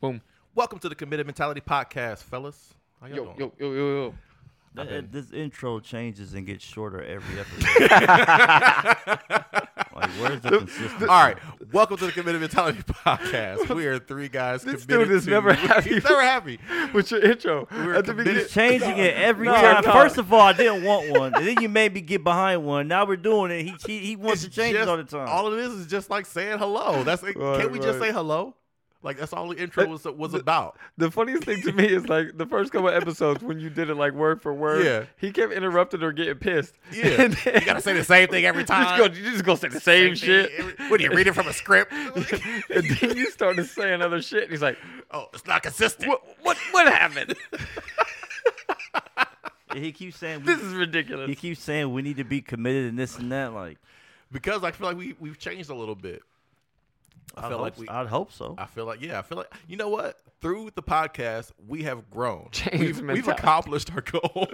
Boom. Welcome to the Committed Mentality Podcast, fellas. How y'all Yo, doing? yo, yo, yo, yo. Th- been- this intro changes and gets shorter every episode. like, where's the consistency? All right, welcome to the Committed Mentality Podcast. We are three guys. This committed dude is to- never happy. He's never happy. with your intro? We're At the committed- beginning. It's changing it every No, time. no. First of all, I didn't want one, and then you made me get behind one. Now we're doing it. He he, he wants It's to change just- it all the time. All it is is just like saying hello. That's it. Right, Can't we just say hello? Like that's all the intro was was about. The funniest thing to me is like the first couple episodes when you did it like word for word. Yeah. He kept interrupting or getting pissed. Yeah, And then- you gotta say the same thing every You time. just, go, you just go say the same, shit. What are you reading from a script? and then you started saying other shit. And he's like, oh, it's not consistent. what, what, what happened? He keeps saying this is ridiculous. he keeps saying we need to be committed and this and that. Like, Because I feel like we we've changed a little bit. I I feel like we. I'd hope so. I feel like yeah. I feel like you know what? Through the podcast, we have grown. Changed We've, we've accomplished our goal.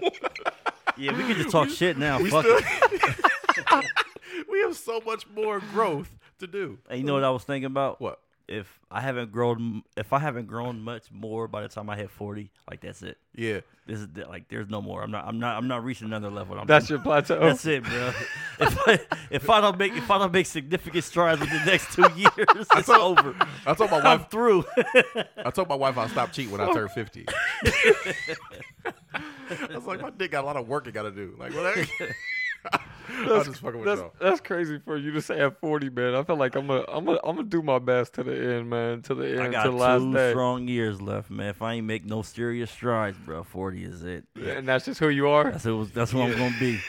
yeah, we can just talk shit now. we Fuck still. it. we have so much more growth to do. And you know what I was thinking about? What? If I haven't grown, if I haven't grown much more by the time I hit forty, like that's it. Yeah. This is the- like there's no more. I'm not. I'm not. I'm not reaching another level. I'm, That's your plateau. That's it, bro. If I, if I don't make if I don't make significant strides within the next two years, it's told- over. I told my I'm wife. through. I told my wife I'll stop cheating when I turn fifty. I was like, my dick got a lot of work it got to do. Like, what? I was just fucking with That's y'all. that's crazy for you to say at 40, man. I feel like I'm gonna I'm gonna I'm gonna do my best to the end, man. To the end, I to got the last two day. strong years left, man. If I ain't make no serious strides, bro, forty is it. And that's just who you are. That's it. That's what I'm gonna be.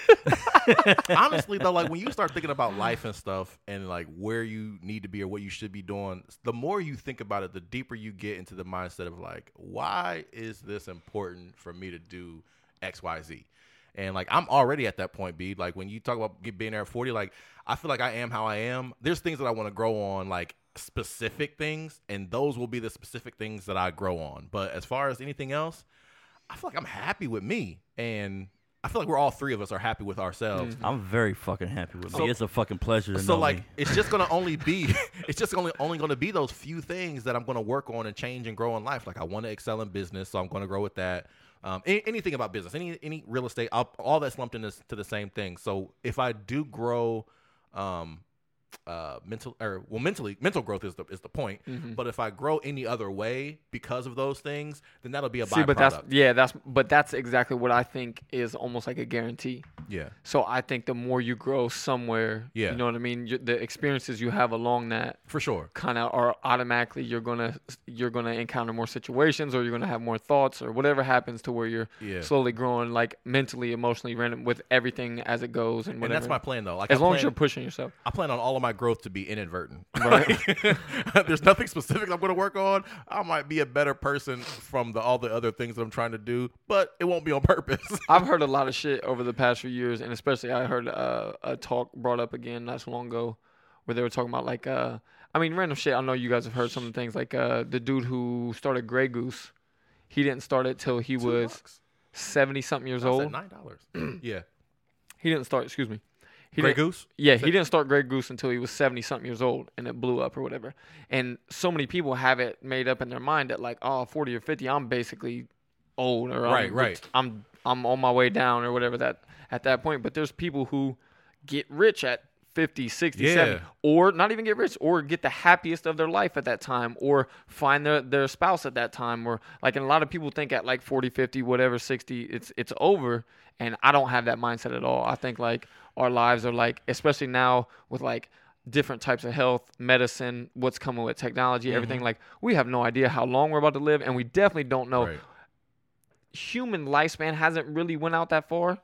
Honestly, though, like when you start thinking about life and stuff, and like where you need to be or what you should be doing, the more you think about it, the deeper you get into the mindset of like, why is this important for me to do X, Y, Z? And like I'm already at that point, B. Like when you talk about get- being there at 40, like I feel like I am how I am. There's things that I want to grow on, like specific things, and those will be the specific things that I grow on. But as far as anything else, I feel like I'm happy with me, and I feel like we're all three of us are happy with ourselves. Mm-hmm. I'm very fucking happy with So- me. It's a fucking pleasure to So know like me. it's just gonna only be it's just only only gonna be those few things that I'm gonna work on and change and grow in life. Like I want to excel in business, so I'm gonna grow with that. Um, any, anything about business, any any real estate, I'll, all that's lumped into to the same thing. So if I do grow, um, uh, mental or well, mentally, mental growth is the is the point. Mm-hmm. But if I grow any other way because of those things, then that'll be a See, but that's byproduct. yeah, that's but that's exactly what I think is almost like a guarantee. yeah, So I think the more you grow somewhere, Yeah. you know what I mean. You, the experiences you have along that for sure. kind of are automatically you're gonna you're gonna encounter more situations or you're gonna have more thoughts or whatever happens to where you're Yeah. slowly growing like mentally, emotionally, random with everything as it goes and And whatever. that's my plan though. Like as I long as you're pushing yourself. I plan on all of my growth to be inadvertent. Right. Like, there's nothing specific I'm going to work on. I might be a better person from the all the other things that I'm trying to do, but it won't be on purpose. I've heard a lot of shit over the past few years, and especially I heard uh, a talk brought up again not so long ago, where they were talking about like, uh, I mean, random shit. I know you guys have heard some of the things like uh, the dude who started Grey Goose. He didn't start it till he was seventy something years old. nine dollars. yeah, He didn't start. Excuse me. He Grey Goose. Yeah, he didn't start Grey Goose until he was 70 something years old and it blew up or whatever. And so many people have it made up in their mind that like, oh, 40 or 50, I'm basically old or Right, I'm, right. I'm I'm on my way down or whatever that at that point. But there's people who get rich at 50, 60, Yeah. 70 or not even get rich or get the happiest of their life at that time or find their their spouse at that time or like and a lot of people think at like 40, 50, whatever, 60, it's it's over and I don't have that mindset at all. I think like our lives are like especially now with like different types of health, medicine, what's coming with technology, mm-hmm. everything like we have no idea how long we're about to live and we definitely don't know Right. human lifespan hasn't really went out that far,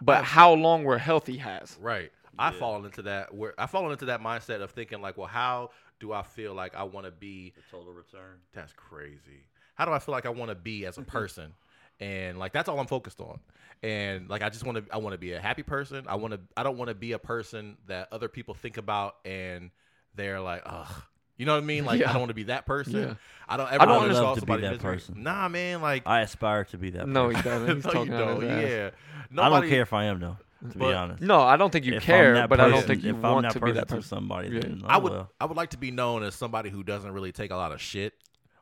but how long we're healthy has. Right. I've fallen into that where I've fallen into that mindset of thinking like, well, how do I feel like I want to be? total return. That's crazy. How do I feel like I want to be as a person? And like that's all I'm focused on. And like I just want to I want to be a happy person. I want to I don't want to be a person that other people think about and they're like, ugh. You know what I mean? Like Yeah. I don't want to be that person. Yeah. I don't ever I don't want understand- love to be somebody that misery. person. Nah, man. Like I aspire to be that. No, person. he doesn't. He's no, talking out don't. his ass. Yeah. I don't care if I am though. To But- be honest. No, I don't think you If care, that but I don't think you if I'm want that to be that to person. somebody. Yeah. Then, I oh would well. I would like to be known as somebody who doesn't really take a lot of shit,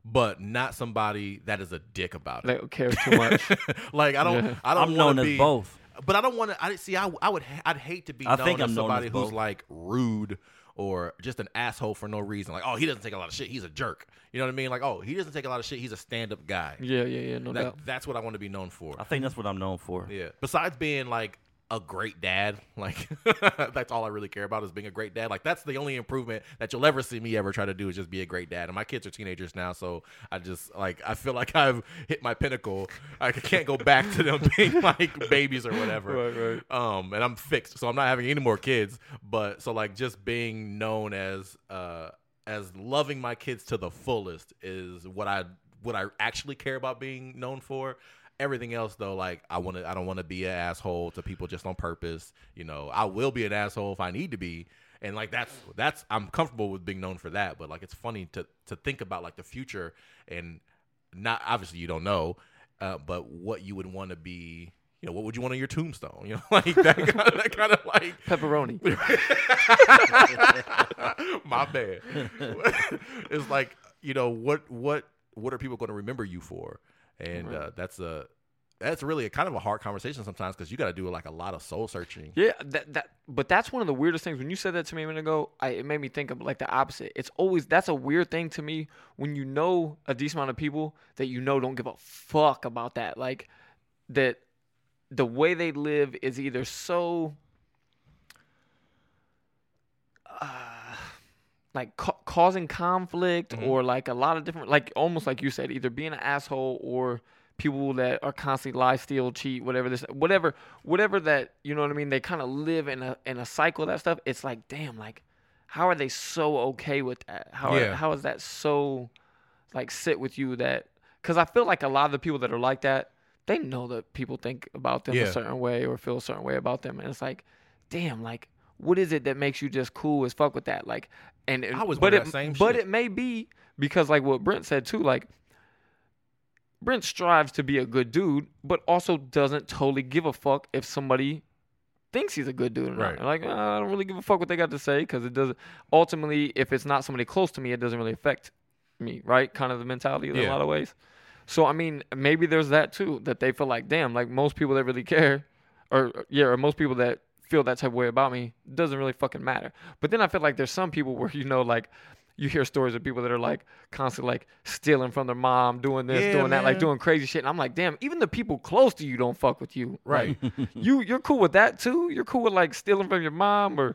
but not somebody that is a dick about it. They don't care too much. like I don't, Yeah. I don't I'm want known to as be both. But I don't want to. I see. I, I would. I'd hate to be I known think as I'm known somebody as who's both. like rude or just an asshole for no reason. Like, oh, he doesn't take a lot of shit. He's a jerk. You know what I mean? Like, oh, he doesn't take a lot of shit. He's a stand-up guy. yeah, yeah, yeah, no That- doubt. that's what I want to be known for. I think that's what I'm known for. Yeah. Besides being like a great dad, like that's all I really care about is being a great dad. Like that's the only improvement that you'll ever see me ever try to do is just be a great dad. And my kids are teenagers now, so I just like I feel like I've hit my pinnacle. I can't go back to them being like babies or whatever. Right, right. Um, and I'm fixed, so I'm not having any more kids. But so like just being known as uh as loving my kids to the fullest is what I what I actually care about being known for. Everything else though, like I want to, I don't want to be an asshole to people just on purpose. You know, I will be an asshole if I need to be, and like that's that's I'm comfortable with being known for that. But like it's funny to to think about like the future and not obviously you don't know, uh, but what you would want to be. You know, what would you want on your tombstone? You know, like that kind of, that kind of like Pepperoni. my bad. it's like you know what what what are people going to remember you for? And Right. uh, that's a that's really a kind of a hard conversation sometimes because you got to do like a lot of soul searching. Yeah, that that but that's one of the weirdest things. When you said that to me a minute ago, I, it made me think of like the opposite. It's always that's a weird thing to me when you know a decent amount of people that you know don't give a fuck about that. Like that the way they live is either so uh, like ca- causing conflict Mhm. or like a lot of different like almost like you said either being an asshole or people that are constantly lie steal cheat whatever this whatever whatever that you know what i mean they kind of live in a in a cycle of that stuff it's like damn like how are they so okay with that how Yeah. are, how is that so like sit with you that because i feel like a lot of the people that are like that they know that people think about them Yeah. a certain way or feel a certain way about them and it's like damn like what is it that makes you just cool as fuck with that? Like and I was but it but shit. it may be because like what Brent said too like Brent strives to be a good dude but also doesn't totally give a fuck if somebody thinks he's a good dude or Right. not like uh, I don't really give a fuck what they got to say because it doesn't ultimately if it's not somebody close to me it doesn't really affect me right? Kind of the mentality in a lot of ways. So I mean maybe there's that too that they feel like damn like most people that really care or yeah, or most people that feel that type of way about me doesn't really fucking matter. But then I feel like there's some people where you know like you hear stories of people that are like constantly like stealing from their mom, doing this, Yeah, doing that, like doing crazy shit. And I'm like, damn, even the people close to you don't fuck with you. Right. You you're cool with that too? You're cool with like stealing from your mom or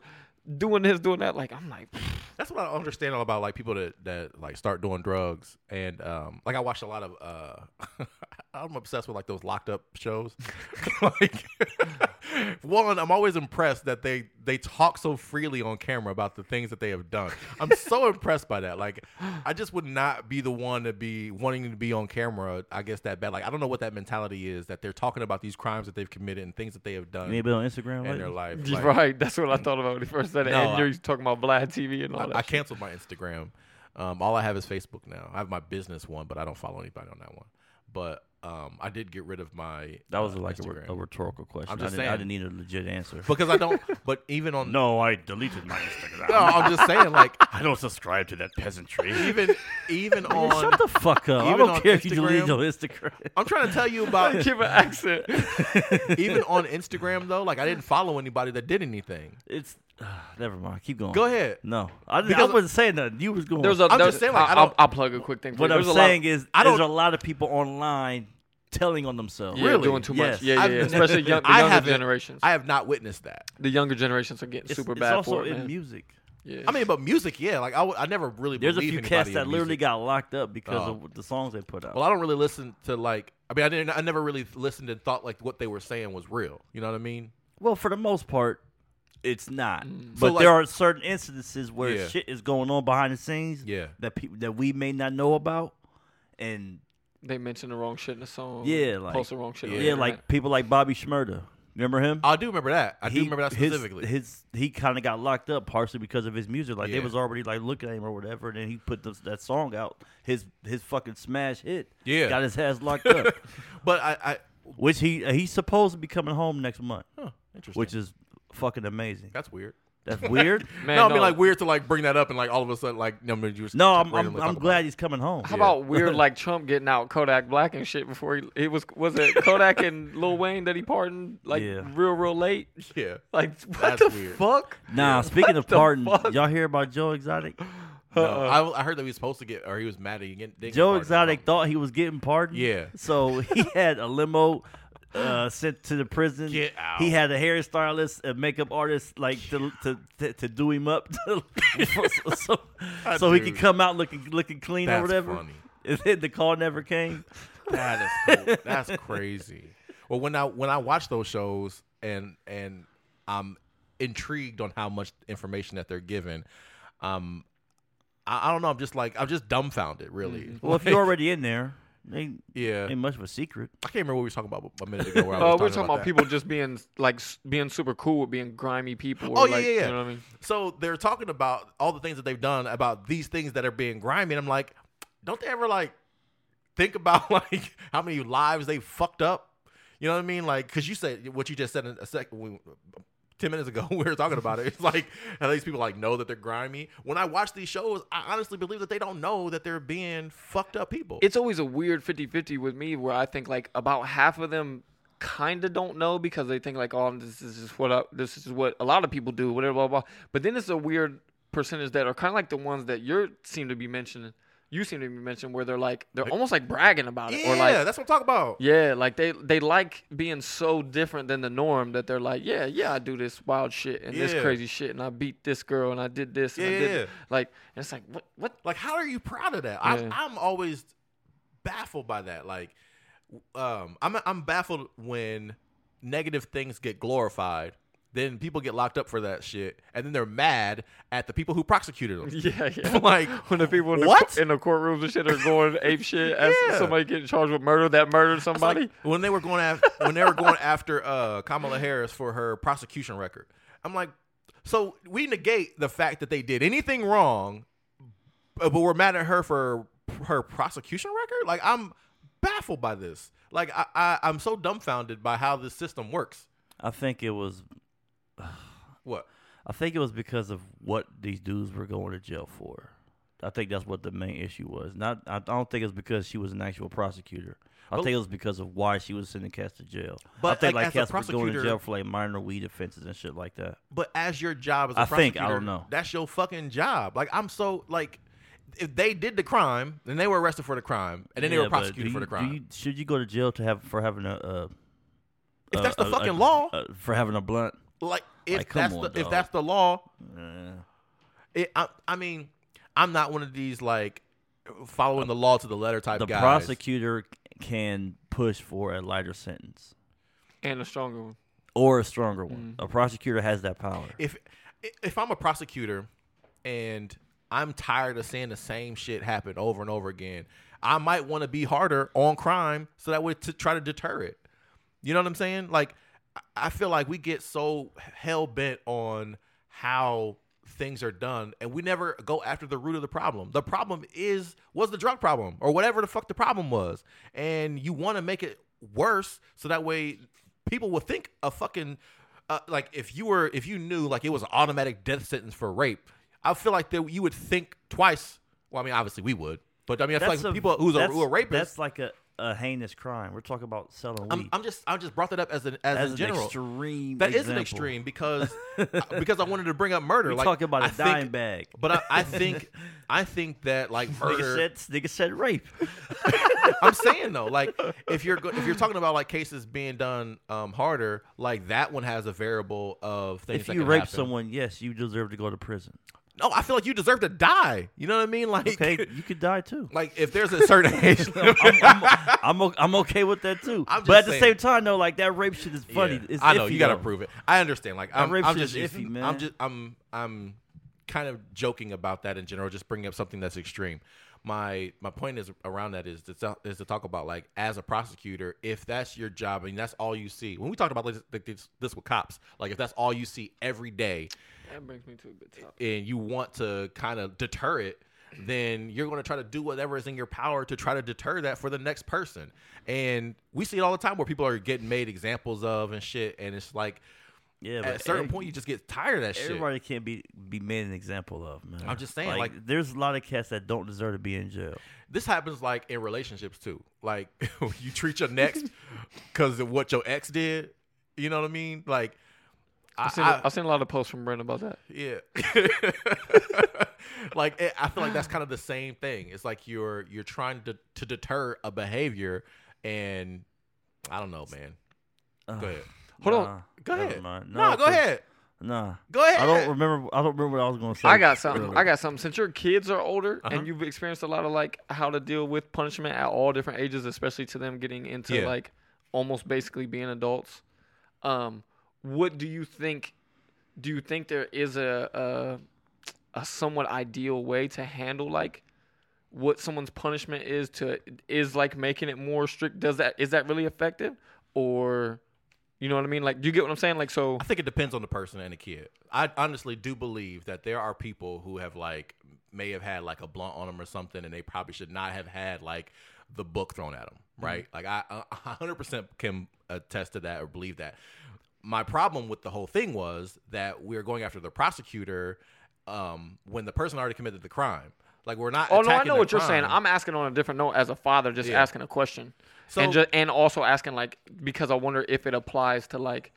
doing this, doing that? Like I'm like That's what I understand all about like people that that like start doing drugs and um like I watched a lot of uh I'm obsessed with like those locked up shows. like one, I'm always impressed that they they talk so freely on camera about the things that they have done. I'm so impressed by that. Like I just would not be the one to be wanting to be on camera, I guess that bad. Like I don't know what that mentality is that they're talking about these crimes that they've committed and things that they have done Maybe on Instagram? in lately? their life. Like, right. That's what I thought about when he first said it. No, and I- you're talking about Vlad TV and all that. I, I shit. canceled my Instagram. Um, all I have is Facebook now. I have my business one, but I don't follow anybody on that one. But um, I did get rid of my. That was uh, like a, a rhetorical question. I'm I just didn't, I didn't need a legit answer. because I don't. But even on no, I deleted my Instagram. no, I'm just saying like I don't subscribe to that peasantry. even even on. Shut the fuck up. I don't on care if you delete Instagram- your Instagram. I'm trying to tell you about Give an accent. even on Instagram though. Like I didn't follow anybody that did anything. It's Ah, never mind. Keep going. Go ahead. No, I, I Because- wasn't saying nothing. You was going. There's a. I'm there's, just saying, like, I I'll, don't- I'll plug a quick thing. For what you. I'm There's a lot- saying is, I there's don't- a lot of people online telling on themselves. Yeah, Really? doing too Yes. much. Yeah, yeah, I've- yeah. Especially young, the I younger haven't- generations. I have not witnessed that. the younger generations are getting It's, super it's bad also for it, in man. music. Yeah. I mean, but music, yeah. Like I, w- I never really. There's a believe few anybody cats in that literally music. got locked up because Oh. of the songs they put out. Well, I don't really listen to like. I mean, I didn't. I never really listened and thought like what they were saying was real. You know what I mean? Well, for the most part, it's not. Mm. But So, like- there are certain instances where Yeah. shit is going on behind the scenes Yeah. that people that we may not know about, and they mentioned the wrong shit in the song. Yeah, like- post the wrong shit. on yeah, like people like Bobby Shmurda. Remember him? I do remember that. I do remember that specifically. His, he kind of got locked up partially because of his music. Like they was already like looking at him or whatever, and then he put this, that song out. His his fucking smash hit. Yeah. got his ass locked up. but I, I which he he's supposed to be coming home next month, huh, interesting. which is fucking amazing. that's weird. That's weird. Man, no, I mean no. like weird to like bring that up and like all of a sudden like no, I mean, you just No, I'm I'm, I'm glad he's coming home. How about weird like Trump getting out Kodak Black and shit before he it was was it Kodak and Lil Wayne that he pardoned like Yeah. real real late? Yeah, Like what That's the weird. fuck? Nah, speaking of the pardon, fuck? y'all hear about Joe Exotic? no. I, I heard that he was supposed to get or he was mad that he didn't get Joe. Exotic thought he was getting pardoned. Yeah. So he had a limo uh, sent to the prison. Get out. He had a hairstylist, a makeup artist, like to to, to, to do him up, so, so, so he could come out looking looking clean or whatever. funny. And then the call never came. That is cool. that's crazy. Well, when I when I watch those shows and and I'm intrigued on how much information that they're given, um, I, I don't know. I'm just like I'm just dumbfounded, really. Mm-hmm. Well, if you're already in there, ain't, yeah, ain't much of a secret. I can't remember what we were talking about a minute ago. Where I Uh, was we're talking talking about that. people just being like being super cool with being grimy people. Oh, yeah, like, yeah, yeah. You know what I mean? So they're talking about all the things that they've done about these things that are being grimy. And I'm like, don't they ever like think about like how many lives they fucked up? You know what I mean? Like, because you said what you just said in a second. We, Ten minutes ago, we were talking about it. It's like these people like know that they're grimy. When I watch these shows, I honestly believe that they don't know that they're being fucked up people. It's always a weird 50-50 with me where I think like about half of them kind of don't know because they think like oh this is just what I, this is what a lot of people do whatever blah blah. But then it's a weird percentage that are kind of like the ones that you're seem to be mentioning. You seem to be mentioning where they're like they're almost like bragging about it yeah, or like that's what I'm talking about. Yeah, like they they like being so different than the norm that they're like, yeah, yeah, I do this wild shit and this Yeah. crazy shit, and I beat this girl and I did this and I Yeah, did yeah. like, and it's like, what, what? Like, how are you proud of that? Yeah. I'm, I'm always baffled by that. Like, um, I'm I'm baffled when negative things get glorified. Then people get locked up for that shit, and then they're mad at the people who prosecuted them. Yeah, yeah. like, when the people in the, What? in the courtrooms and shit are going ape shit as Yeah. somebody getting charged with murder that murdered it's like somebody. when they were going after when they were going after uh, Kamala Harris for her prosecution record. I'm like, so we negate the fact that they did anything wrong, but but we're mad at her for her prosecution record. Like, I'm baffled by this. Like, I, I I'm so dumbfounded by how this system works. I think it was. What? I think it was because of what these dudes were going to jail for. I think that's what the main issue was. Not, I don't think it's because she was an actual prosecutor. I But- think it was because of why she was sending cats to jail. I But, think like, like, as a cats going to jail for like minor weed offenses and shit like that. But as your job as a I think, I don't know. That's your fucking job. Like, I'm so like, if they did the crime, then they were arrested for the crime, and then they were prosecuted do for the crime. you- should you go to jail to have for having a? Uh, If a- that's the a- a- fucking law. uh, for having a blunt. Like, if Like, that's on, the if that's the law, Uh, it, I, I mean, I'm not one of these like following the law to the letter type the guys. prosecutor can push for a lighter sentence And a stronger one. or a stronger one. Mm. A prosecutor has that power. if if I'm a prosecutor and I'm tired of seeing the same shit happen over and over again, I might want to be harder on crime so that way to try to deter it. You know what I'm saying? Like I- feel like we get so hell bent on how things are done and we never go after the root of the problem. The problem is was the drug problem or whatever the fuck the problem was. And you want to make it worse so that way people will think a fucking uh, like if you were if you knew like it was an automatic death sentence for rape, I feel like that you would think twice. Well, I mean, obviously we would, but I mean, I feel like a- people who's a, who are rapists. That's like a, a heinous crime. We're talking about selling weed. I'm, I'm just I just brought that up as an as, as in general. extreme. That is an example. extreme because because I wanted to bring up murder. We like talking about a I think- dime bag. But I, I think I think that like Nigga murder. said, nigga said rape. I'm saying though, like if you're go- if you're talking about like cases being done um, harder, like that one has a variable of things. if that you rape happen. someone, yes, you deserve to go to prison. No, I feel like you deserve to die. You know what I mean? Like, Okay, you could die too. like if there's a certain age. I'm, I'm, I'm, I'm okay with that too. But at just the same time, though, like that rape shit is funny. Yeah, It's I know iffy, you got to prove it. I understand. Like I'm, rape I'm shit just is iffy, man. I'm just I'm I'm kind of joking about that in general. Just bringing up something that's extreme. My my point is around that is to tell- is to talk about like as a prosecutor, if that's your job I and that's all you see. When we talked about this, this, this with cops, like if that's all you see every day, That brings me to a good topic. and you want to kind of deter it, then you're going to try to do whatever is in your power to try to deter that for the next person. And we see it all the time where people are getting made examples of and shit. And it's like, Yeah, at a certain every- point, you just get tired of that shit. Everybody can't be be made an example of, man. I'm just saying, like- there's a lot of cats that don't deserve to be in jail. This happens like in relationships too. Like you treat your next because of what your ex did. You know what I mean? Like, I, I've seen, I- I've seen a lot of posts from Brent about that. Yeah. like it, I feel like that's kind of the same thing. It's like you're you're trying to to deter a behavior, and I don't know, man. Go ahead. Hold on. Go ahead. mind. No, go 'cause- ahead. Nah, Go ahead. I don't remember. I don't remember what I was going to say. I got something. earlier. I got something. Since your kids are older Uh-huh. and you've experienced a lot of like how to deal with punishment at all different ages, especially to them getting into Yeah. like almost basically being adults. Um, what do you think? Do you think there is a a, a somewhat ideal way to handle like what someone's punishment is to is like making it more strict? Does that is that really effective or? You know what I mean? Like, do you get what I'm saying? Like, so I think it depends on the person and the kid. I honestly do believe that there are people who have like may have had like a blunt on them or something, and they probably should not have had like the book thrown at them. Mm-hmm. Right? Like I, I 100% can attest to that or believe that. My problem with the whole thing was that we are going after the prosecutor um, when the person already committed the crime. Like we're not. Oh no, I know what you're saying. I'm asking on a different note as a father, just Yeah. asking a question, So- and just and also asking like because I wonder if it applies to like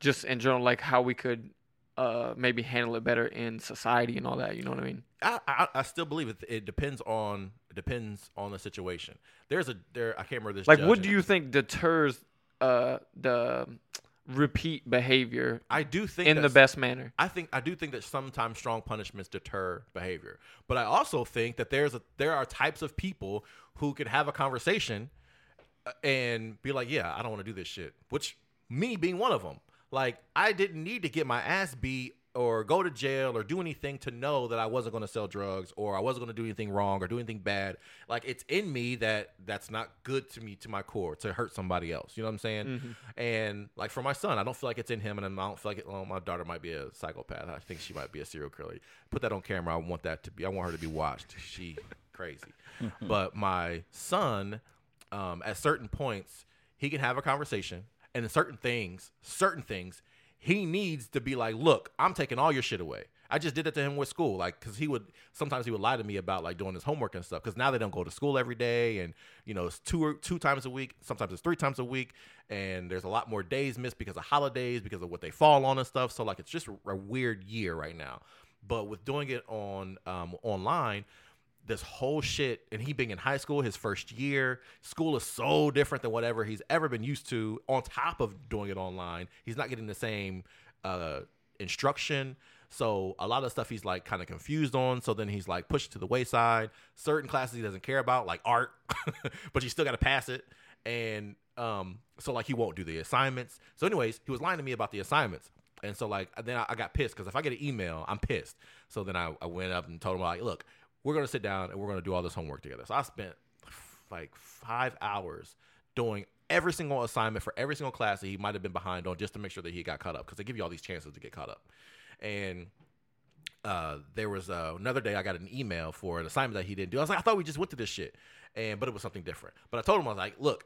just in general like how we could uh maybe handle it better in society and all that. You know what I mean? I, I, I still believe it. It depends on it depends on the situation. There's a there. I can't remember this. Like, what do you think deters uh the repeat behavior I do think in the best manner? I think I do think that sometimes strong punishments deter behavior, but I also think that there's a there are types of people who could have a conversation uh, and be like, "Yeah, I don't want to do this shit." Which me being one of them. Like I didn't need to get my ass beat or go to jail or do anything to know that I wasn't going to sell drugs or I wasn't going to do anything wrong or do anything bad. Like it's in me that that's not good to me to my core to hurt somebody else. You know what I'm saying? And like for my son, I don't feel like it's in him, and I don't feel like it, well, my daughter might be a psychopath. I think she might be a serial killer. Put that on camera. I want that to be. I want her to be watched. She crazy. but my son, um, at certain points, he can have a conversation, and in certain things, certain things, he needs to be like, "Look, I'm taking all your shit away." I just did that to him with school, like, cause he would sometimes he would lie to me about like doing his homework and stuff. Cause now they don't go to school every day, and you know it's two or two times a week. Sometimes it's three times a week, and there's a lot more days missed because of holidays, because of what they fall on and stuff. So like, it's just a weird year right now. But with doing it on um, online, this whole shit and he being in high school his first year school is so different than whatever he's ever been used to on top of doing it online. He's not getting the same uh, instruction. So a lot of stuff he's like kind of confused on. So then he's like pushed to the wayside. Certain classes he doesn't care about like art but you still got to pass it. And um so like he won't do the assignments. So anyways he was lying to me about the assignments. And so like then I, I got pissed because if I get an email, I'm pissed. So then I, I went up and told him like, look, we're gonna sit down and we're gonna do all this homework together. So I spent like five hours doing every single assignment for every single class that he might have been behind on just to make sure that he got caught up because they give you all these chances to get caught up. And uh, there was uh, another day I got an email for an assignment that he didn't do. I was like, I thought we just went to this shit, and but it was something different. But I told him I was like, look,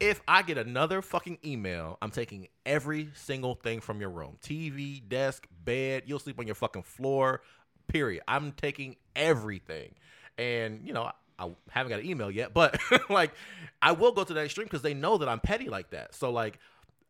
if I get another fucking email, I'm taking every single thing from your room TV, desk, bed. You'll sleep on your fucking floor, period. I'm taking everything. And, you know, I, haven't got an email yet, but like, I will go to that extreme because they know that I'm petty like that. So, like,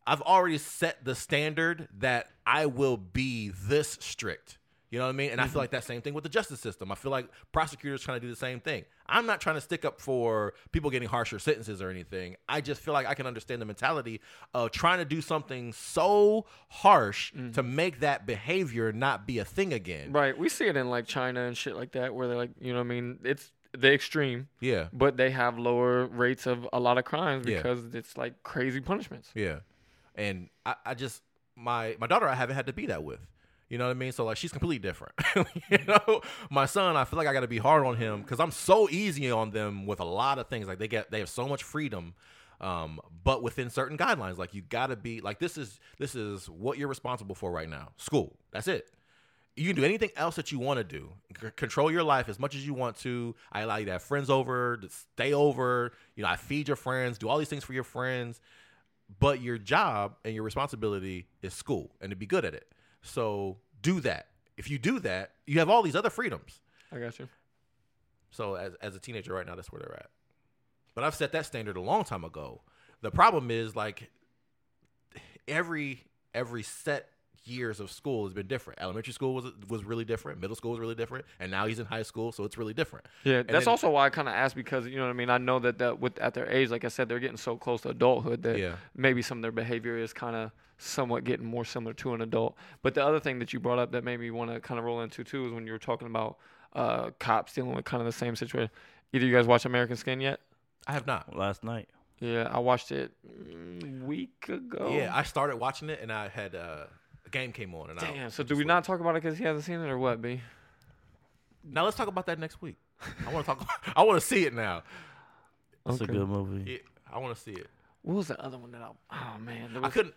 I've already set the standard that I will be this strict. You know what I mean? And I feel mm-hmm. like that same thing with the justice system. I feel like prosecutors trying to do the same thing. I'm not trying to stick up for people getting harsher sentences or anything. I just feel like I can understand the mentality of trying to do something so harsh mm-hmm. to make that behavior not be a thing again. Right. We see it in like China and shit like that, where they're like, you know, what I mean, it's the extreme, Yeah. but they have lower rates of a lot of crimes Yeah. because it's like crazy punishments. Yeah. And I, I just my my daughter I haven't had to be that with. You know what I mean? So like she's completely different. you know, my son, I feel like I got to be hard on him because I'm so easy on them with a lot of things. Like they get they have so much freedom, um, but within certain guidelines. Like you got to be like this is this is what you're responsible for right now. School. That's it. You can do anything else that you want to do. C- control your life as much as you want to. I allow you to have friends over, to stay over. You know, I feed your friends, do all these things for your friends but your job and your responsibility is school and to be good at it. So do that. If you do that, you have all these other freedoms. I got you. So as as a teenager right now, that's where they're at. But I've set that standard a long time ago. The problem is like every every set years of school has been different. Elementary school was was really different. Middle school was really different, and now he's in high school, so it's really different. Yeah, that's then- also why I kind of asked because you know what I mean. I know that that with at their age, like I said, they're getting so close to adulthood that Yeah. maybe some of their behavior is kind of somewhat getting more similar to an adult. But the other thing that you brought up that made me want to kind of roll into too is when you were talking about uh, cops dealing with kind of the same situation. Either you guys watch American Skin yet? I have not. Last night. Yeah, I watched it mm, week ago. Yeah, I started watching it, and I had uh, a game came on, and I Damn. So do we not talk about it because he hasn't seen it or what, B? Now let's talk about that next week. I want to talk. I want to see it now. It's a Okay. good movie. Yeah, I want to see it. What was the other one that I? Oh man, there I was- couldn't.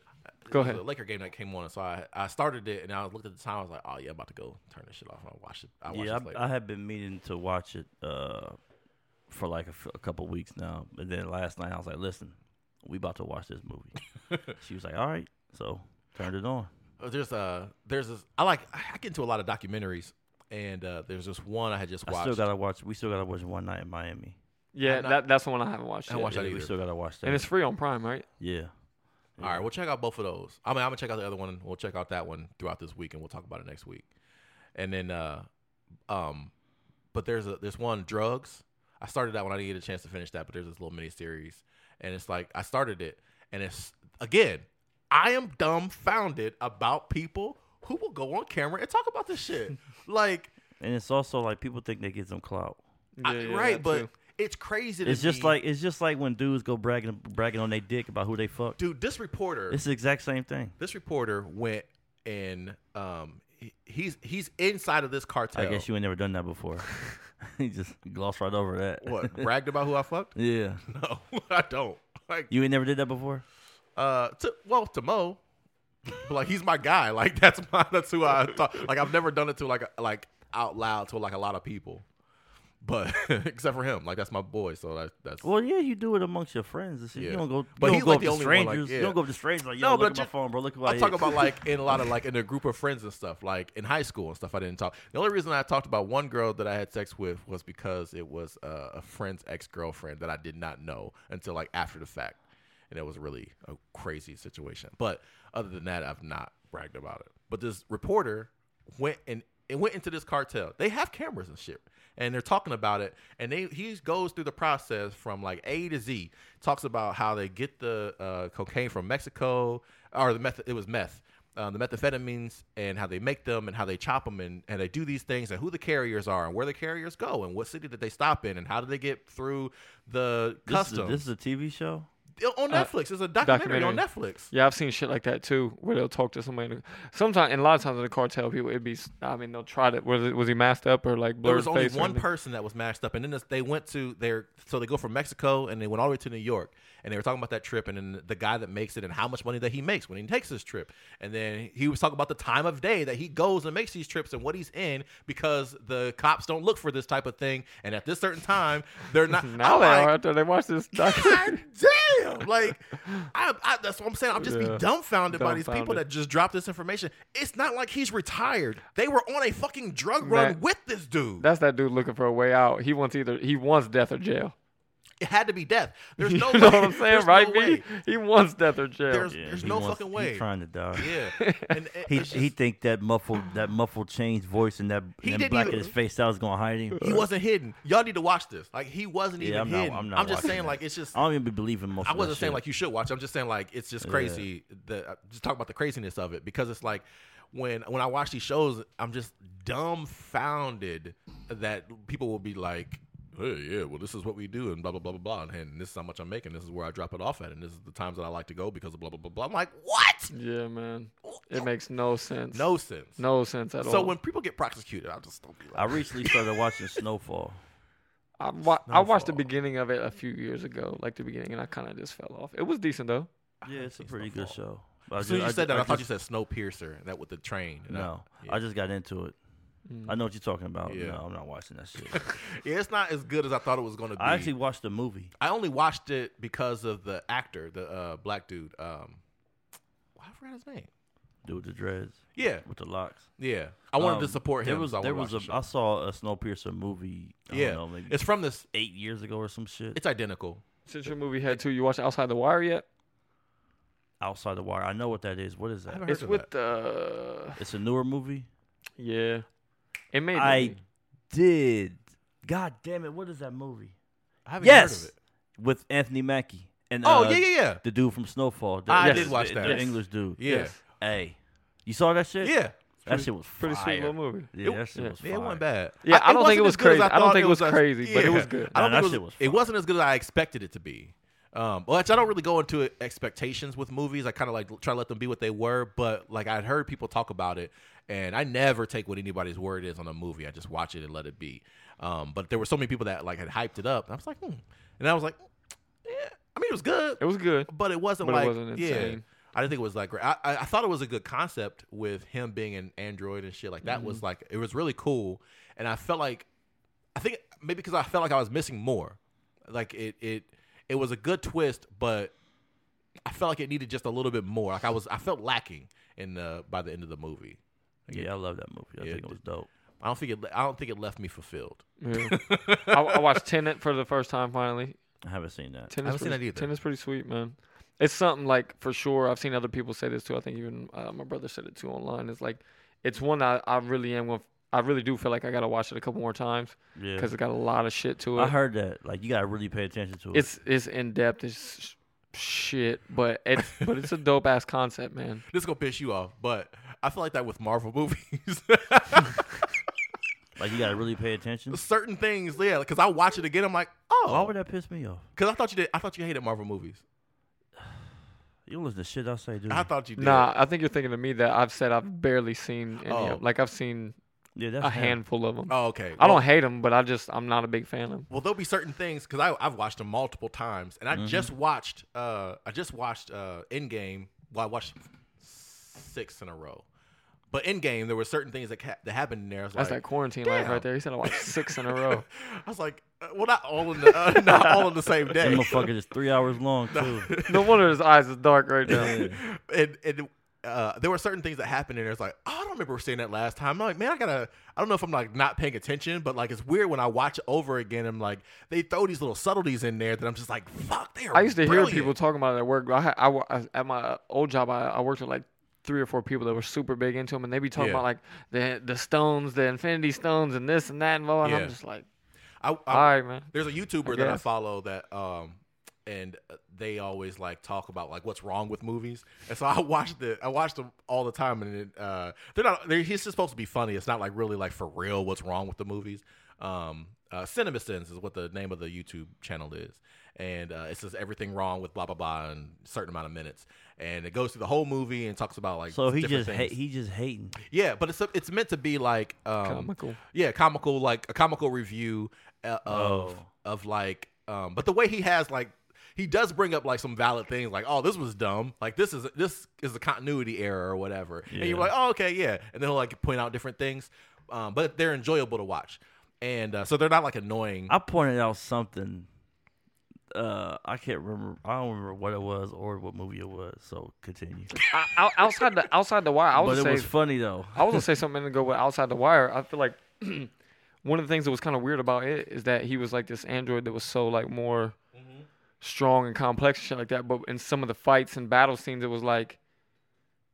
Go ahead. The Laker game that came on, so I I started it, and I looked at the time. I was like, oh yeah, I'm about to go turn this shit off. and I'll watch it. I'll watch yeah, this later. I, I have been meaning to watch it uh, for like a, f- a couple weeks now. But then last night I was like, listen, we about to watch this movie. she was like, all right. So turned it on. Uh, there's a there's this. I like. I get into a lot of documentaries, and uh, there's this one I had just watched. I watched. still gotta watch. We still gotta watch One Night in Miami. yeah, not- that that's the one I haven't watched. I haven't yet. watched that Yeah, we still gotta watch that. and it's free on Prime, right? yeah. All right, we'll check out both of those. I mean, I'm gonna check out the other one. We'll check out that one throughout this week, and we'll talk about it next week. And then, uh, um, but there's a there's one drugs. I started that one. I didn't get a chance to finish that, but there's this little mini series, and it's like I started it, and it's again, I am dumbfounded about people who will go on camera and talk about this shit. like, And it's also like people think they get some clout. I- Yeah, yeah, right, but too. it's crazy. To It's just me- like it's just like when dudes go bragging bragging on their dick about who they fuck. dude, this reporter. It's the exact same thing. this reporter went and um he, he's he's inside of this cartel. I guess you ain't never done that before. he just glossed right over that. what bragged about who I fucked? Yeah. No, I don't. Like You ain't never did that before? Uh, to, well to Mo, but like he's my guy. Like that's my that's who I talk. Like I've never done it to like like out loud to like a lot of people, but except for him. Like that's my boy. So that, that's Well, yeah, you do it amongst your friends. Yeah. You don't go, you But don't he's go like the to only one, like, strangers. yeah. You don't go up to strangers like, yo, No, look but at my phone, bro. Look I I'm talking about like in a lot of like in a group of friends and stuff, like in high school and stuff. I didn't talk. The only reason I talked about one girl that I had sex with was because it was uh, a friend's ex girlfriend that I did not know until like after the fact, and it was really a crazy situation. But other than that, I've not bragged about it. But this reporter went and it went into this cartel. They have cameras and shit. And they're talking about it, and they he goes through the process from like A to Z. Talks about how they get the uh, cocaine from Mexico, or the meth. It was meth, uh, the methamphetamines, and how they make them, and how they chop them, and, and they do these things, and who the carriers are, and where the carriers go, and what city that they stop in, and how do they get through the This is, a, this is a TV show. On Uh, Netflix. It's a documentary, on Netflix. Yeah, I've seen shit like that too, where they'll talk to somebody. Sometimes, and a lot of times in the cartel, people it'd be. I mean, they'll try to. Was it was he masked up or like There was only one person that was mashed up, and then this, they went to their. So they go from Mexico and they went all the way to New York, and they were talking about that trip, and then the guy that makes it and how much money that he makes when he takes this trip, and then he was talking about the time of day that he goes and makes these trips and what he's in because the cops don't look for this type of thing, and at this certain time they're not. Now they like, after they watch this. God damn! Like, I, I, that's what I'm saying. I'm just Yeah. be dumbfounded by these people that just drop this information. It's not like he's retired. They were on a fucking drug run Man. with this dude. That's that dude looking for a way out. He wants either he wants death or jail. It had to be death. There's no. you no know way. what I'm saying, right? no B? He wants death or jail. There's- Yeah, there's no wants- fucking way. He's trying to die. Yeah, and it- He it's he think that muffled that muffled change voice and that He and didn't black even- in his face that was gonna hide him. he wasn't hidden. Y'all need to watch this. Like he wasn't Yeah, even I'm not- hidden. I'm not just saying, that. like it's just. I don't even be believing most. I wasn't saying shit. like you should watch. I'm just saying like it's just crazy. The uh, just talk about the craziness of it because it's like when when I watch these shows, I'm just dumbfounded that people will be like, "Hey, yeah, well, this is what we do," and blah blah blah blah blah, and this is how much I'm making. This is where I drop it off at, and this is the times that I like to go because of blah blah blah blah. I'm like, what? yeah, man. It makes no sense. No sense. no sense at all. So when people get prosecuted, I just don't be I recently started watching Snowfall. I, wa- I watched the beginning of it a few years ago, like the beginning, and I kind of just fell off. It was decent though. Yeah, it's a seen pretty good show. But I as soon as ju- you said that, I, thought just- you said Snowpiercer, and that with the train. and I- No, yeah. I just got into it. I know what you're talking about. Yeah. No, I'm not watching that shit. Yeah, it's not as good as I thought it was going to be. I actually watched the movie. I only watched it because of the actor, the uh, black dude. Um, I forgot his name. Dude with the dreads, Yeah, with the locks. yeah. I wanted to Um, support him. There was so I there was a watch I saw a Snowpiercer movie. I yeah, don't know, maybe it's from this. eight years ago or some shit. It's identical. Since your movie had two, you watched Outside the Wire yet? Outside the Wire. I know what that is. What is that? haven't It's of with that. uh It's a newer movie. yeah. It made I money. did. God damn it! What is that movie? I haven't Yes, heard of it. with Anthony Mackie and Oh uh, yeah, yeah, yeah. the dude from Snowfall. The, I yes, did watch the, that. The Yes. English dude. Yeah, Yes. Hey, you saw that shit? yeah. that shit was Pretty fire. sweet little movie. Yeah, It- that shit yeah. was Yeah, fire. it wasn't bad. Yeah, I don't think it was as good as crazy. I don't think it was as- crazy, but it was good. I don't Nah, think that it was. shit was It wasn't as good as I expected it to be. Um, well, actually, I don't really go into expectations with movies. I kind of like try to let them be what they were. But like I'd heard people talk about it, and I never take what anybody's word is on a movie. I just watch it and let it be. Um, but there were so many people that like had hyped it up, and I was like, hmm. and I was like, yeah. I mean, it was good, It was good. but it wasn't But it like wasn't yeah. I didn't think it was like great. I, I I thought it was a good concept with him being an android and shit like that. Mm-hmm. Was like it was really cool, and I felt like I think maybe because I felt like I was missing more. Like it it it was a good twist, but I felt like it needed just a little bit more. Like I was I felt lacking in the by the end of the movie. Yeah, I love that movie. I Yeah, think it was dope. I don't think it I don't think it left me fulfilled. Yeah. I, I watched Tenet for the first time finally. I haven't seen that. Tenet's haven't seen pretty, that either. Tenet's pretty sweet, man. It's something like for sure. I've seen other people say this too. I think even uh, my brother said it too online. It's like it's one I, I really am. With, I really do feel like I gotta watch it a couple more times Yeah, because it got a lot of shit to it. I heard that. Like you gotta really pay attention to it. it's it's in depth. It's sh- shit, but it's but it's a dope ass concept, man. This is gonna piss you off, but I feel like that with Marvel movies. like you gotta really pay attention. Certain things, yeah. Because I watch it again, I'm like, oh, Why would that piss me off? Because I thought you did. I thought you hated Marvel movies. You don't listen to shit I say, dude. I thought you did. Nah, I think you're thinking of me that I've said I've barely seen any. Oh. Of, like I've seen yeah, that's a him. handful of them. Oh, okay. I Well- don't hate them, but I just I'm not a big fan of them. Well, there'll be certain things because I've watched them multiple times, and I just watched. Uh, I just watched uh, Endgame. Well, I watched six in a row. But Endgame, there were certain things that, ca- that happened in there. I was That's like, that quarantine life right there. He said I watched six in a row. I was like, uh, well, not all in the uh, not all in the same That day. motherfucker is three hours long too. No wonder his eyes is dark right now. and and uh, there were certain things that happened in there. It's like, oh, I don't remember seeing that last time. I'm like, man, I gotta. I don't know if I'm like not paying attention, but like it's weird when I watch it over again. I'm like, they throw these little subtleties in there that I'm just like, fuck. They. I used to brilliant. hear people talking about it at work. I, had, I, I- at my old job, I, I worked with like three or four people that were super big into them, and they'd be talking Yeah. about like the the stones, the Infinity Stones, and this and that, and blah. And Yeah. I'm just like, I, I, all right, man. There's a YouTuber that I follow that um and uh, they always like talk about like what's wrong with movies. And so I watched it I watched them all the time and it, uh they're not they're he's just supposed to be funny. It's not like really like for real what's wrong with the movies. Um uh CinemaSins is what the name of the YouTube channel is. And uh, it says everything wrong with blah blah blah in a certain amount of minutes, and it goes through the whole movie and talks about like So he different just things. he just hating. yeah, but it's it's meant to be like um, Comical. yeah, comical like a comical review uh, of Oh. of like um but the way he has like he does bring up like some valid things like oh this was dumb like this is this is a continuity error or whatever and you're like oh okay yeah and then he'll like point out different things um but they're enjoyable to watch and uh, so they're not like annoying I pointed out something. Uh, I can't remember. I don't remember what it was or what movie it was. So continue. I, outside the outside the wire, I but was it say was funny though. I was gonna say something to go with outside the wire. I feel like one of the things that was kind of weird about it is that he was like this android that was so like more strong and complex and shit like that. But in some of the fights and battle scenes, it was like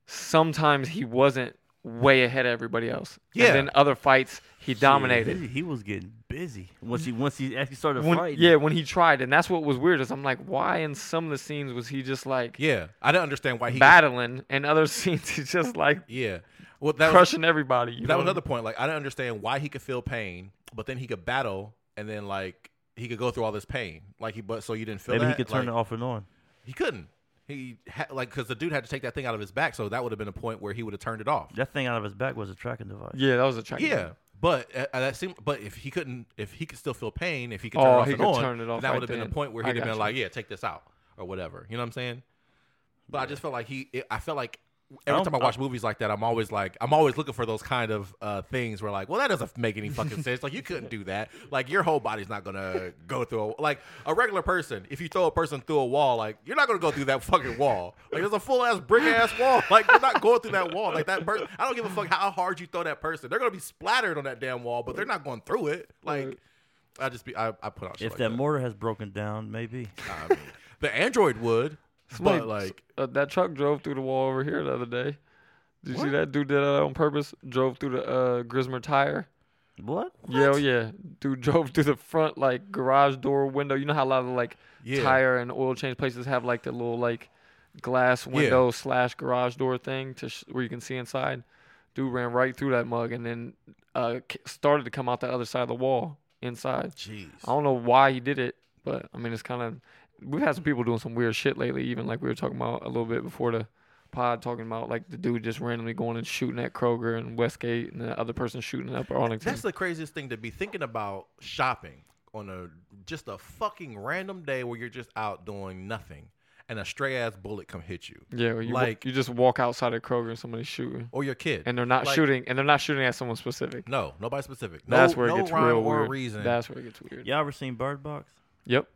sometimes he wasn't way ahead of everybody else. Yeah. And then other fights he Shit, dominated. he, he was getting busy once he once he actually started When, fighting. yeah, when he tried, and that's what was weird. Is I'm like, why in some of the scenes was he just like yeah i didn't understand why he battling, and other scenes he's just like yeah well that was, crushing everybody. You that know? was another point like i didn't understand why he could feel pain but then he could battle and then like he could go through all this pain like he but so you didn't feel maybe he could turn Like- it off and on. He couldn't. He ha- like because the dude had to take that thing out of his back, so that would have been a point where he would have turned it off. That thing out of his back was a tracking device. Yeah, that was a track. Yeah, but uh, that seemed. But if he couldn't, if he could still feel pain, if he could turn Oh, it off he and could on, turn it off that right would have been a point where he'd have been got like, "Yeah, take this out" or whatever. You know what I'm saying? But I just felt like he. It, I felt like every time I watch movies like that, I'm always like, I'm always looking for those kind of uh, things where like, well, that doesn't make any fucking sense. Like you couldn't do that. Like your whole body's not gonna go through a, like a regular person. If you throw a person through a wall, like you're not gonna go through that fucking wall. Like there's a full ass brick ass wall. Like you're not going through that wall. Like that person. I don't give a fuck how hard you throw that person. They're gonna be splattered on that damn wall, but they're not going through it. Like I just be I, I put out If like that that. mortar has broken down, maybe. I mean, the android would, Somebody- but like uh, that truck drove through the wall over here the other day. Did you see that dude did that on purpose? Drove through the uh, Grismer tire. What? Yeah, oh yeah. Dude drove through the front like garage door window. You know how a lot of like yeah. tire and oil change places have like the little like glass Yeah. window slash garage door thing to sh- where you can see inside. Dude ran right through that mug and then uh, started to come out the other side of the wall inside. Jeez. I don't know why he did it, but I mean it's kind of we've had some people doing some weird shit lately. Even like we were talking about a little bit before the pod, talking about like the dude just randomly going and shooting at Kroger and Westgate, and the other person shooting up Arlington. That's the craziest thing to be thinking about shopping on a just a fucking random day where you're just out doing nothing and a stray ass bullet come hit you yeah, where you wa- like- you just walk outside of Kroger and somebody's shooting, or your kid. and they're not Like- shooting, and they're not shooting at someone specific. no, nobody specific. No, That's where it gets rhyme real or weird. reason. That's where it gets weird. Y'all ever seen Bird Box? Yep.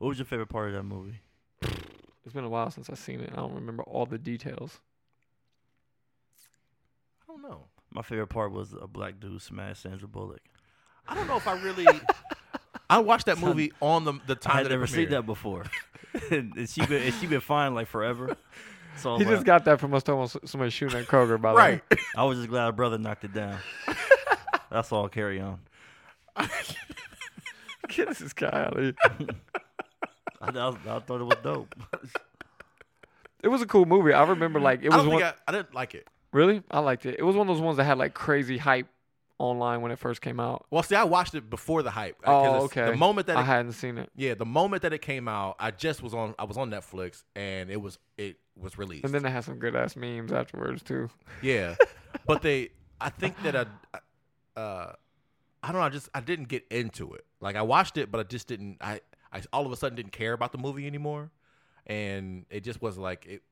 What was your favorite part of that movie? It's been a while since I've seen it. I don't remember all the details. I don't know. My favorite part was a black dude smash Sandra Bullock. I don't know if I really. I watched that movie on the the time I had that it never seen premiered. that before, and, and she been and she been fine like forever. So I He just like, got that from us talking about somebody shooting at Kroger. By the Right. way. I was just glad her brother knocked it down. That's all. Carry on. Get this guy out of here. I, I, I thought it was dope. It was a cool movie. I remember like it I was don't one. I, I didn't like it. Really? I liked it. It was one of those ones that had like crazy hype online when it first came out. Well, see, I watched it before the hype. Oh, okay. The moment that I it, hadn't seen it. yeah, the moment that it came out, I just was on. I was on Netflix and it was it was released. And then they had some good ass memes afterwards too. Yeah, but they. I think that I, uh, I don't know. I just I didn't get into it. Like I watched it, but I just didn't. I I all of a sudden didn't care about the movie anymore, and it just was like it.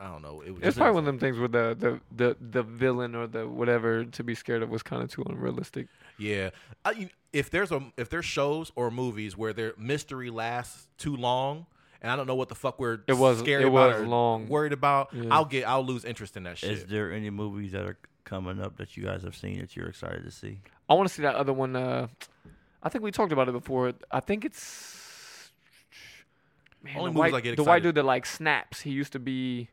I don't know. It was. It's just- probably one of them things where the the the, the villain or the whatever to be scared of was kind of too unrealistic. Yeah. I, you- if there's a if there's shows or movies where their mystery lasts too long. And I don't know what the fuck we're It was- scared it about was or long. worried about. Yeah. I'll get I'll lose interest in that shit. Is there any movies that are coming up that you guys have seen that you're excited to see? I want to see that other one. Uh, I think we talked about it before. I think it's man, Only the movies white, I get the white dude that like snaps. He used to be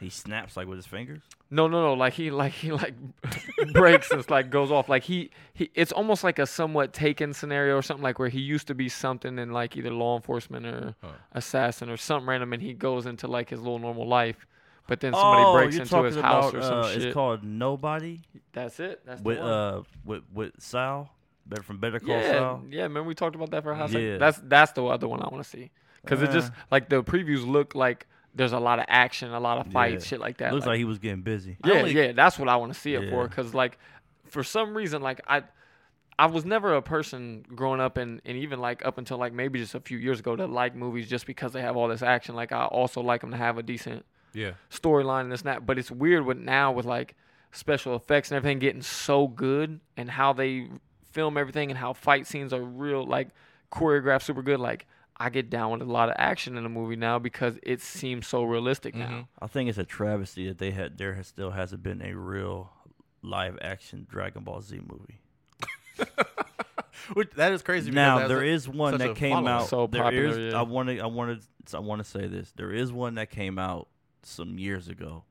He snaps like with his fingers. no, no, no. Like he like he like breaks and like goes off. Like he he. It's almost like a somewhat taken scenario or something like where he used to be something in like either law enforcement or Huh. assassin or something random, and he goes into like his little normal life. But then somebody breaks Oh, you're into his talking house about, or some uh, shit. It's called Nobody That's it. That's the with one. uh with with Sal, better from Better Call yeah, Saul. yeah. Remember we talked about that for a hot second? Yeah. That's that's the other one I want to see because it just Uh. like the previews look like there's a lot of action, a lot of fights, Yeah. shit like that. Looks like he was getting busy. Yeah, only- yeah. That's what I want to see it for because like for some reason like I. I was never a person growing up and, and even like up until like maybe just a few years ago to like movies just because they have all this action. Like I also like them to have a decent yeah. storyline and this and that. But it's weird with now with like special effects and everything getting so good and how they film everything and how fight scenes are real like choreographed super good. Like I get down with a lot of action in a movie now because it seems so realistic now. Mm-hmm. I think it's a travesty that they had there has, still hasn't been a real live action Dragon Ball Z movie. Which, that is crazy. Now that's there a- is one that came following. out. So there popular, is- yeah. I wanted. I wanted. I want to say this. There is one that came out some years ago,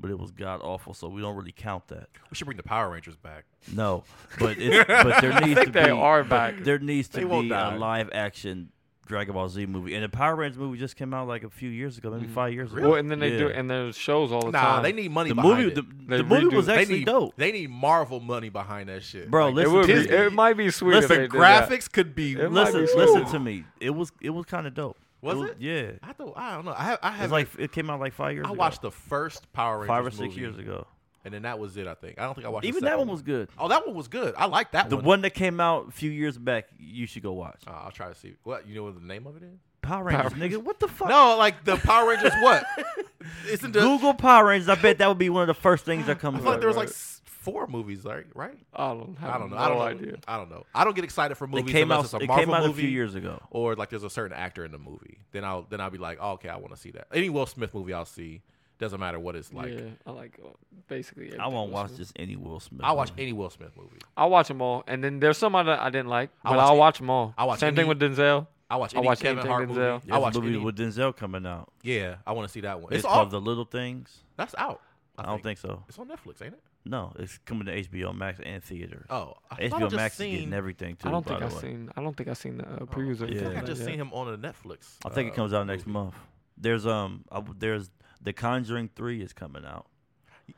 but it was god awful. So we don't really count that. We should bring the Power Rangers back. No, but it's, but there I needs think to they be. are back. There needs to They be die. a live action Dragon Ball Z movie, and the Power Rangers movie just came out like a few years ago, maybe Mhm. five years ago. Well, and then they do, Yeah. and there's shows all the Nah, time. they need money the behind movie, it. the, They the movie was they they actually need dope, They need Marvel money behind that shit, bro. Like, listen, it would be. It might be sweet. if listen, they did that. graphics could be. It listen, be listen to me. It was it was kind of dope. Was was, it? Yeah, I thought I don't know. I have, I it's have like it came out like five years. I ago. watched the first Power Rangers five or six movie, years ago. And then that was it. I think I don't think I watched the Even that one was good. Oh, that one was good. I like that one. The one. one that came out a few years back, you should go watch. Uh, I'll try to see. What you know what the name of it is? Power Rangers, Power nigga. What the fuck? No, like the Power Rangers. What? isn't the, Google Power Rangers. I bet that would be one of the first things that I comes feel like up. there was like right. s- four movies, right? Right? I don't have I don't know. No I don't know. idea. I don't know. I don't get excited for It movies came unless out. it's a It Marvel came out movie a few years ago. or like there's a certain actor in the movie. Then I'll then I'll be like, oh, okay, I want to see that. Any Will Smith movie I'll see. Doesn't matter what it's like. yeah, I like uh, basically. I won't watch Smith. just any Will Smith. I'll watch movie. any Will Smith movie. I'll watch them all, and then there's some other I didn't like, I'll but watch I'll any- watch them all. I'll watch Same thing any- with Denzel. I watch I'll any watch Kevin anything Hart Denzel. movie. There's I a watch movie any. with Denzel coming out. Yeah, I want to see that one. It's, It's, all called The Little Things. that's out. I, I, don't think so. it's on Netflix, ain't it? No, it's coming to HBO Max and theaters. Oh, I thought I HBO just Max seen, is getting everything too. I don't by think the I've way. seen. I don't think I've seen the uh, Oh, previews or I anything. think I like just that seen him on a Netflix. I think it uh, comes out next movie. month. There's um, I, there's The Conjuring Three is coming out.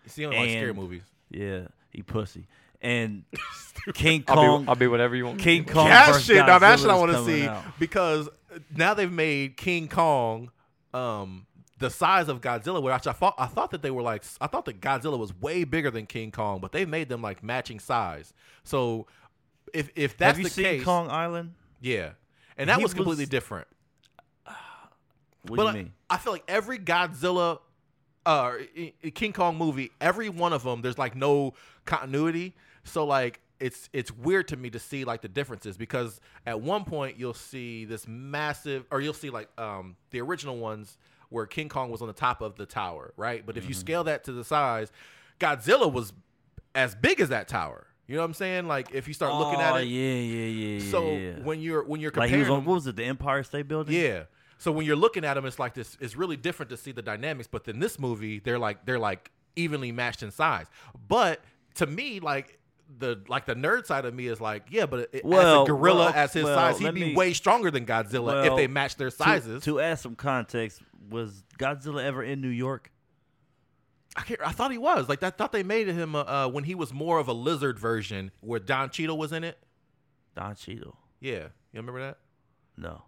See, I don't like scary movies. Yeah, he pussy. And King I'll Kong. be, I'll be whatever you want. me to King be. Kong that versus shit. Now that shit I is want to coming see out. because now they've made King Kong um the size of Godzilla, which I thought I thought that they were like I thought that Godzilla was way bigger than King Kong, but they've made them like matching size. So if if that's Have you the seen case, Kong Island? yeah, and that He was completely was- different. What but do I, you mean? I feel like every Godzilla, uh, King Kong movie, every one of them, there's like no continuity. So like it's it's weird to me to see like the differences because at one point you'll see this massive, or you'll see like um the original ones where King Kong was on the top of the tower, right? But if you scale that to the size, Godzilla was as big as that tower. You know what I'm saying? Like if you start looking at Oh, it. yeah, yeah, yeah. So yeah. when you're when you're like comparing he was on what was it? The Empire State Building. yeah. So when you're looking at them, it's like this. It's really different to see the dynamics. But in this movie, they're like they're like evenly matched in size. But to me, like the like the nerd side of me is like, yeah, but it, Well, as a gorilla well, as his well, size, he'd be me- way stronger than Godzilla if they match their sizes. To, add some context, was Godzilla ever in New York? I, can't, I thought he was like I thought they made him uh, uh, when he was more of a lizard version where Don Cheadle was in it. Don Cheadle. Yeah, you remember that? No.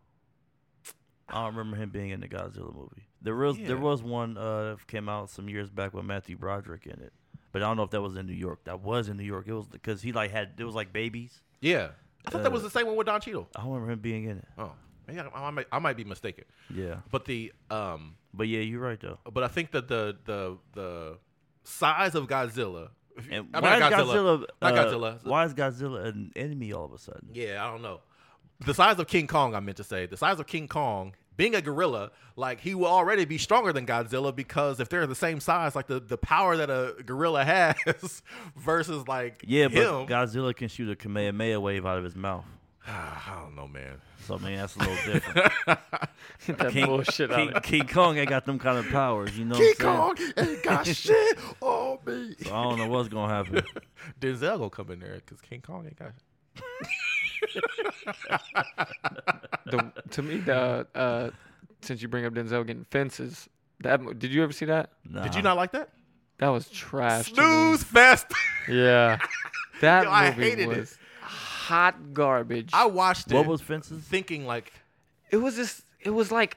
I don't remember him being in the Godzilla movie. There was Yeah. there was one uh that came out some years back with Matthew Broderick in it, but I don't know if that was in New York. That was in New York. It was because he like had it was like babies. Yeah, I thought that Uh, was the same one with Don Cheadle. I don't remember him being in it. Oh, maybe I, I might I might be mistaken. Yeah, But the um but yeah, you're right though. but I think that the the the size of Godzilla. you- And I mean, why is Godzilla? not uh, Godzilla. Why is Godzilla an enemy all of a sudden? Yeah, I don't know. The size of King Kong, I meant to say, the size of King Kong, being a gorilla, like he will already be stronger than Godzilla because if they're the same size, like the, the power that a gorilla has versus like Yeah, but. Godzilla can shoot a Kamehameha wave out of his mouth. I don't know, man. So man, that's a little different. That King, bullshit out King, of it. King Kong ain't got them kind of powers, you know. King what I'm? Kong ain't got shit on me. So I don't know what's gonna happen. Denzel gonna come in there because King Kong ain't got. The, to me, the uh, since you bring up Denzel getting fences, that did you ever see that? Did you not like that? That was trash. to. Snooze fest. Yeah, that Yo, I movie hated it. was hot garbage. I watched it. What was fences? thinking like it was just. It was like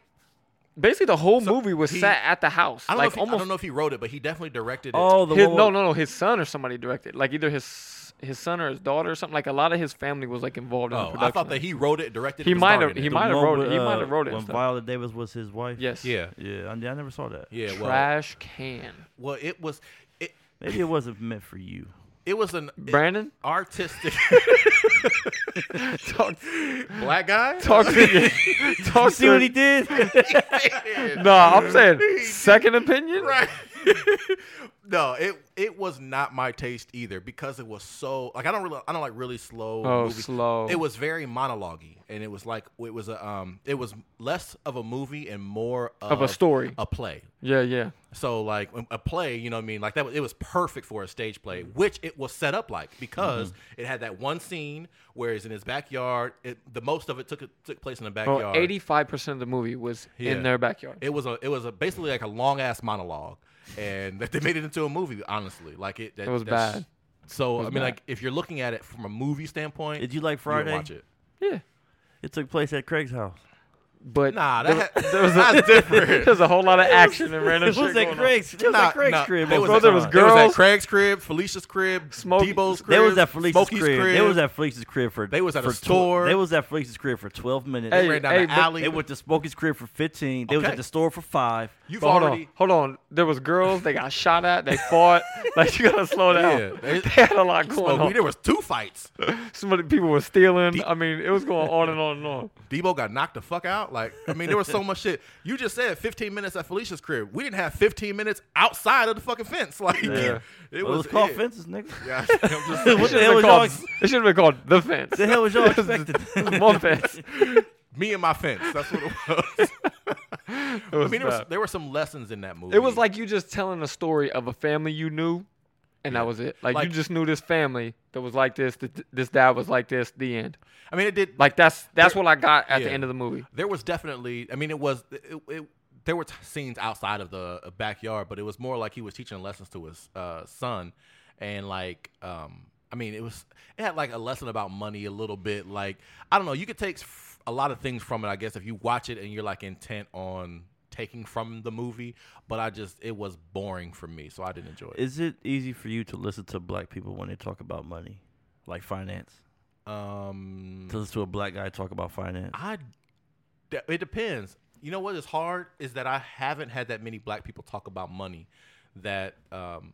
basically the whole So movie was he- set at the house. I don't like know if he, I almost. don't know if he wrote it, but he definitely directed it. Oh, the his, one no, no, no. His son or somebody directed. Like either his his son or his daughter or something. Like a lot of his family was like involved in the Oh, production. I thought that he wrote it, directed it. He and might starred have- in he it. might have wrote it- he might uh, have wrote it and When stuff. Viola Davis was his wife. Yes. Yeah, Yeah, I, I never saw that. yeah. Well, Trash can. well, it was it. Maybe it wasn't meant for you. It was an Brandon, artistic talk, black guy. talk to you. talk See to what he did? No, I'm saying second opinion. right. no, it it was not my taste either because it was so like I don't really I don't like really slow Oh, movies. slow. It was very monologue and it was like it was a um it was less of a movie and more of, Of a story. a play. Yeah, yeah. So like a play, you know what I mean? Like that was, it was perfect for a stage play, which it was set up like because Mm-hmm. it had that one scene where it's in his backyard. It, the most of it took took place in the backyard. eighty-five percent of the movie was Yeah. in their backyard. It was a it was a basically like a long ass monologue, and that they made it into a movie. Honestly, like it. That, It was bad. So was I mean, bad. like if you're looking at it from a movie standpoint, Did you like you would Friday? watch it. Yeah. It took place at Craig's house. But Nah, there, that there was a, that's different. There's a whole lot of action and random It shit was going at on. Craig's. It was Nah, at Craig's nah, crib. They most was, of the at, there was time. they was at. Craig's crib, Felicia's crib, Smokey- Debo's crib. They was at Felicia's Smokey's crib. crib. They was at Felicia's crib for. They was at a for tw- store. they was at Felicia's crib for 12 minutes. Hey, ran down hey, the alley. They went to Smokey's crib for 15. They was at the store for five. You've But hold already. on, hold on. There was girls. They got shot at. They fought. like you gotta slow down. Yeah, they, they- had a lot going Smokey, on. there was two fights. Some of the people were stealing. I mean, it was going on and on and on. Debo got knocked the fuck out. Like, I mean, there was so much shit. You just said 15 minutes at Felicia's crib. We didn't have 15 minutes outside of the fucking fence. Like, Yeah. it, It was, was, called it. fences, nigga. Yeah, I'm just What the hell was called- y'all? It should have been called the fence. The hell was y'all expected? One fence. Me and my fence. That's what it was. It was I mean, was, there were some lessons in that movie. It was like you just telling a story of a family you knew, and that was it. Like, Like- you just knew this family that was like this. That this dad was like this. The end. I mean, it did. Like that's that's There- what I got at the end of the movie. there was definitely. I mean, it was. It, it, there were t- scenes outside of the uh, backyard, but it was more like he was teaching lessons to his uh, son, and like, um, I mean, it was. It had like a lesson about money a little bit. Like, I don't know. You could take f- a lot of things from it, I guess, if you watch it and you're like intent on taking from the movie. But I just, it was boring for me, so I didn't enjoy it. Is it easy for you to listen to black people when they talk about money, like finance? Um, To listen to a black guy talk about finance? I. It depends. You know what is hard is that I haven't had that many black people talk about money. That um.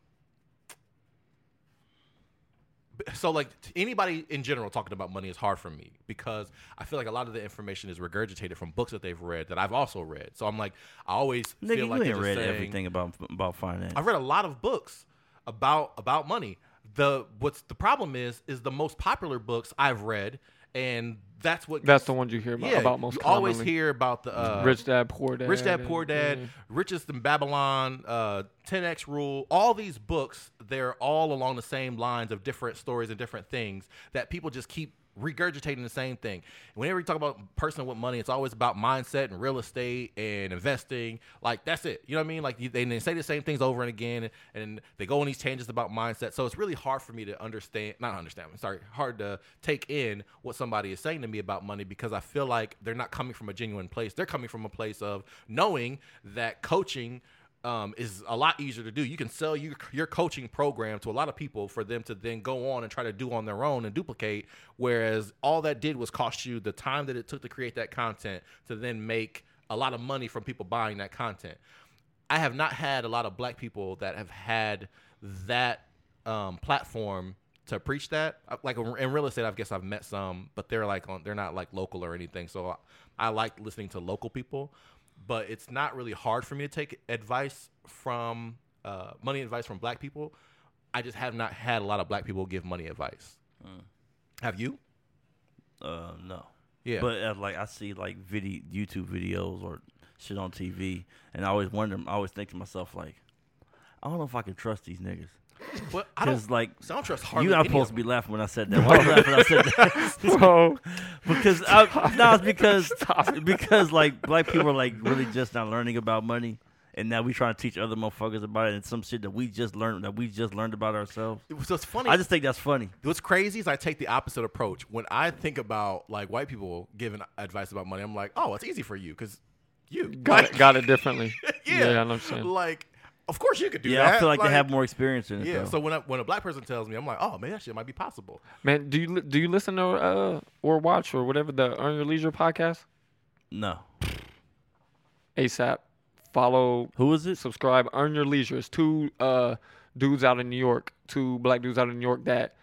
So like anybody in general talking about money is hard for me because I feel like a lot of the information is regurgitated from books that they've read that I've also read. So I'm like I always Nigga, feel you like ain't read saying- everything about about finance. I've read a lot of books about about money. The what's the problem is is the most popular books I've read, and that's what That's the ones you hear about, yeah, about most you always hear about the uh, Rich Dad Poor Dad. Rich Dad Poor Dad, yeah. Richest in Babylon, uh, 10X Rule, all these books, they're all along the same lines of different stories and different things that people just keep regurgitating the same thing. Whenever you talk about person with money, it's always about mindset and real estate and investing. Like that's it. You know what I mean? Like they, they say the same things over and again, and they go on these changes about mindset. So it's really hard for me to understand, not understand. I'm sorry, hard to take in what somebody is saying to me about money because I feel like they're not coming from a genuine place. They're coming from a place of knowing that coaching um, is a lot easier to do. You can sell your, your coaching program to a lot of people for them to then go on and try to do on their own and duplicate. Whereas all that did was cost you the time that it took to create that content to then make a lot of money from people buying that content. I have not had a lot of black people that have had that um, platform to preach that. Uh, Like in real estate, I guess I've met some, but they're like on, they're not like local or anything. So I, I like listening to local people, but it's not really hard for me to take advice from uh, money advice from black people. I just have not had a lot of black people give money advice. Have you? Uh, no. Yeah. But uh, like I see like video YouTube videos or shit on TV, and I always wonder. I always think to myself like, I don't know if I can trust these niggas. But I don't. Because like so I don't trust hardly you not supposed to be laughing when I said that. Why was I laughing when I said that? Bro, because I, no, it's because Stop. because like black people are like really just not learning about money, and now we trying to teach other motherfuckers about it, and some shit that we just learned that we just learned about ourselves. So it's funny. I just think that's funny. What's crazy is I take the opposite approach. When I think about like white people giving advice about money, I'm like, oh, it's easy for you because you got like, it, got it differently. yeah, yeah, I know what I'm saying. Like, of course you could do Yeah, that. I feel like, they have more experience in it. Yeah. though. So when I, when a black person tells me, I'm like, oh, man, that shit might be possible. Man, do you do you listen to uh, or watch or whatever the Earn Your Leisure podcast? no, ASAP. Follow, who is it? subscribe. Earn Your Leisure. It's two uh, dudes out in New York, two black dudes out in New York that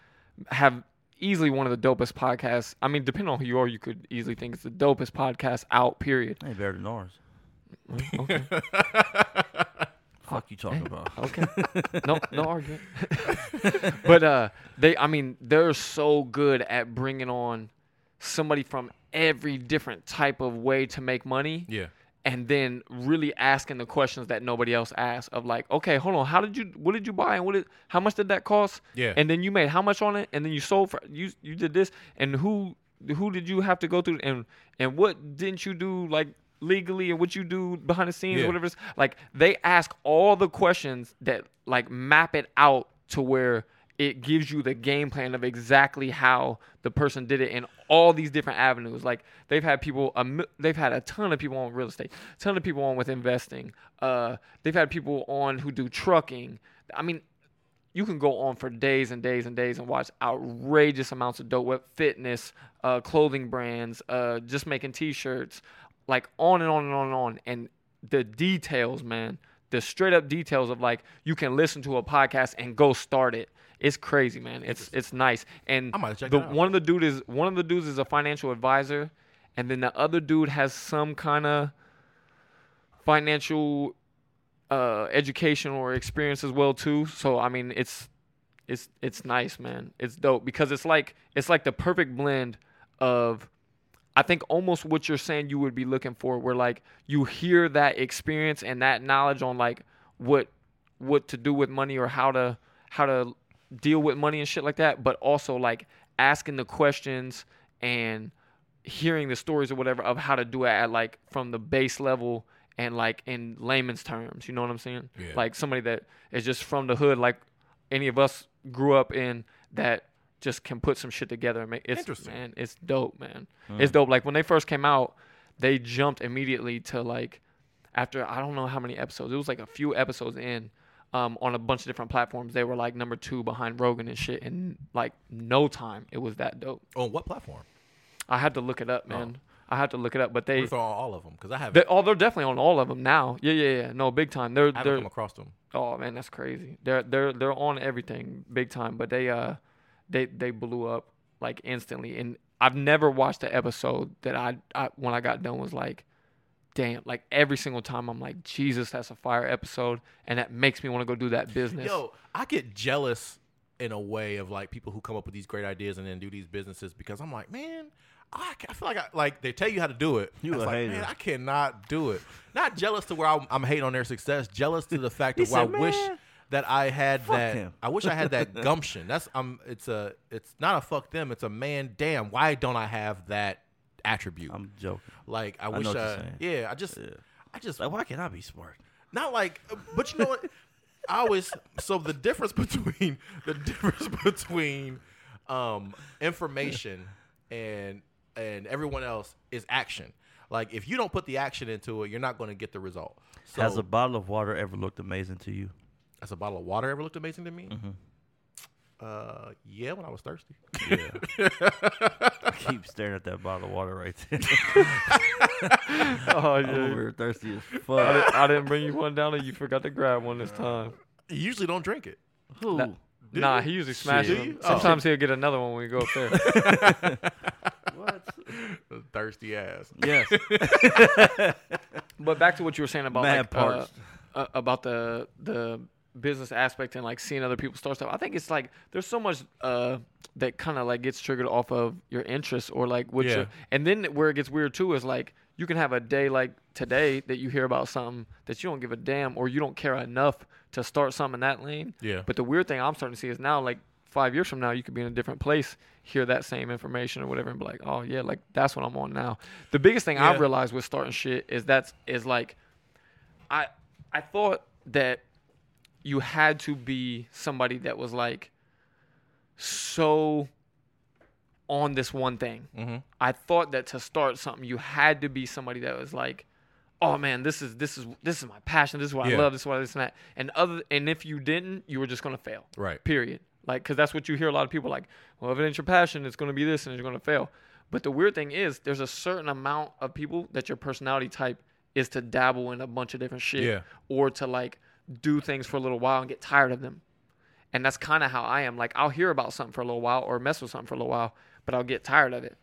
have easily one of the dopest podcasts. I mean, depending on who you are, you could easily think it's the dopest podcast out. Period. Ain't better than ours. Okay. Fuck you talking about? Okay. no, no argument. but uh, they, I mean, they're so good at bringing on somebody from every different type of way to make money, Yeah. and then really asking the questions that nobody else asks. Of like, okay, hold on, how did you, what did you buy, and what did, how much did that cost? Yeah. And then you made how much on it, and then you sold for you, you did this, and who, who did you have to go through, and and what didn't you do like legally and what you do behind the scenes, Yeah. whatever it's like they ask all the questions that like map it out to where it gives you the game plan of exactly how the person did it in all these different avenues. Like they've had people, mi- they've had a ton of people on real estate, a ton of people on with investing. Uh, they've had people on who do trucking. I mean, you can go on for days and days and days and watch outrageous amounts of dope web fitness, uh, clothing brands, uh, just making t-shirts, like on and on and on and on. And the details, man, the straight up details of like you can listen to a podcast and go start it. It's crazy, man. It's it's nice. And I might check the one of the dude is one of the dudes is a financial advisor, and then the other dude has some kind of financial uh, education or experience as well too. So I mean, it's it's it's nice, man. It's dope because it's like it's like the perfect blend of I think almost what you're saying you would be looking for, where like you hear that experience and that knowledge on like what what to do with money or how to how to deal with money and shit like that, but also like asking the questions and hearing the stories or whatever of how to do it at like from the base level and like in layman's terms. You know what I'm saying? Yeah. Like somebody that is just from the hood, like any of us grew up in that just can put some shit together and make it's Interesting. man, it's dope, man. It's dope. Like when they first came out, they jumped immediately to like after I don't know how many episodes. It was like a few episodes in. Um, on a bunch of different platforms, they were like number two behind Rogan and shit. In like no time, it was that dope. On what platform? I had to look it up, man. I had to look it up, but they, We're on all of them because I haven't. they oh, they're definitely on all of them now. Yeah, yeah, yeah. No, big time. They're I haven't they're come across them. oh man, that's crazy. They're they're they're on everything big time, but they uh they they blew up like instantly. And I've never watched an episode that I, I when I got done was like, damn, like every single time I'm like, Jesus, that's a fire episode, and that makes me want to go do that business. Yo, I get jealous in a way of like people who come up with these great ideas and then do these businesses because I'm like, man, I, I feel like I, like they tell you how to do it. You a like, hater. man, I cannot do it. Not jealous to where I'm, I'm hating on their success. Jealous to the fact that where said, I wish "Man, that I had fuck that. him." I wish I had that gumption. That's um, it's a it's not a fuck them. It's a man. Damn, why don't I have that attribute? I'm joking. like I I wish know what you're I, yeah. I just Yeah. I just Like, why can't I be smart? not like, but you know what? I always so the difference between the difference between um, information and and everyone else is action. Like if you don't put the action into it, you're not going to get the result. So Has a bottle of water ever looked amazing to you? Has a bottle of water ever looked amazing to me? Mm-hmm. Uh, yeah, when I was thirsty. Yeah. I keep staring at that bottle of water right there. oh I'm yeah. over here thirsty as I, fuck. didn't, I didn't bring you one down, and you forgot to grab one this time. You usually don't drink it. Who? That- Do nah, he usually smashes Do you? them. Oh. Sometimes he'll get another one when we go up there. what? Thirsty ass. Yes. But back to what you were saying about Mad like, uh, uh, about the the business aspect and like seeing other people start stuff. I think it's like there's so much uh, that kind of like gets triggered off of your interests or like what Yeah. you and then where it gets weird too is like you can have a day like today that you hear about something that you don't give a damn or you don't care enough to start something in that lane. Yeah. But the weird thing I'm starting to see is now like five years from now you could be in a different place, hear that same information or whatever, and be like, oh yeah, like that's what I'm on now. The biggest thing I Yeah. realized with starting shit is that's is like I I thought that you had to be somebody that was like so on this one thing. Mm-hmm. I thought that to start something you had to be somebody that was like, oh man, this is this is this is my passion. This is what Yeah. I love. This is what this and that. And other and if you didn't, you were just gonna fail. Right. Period. Like, cause that's what you hear a lot of people like. Well, if it ain't your passion, it's gonna be this and you're gonna fail. But the weird thing is, there's a certain amount of people that your personality type is to dabble in a bunch of different shit, Yeah. or to like do things for a little while and get tired of them. And that's kind of how I am. Like, I'll hear about something for a little while or mess with something for a little while, but I'll get tired of it,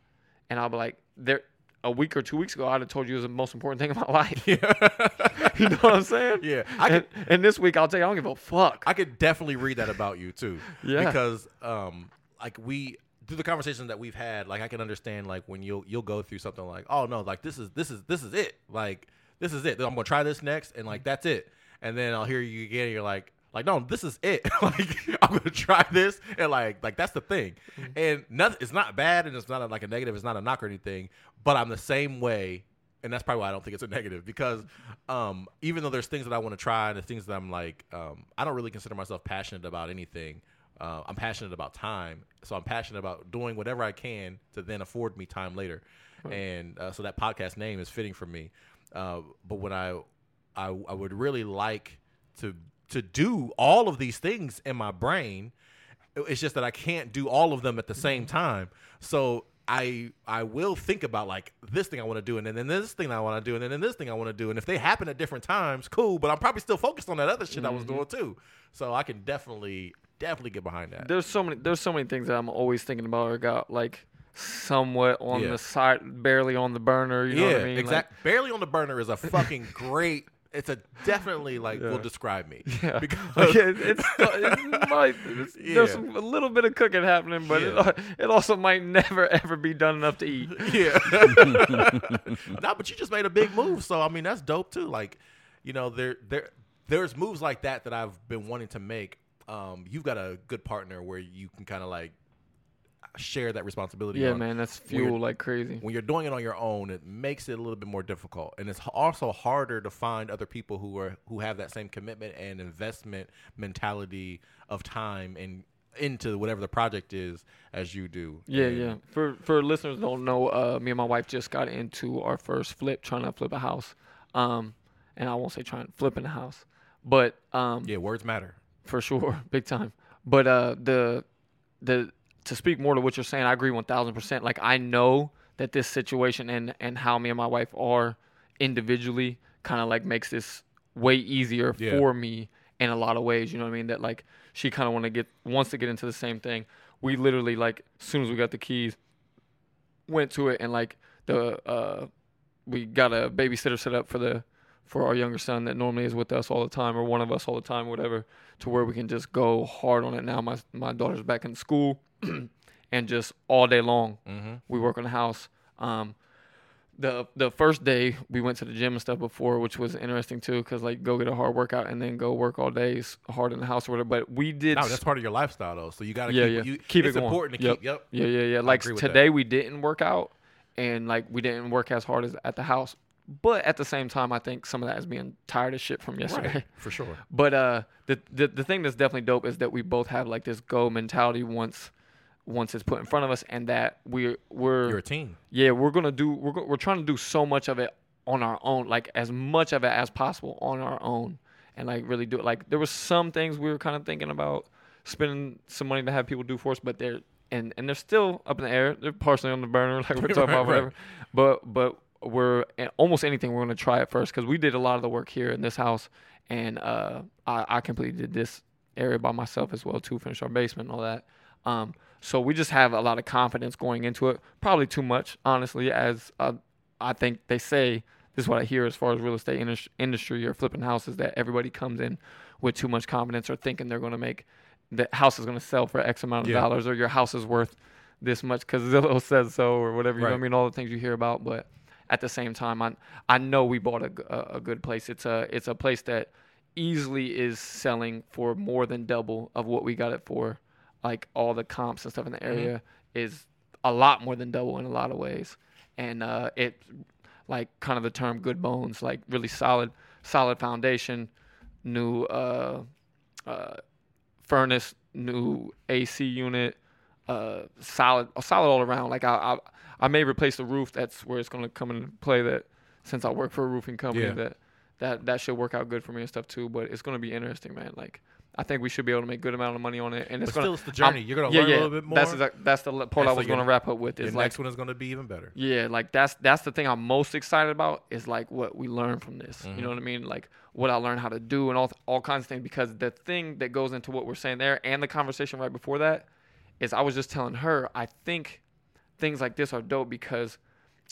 and I'll be like, there. A week or two weeks ago, I'd have told you it was the most important thing in my life. you know what I'm saying? Yeah. I and, and this week, I'll tell you, I don't give a fuck. I could definitely read that about you too. Yeah. Because um like we through the conversation that we've had, like I can understand like when you'll you'll go through something like, oh no, like this is this is this is it. Like this is it. I'm gonna try this next and like that's it. And then I'll hear you again and you're like like no, this is it. like I'm gonna try this and like like that's the thing. And nothing it's not bad and it's not like a negative, it's not a knock or anything, but I'm the same way and that's probably why I don't think it's a negative because um, even though there's things that I want to try and there's things that I'm like, um, I don't really consider myself passionate about anything, Uh, I'm passionate about time, so I'm passionate about doing whatever I can to then afford me time later, and uh, so that podcast name is fitting for me. Uh, but when I, I, I would really like to to do all of these things in my brain. It's just that I can't do all of them at the same time. So I I will think about like this thing I want to do, and then this thing I want to do, and then this thing I want to do. And if they happen at different times, cool. But I'm probably still focused on that other shit I was doing mm-hmm. too. So I can definitely definitely get behind that. There's so many. There's so many things that I'm always thinking about or got like somewhat on Yeah. the side, barely on the burner. You know yeah, what I mean? Like, exactly. Barely on the burner is a fucking great. It's a definitely like will describe me. Yeah. Because it's, it might, it's, Yeah. There's some, a little bit of cooking happening, but Yeah. it, it also might never ever be done enough to eat. Yeah. nah, but you just made a big move, so I mean that's dope too. Like, you know, there there there's moves like that that I've been wanting to make. Um, you've got a good partner where you can kind of like share that responsibility. Yeah, on. man, that's fuel like crazy. When you're doing it on your own, it makes it a little bit more difficult, and it's also harder to find other people who are who have that same commitment and investment mentality of time and into whatever the project is as you do. Yeah, And- yeah. For for listeners don't know, uh, me and my wife just got into our first flip, trying to flip a house. Um, and I won't say trying flipping a house, but um, yeah. Words matter. for sure, big time. But uh, the the to speak more to what you're saying, I agree one thousand percent. Like I know that this situation and and how me and my wife are individually kind of like makes this way easier Yeah. for me in a lot of ways. You know what I mean? That like she kind of want to get wants to get into the same thing. We literally like as soon as we got the keys, went to it and like the uh we got a babysitter set up for the for our younger son that normally is with us all the time or one of us all the time whatever to where we can just go hard on it now my my daughter's back in school and just all day long Mm-hmm. we work on the house um the the first day we went to the gym and stuff before which was interesting too because like go get a hard workout and then go work all days hard in the house or whatever but we did No, that's part of your lifestyle though. So you gotta Yeah, keep, yeah. You, Keep it it's going. important to Yep. keep. Yep. Yeah, yeah, yeah. Like with that. today we didn't work out and like we didn't work as hard as at the house. But at the same time I think some of that is being tired of shit from yesterday. Right. For sure. But uh the, the the thing that's definitely dope is that we both have like this go mentality once once it's put in front of us and that we're we're You're a team. yeah, we're gonna do. We're go, we're trying to do so much of it on our own, like as much of it as possible on our own, and like really do it. Like there was some things we were kind of thinking about spending some money to have people do for us, but they're and and they're still up in the air. They're partially on the burner, like we're talking Right, about right. whatever. But but we're almost anything we're gonna try it first because we did a lot of the work here in this house, and uh, I I completely did this area by myself as well too. Finish our basement and all that. Um, so we just have a lot of confidence going into it. Probably too much, honestly, as uh, I think they say. This is what I hear as far as real estate indus- industry or flipping houses that everybody comes in with too much confidence or thinking they're going to make the house is going to sell for X amount of Yeah. dollars or your house is worth this much because Zillow says so or whatever. You know what I mean? All the things you hear about, but at the same time, I I know we bought a a good place. It's a it's a place that easily is selling for more than double of what we got it for. Like all the comps and stuff in the area is a lot more than double in a lot of ways, and uh, it like kind of the term good bones, like really solid solid foundation, new uh, uh, furnace, new AC unit, uh, solid, solid all around. Like I, I, I may replace the roof. That's where it's gonna come into play. That since I work for a roofing company, Yeah. that that that should work out good for me and stuff too. But it's gonna be interesting, man. Like I think we should be able to make good amount of money on it, and it's But gonna. still, it's the journey. I'm- You're gonna yeah, learn yeah, a little bit more. That's exact, that's the part I was gonna wrap up with. the Is like next one is gonna be even better. yeah, like that's that's the thing I'm most excited about is like what we learn from this. Mm-hmm. You know what I mean? Like what I learned how to do and all all kinds of things. Because the thing that goes into what we're saying there and the conversation right before that is I was just telling her I think things like this are dope because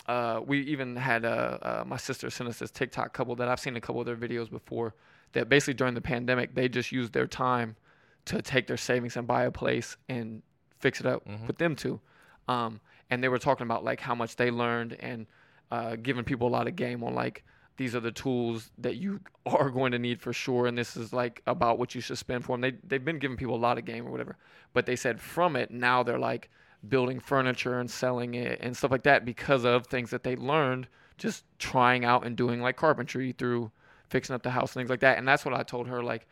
uh, we even had uh, uh, my sister sent us this TikTok couple that I've seen a couple of their videos before that basically during the pandemic they just used their time to take their savings and buy a place and fix it up with them two. Um, and they were talking about like how much they learned and uh, giving people a lot of game on like these are the tools that you are going to need for sure and this is like about what you should spend for them. They they've been giving people a lot of game or whatever, but they said from it now they're like building furniture and selling it and stuff like that because of things that they learned just trying out and doing like carpentry through fixing up the house things like that. And that's what I told her like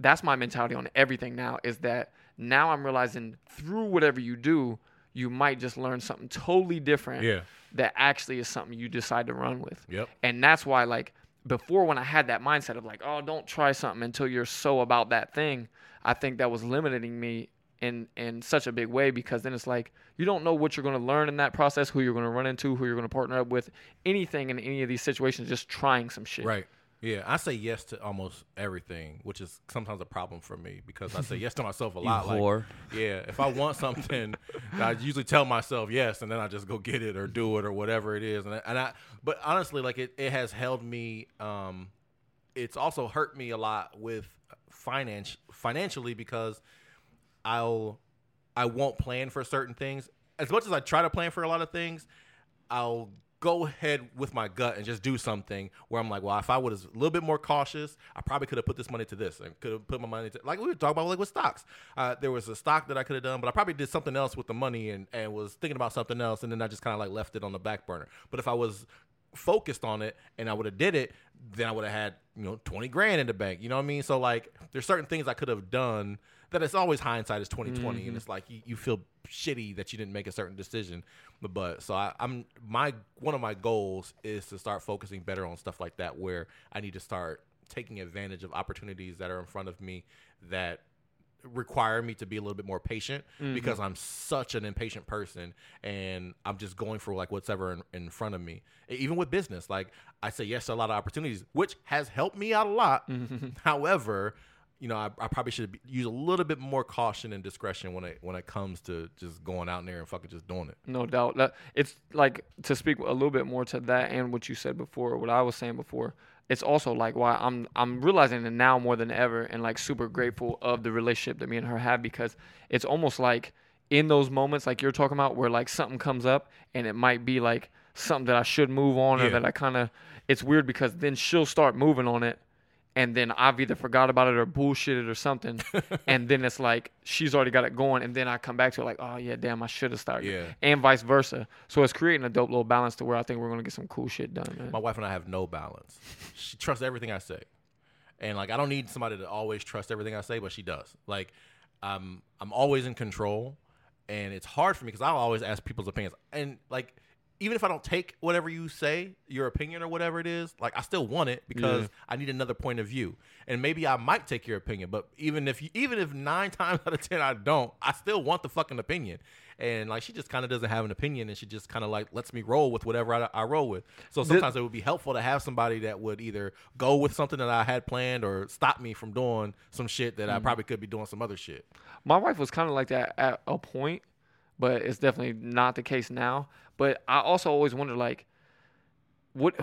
that's my mentality on everything now is that now I'm realizing through whatever you do, you might just learn something totally different Yeah. that actually is something you decide to run with. Yep. And that's why, like, before when I had that mindset of like, oh, don't try something until you're so about that thing, I think that was limiting me in in such a big way because then it's like you don't know what you're going to learn in that process, who you're going to run into, who you're going to partner up with, anything in any of these situations, just trying some shit. Right. Yeah, I say yes to almost everything, which is sometimes a problem for me because I say yes to myself a lot. Like, yeah, if I want something, I usually tell myself yes, and then I just go get it or do it or whatever it is. And I, and I but honestly, like it, it has held me. Um, it's also hurt me a lot with finance financially because I'll I won't plan for certain things as much as I try to plan for a lot of things. I'll go ahead with my gut and just do something where I'm like, well, if I was a little bit more cautious, I probably could have put this money to this and could have put my money to like we were talking about like with stocks. Uh, there was a stock that I could have done, but I probably did something else with the money and, and was thinking about something else, and then I just kind of like left it on the back burner. But if I was focused on it and I would have did it, then I would have had you know twenty grand in the bank. You know what I mean? So like, there's certain things I could have done that it's always hindsight is 2020 and mm-hmm. it's like you, you feel shitty that you didn't make a certain decision. But, but so I, i'm my one of my goals is to start focusing better on stuff like that where i need to start taking advantage of opportunities that are in front of me that require me to be a little bit more patient mm-hmm. because i'm such an impatient person and i'm just going for like what's ever in, in front of me. Even with business like i say yes to a lot of opportunities which has helped me out a lot. Mm-hmm. However you know, I, I probably should be, use a little bit more caution and discretion when it when it comes to just going out there and fucking just doing it. No doubt. That it's like to speak a little bit more to that and what you said before, what I was saying before. It's also like why I'm I'm realizing it now more than ever and like super grateful of the relationship that me and her have because it's almost like in those moments like you're talking about where like something comes up and it might be like something that I should move on or that I kind of it's weird because then she'll start moving on it and then I've either forgot about it or bullshitted or something, and then it's like she's already got it going, and then I come back to it like, oh yeah, damn, I should have started, Yeah. and vice versa. So it's creating a dope little balance to where I think we're gonna get some cool shit done, man. My wife and I have no balance. She trusts everything I say, and like I don't need somebody to always trust everything I say, but she does. Like I'm I'm always in control, and it's hard for me because I'll always ask people's opinions, and like. Even if I don't take whatever you say, your opinion or whatever it is, like I still want it because Yeah. I need another point of view. And maybe I might take your opinion, but even if you, even if nine times out of ten I don't, I still want the fucking opinion. And like she just kind of doesn't have an opinion, and she just kind of like lets me roll with whatever I, I roll with. So sometimes it would be helpful to have somebody that would either go with something that I had planned or stop me from doing some shit that I mm-hmm. probably could be doing some other shit. My wife was kind of like that at a point, but it's definitely not the case now. But I also always wonder like, what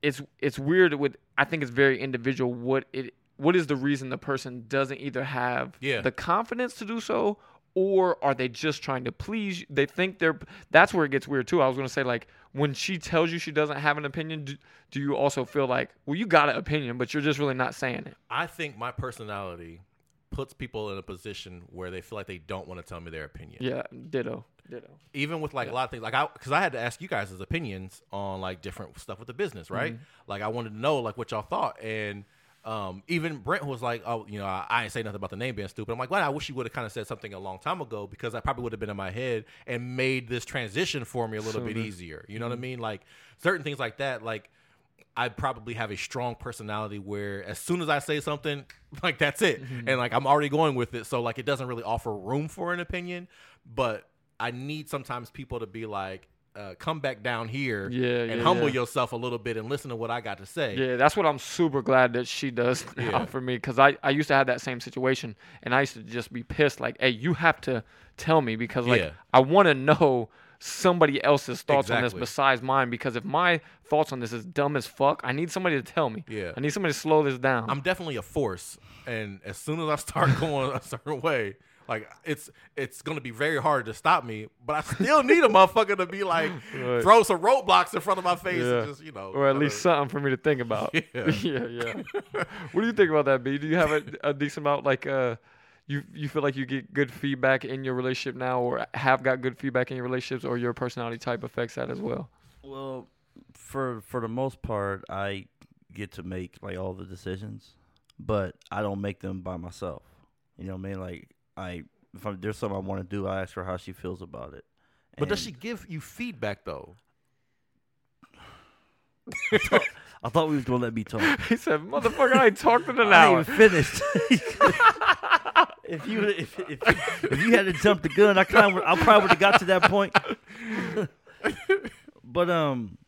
it's it's weird with I think it's very individual what it what is the reason the person doesn't either have Yeah. the confidence to do so or are they just trying to please you? they think they're that's where it gets weird too i was going to say like when she tells you she doesn't have an opinion do, do you also feel like well you got an opinion but you're just really not saying it I think my personality puts people in a position where they feel like they don't want to tell me their opinion. yeah ditto ditto even with like a lot of things like i because i had to ask you guys' opinions on like different stuff with the business right like i wanted to know like what y'all thought and um, even Brent was like, "Oh, you know, I, I ain't say nothing about the name being stupid." I'm like, "Well, I wish you would have kind of said something a long time ago because that probably would have been in my head and made this transition for me a little bit Sooner. easier." You know what I mean? Like certain things like that. Like I probably have a strong personality where as soon as I say something, like that's it, and like I'm already going with it. So like it doesn't really offer room for an opinion, but I need sometimes people to be like, uh, come back down here Yeah, and yeah, humble yeah. yourself a little bit and listen to what I got to say. Yeah, that's what I'm super glad that she does for me because I, I used to have that same situation and I used to just be pissed like, hey, you have to tell me because like. I want to know somebody else's thoughts on this besides mine because if my thoughts on this is dumb as fuck, I need somebody to tell me. Yeah. I need somebody to slow this down. I'm definitely a force, and as soon as I start going a certain way, like it's it's gonna be very hard to stop me. But I still need a motherfucker to be like Right. throw some roadblocks in front of my face Yeah. and just you know, or at least something for me to think about. Yeah. yeah, yeah. what do you think about that, B? Do you have a, a decent amount like uh you you feel like you get good feedback in your relationship now or have got good feedback in your relationships or your personality type affects that as well? Well, for for the most part, I get to make like all the decisions, but I don't make them by myself. You know what I mean? Like I if I'm, there's something I want to do, I ask her how she feels about it. But does she give you feedback though? I thought we was gonna let me talk. He said, "Motherfucker, I ain't talked in an I hour." ain't even finished. if you if, if, if you had to jump the gun, I kind of I probably would have got to that point. but um,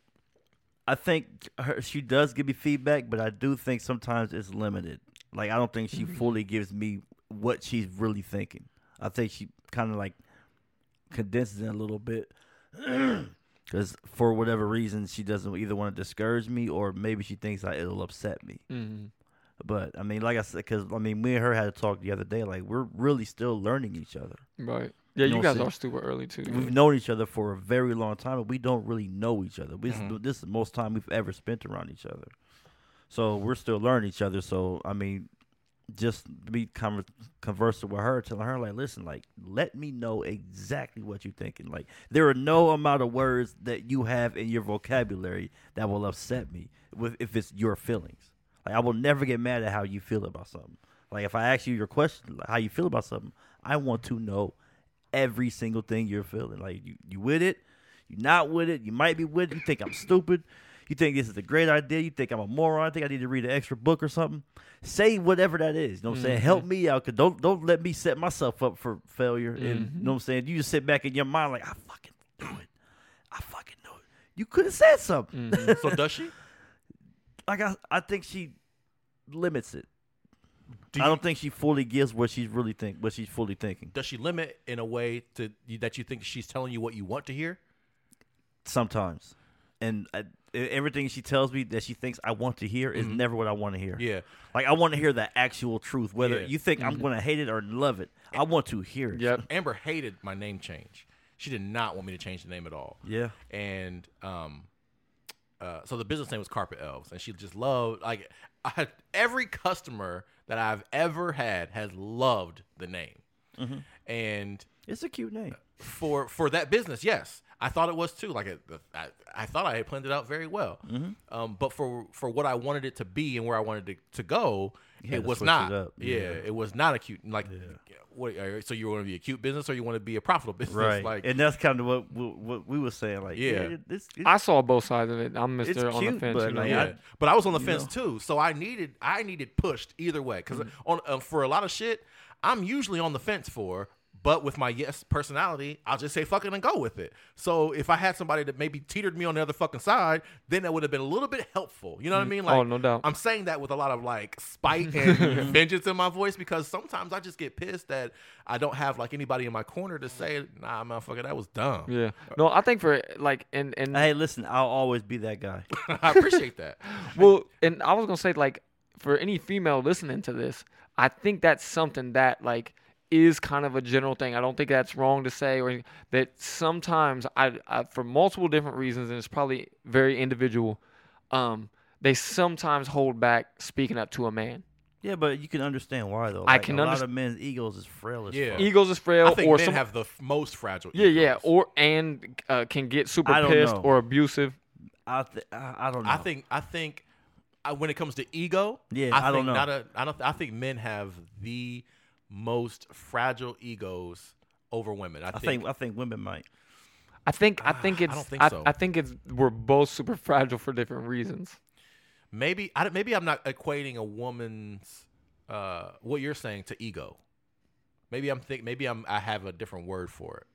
I think her, she does give me feedback, but I do think sometimes it's limited. Like I don't think she fully gives me what she's really thinking. I think she kind of like condenses it a little bit. Because for whatever reason, she doesn't either want to discourage me or maybe she thinks that it'll upset me. Mhm. But I mean, like I said, because I mean, me and her had a talk the other day. Like we're really still learning each other. Right. Yeah, You you guys see- are super early too. We've known each other for a very long time, but we don't really know each other. This, Mhm. is, this is the most time we've ever spent around each other. So we're still learning each other. So I mean, just be conver- conversing with her, telling her like, listen, like, let me know exactly what you're thinking. Like, there are no amount of words that you have in your vocabulary that will upset me with if it's your feelings. Like, I will never get mad at how you feel about something. Like, if I ask you your question, like, how you feel about something, I want to know every single thing you're feeling. Like, you, you with it? You not with it? You might be with it. You think I'm stupid? You think this is a great idea? You think I'm a moron? I think I need to read an extra book or something? Say whatever that is. You know what I'm saying? Help me out. Cause don't don't let me set myself up for failure. And you know what I'm saying? You just sit back in your mind like I fucking knew it. I fucking knew it. You could have said something. Mhm. So does she? Like I I think she limits it. Do I you- don't think she fully gives what she's really think what she's fully thinking. Does she limit in a way to that you think she's telling you what you want to hear? Sometimes. And I, e- everything she tells me that she thinks I want to hear is mm-hmm. never what I want to hear. Yeah. Like I want to hear the actual truth. Whether Yeah. you think I'm mm-hmm. going to hate it or love it, I want to hear it. Yep. Amber hated my name change. She did not want me to change the name at all. Yeah. And um, uh, so the business name was Carpet Elves, and she just loved like I every customer that I've ever had has loved the name. And It's a cute name. for for that business, yes, I thought it was too. Like it, I, I thought I had planned it out very well. Um, but for for what I wanted it to be and where I wanted it to go, had it was not. it up. Yeah. Yeah. it was not a cute like. What, uh, so you want to be a cute business or you want to be a profitable business? Right. Like and that's kind of what what, what we were saying. Like, Yeah. yeah, it- it's, it's, I saw both sides of it. I'm It's Mister on the fence. but, you know? yeah, I- but I was on the you fence know. too, so I needed I needed pushed either way because Mm. on um, for a lot of shit I'm usually on the fence for, but with my yes personality, I'll just say fucking and go with it. So if I had somebody that maybe teetered me on the other fucking side, then that would have been a little bit helpful. You know what I mm. mean? Like, Oh, no doubt. I'm saying that with a lot of like spite and vengeance in my voice because sometimes I just get pissed that I don't have like anybody in my corner to say, "Nah, motherfucker, that was dumb." yeah. No, I think for like and and hey, listen, I'll always be that guy. I appreciate that. Well, and I was gonna say like for any female listening to this, I think that's something that like is kind of a general thing. I don't think that's wrong to say or that sometimes I, I for multiple different reasons and it's probably very individual. Um, they sometimes hold back speaking up to a man. Yeah, but you can understand why though. I Like, can a lot of men's egos is frail as Yeah. fuck. Egos is frail, I think or men some, have the f- most fragile. yeah, yeah, or and uh, can get super pissed know. or abusive. I, th- I I don't know. I think I think I, when it comes to ego, Yeah, I, I don't think know. Not a, I don't. I think men have the most fragile egos over women. I, I think, think I think women might. I think I think Ah, I it's don't think I, so. I think it's we're both super fragile for different reasons. maybe I maybe I'm not equating a woman's uh, what you're saying to ego. Maybe I'm think maybe I'm I have a different word for it.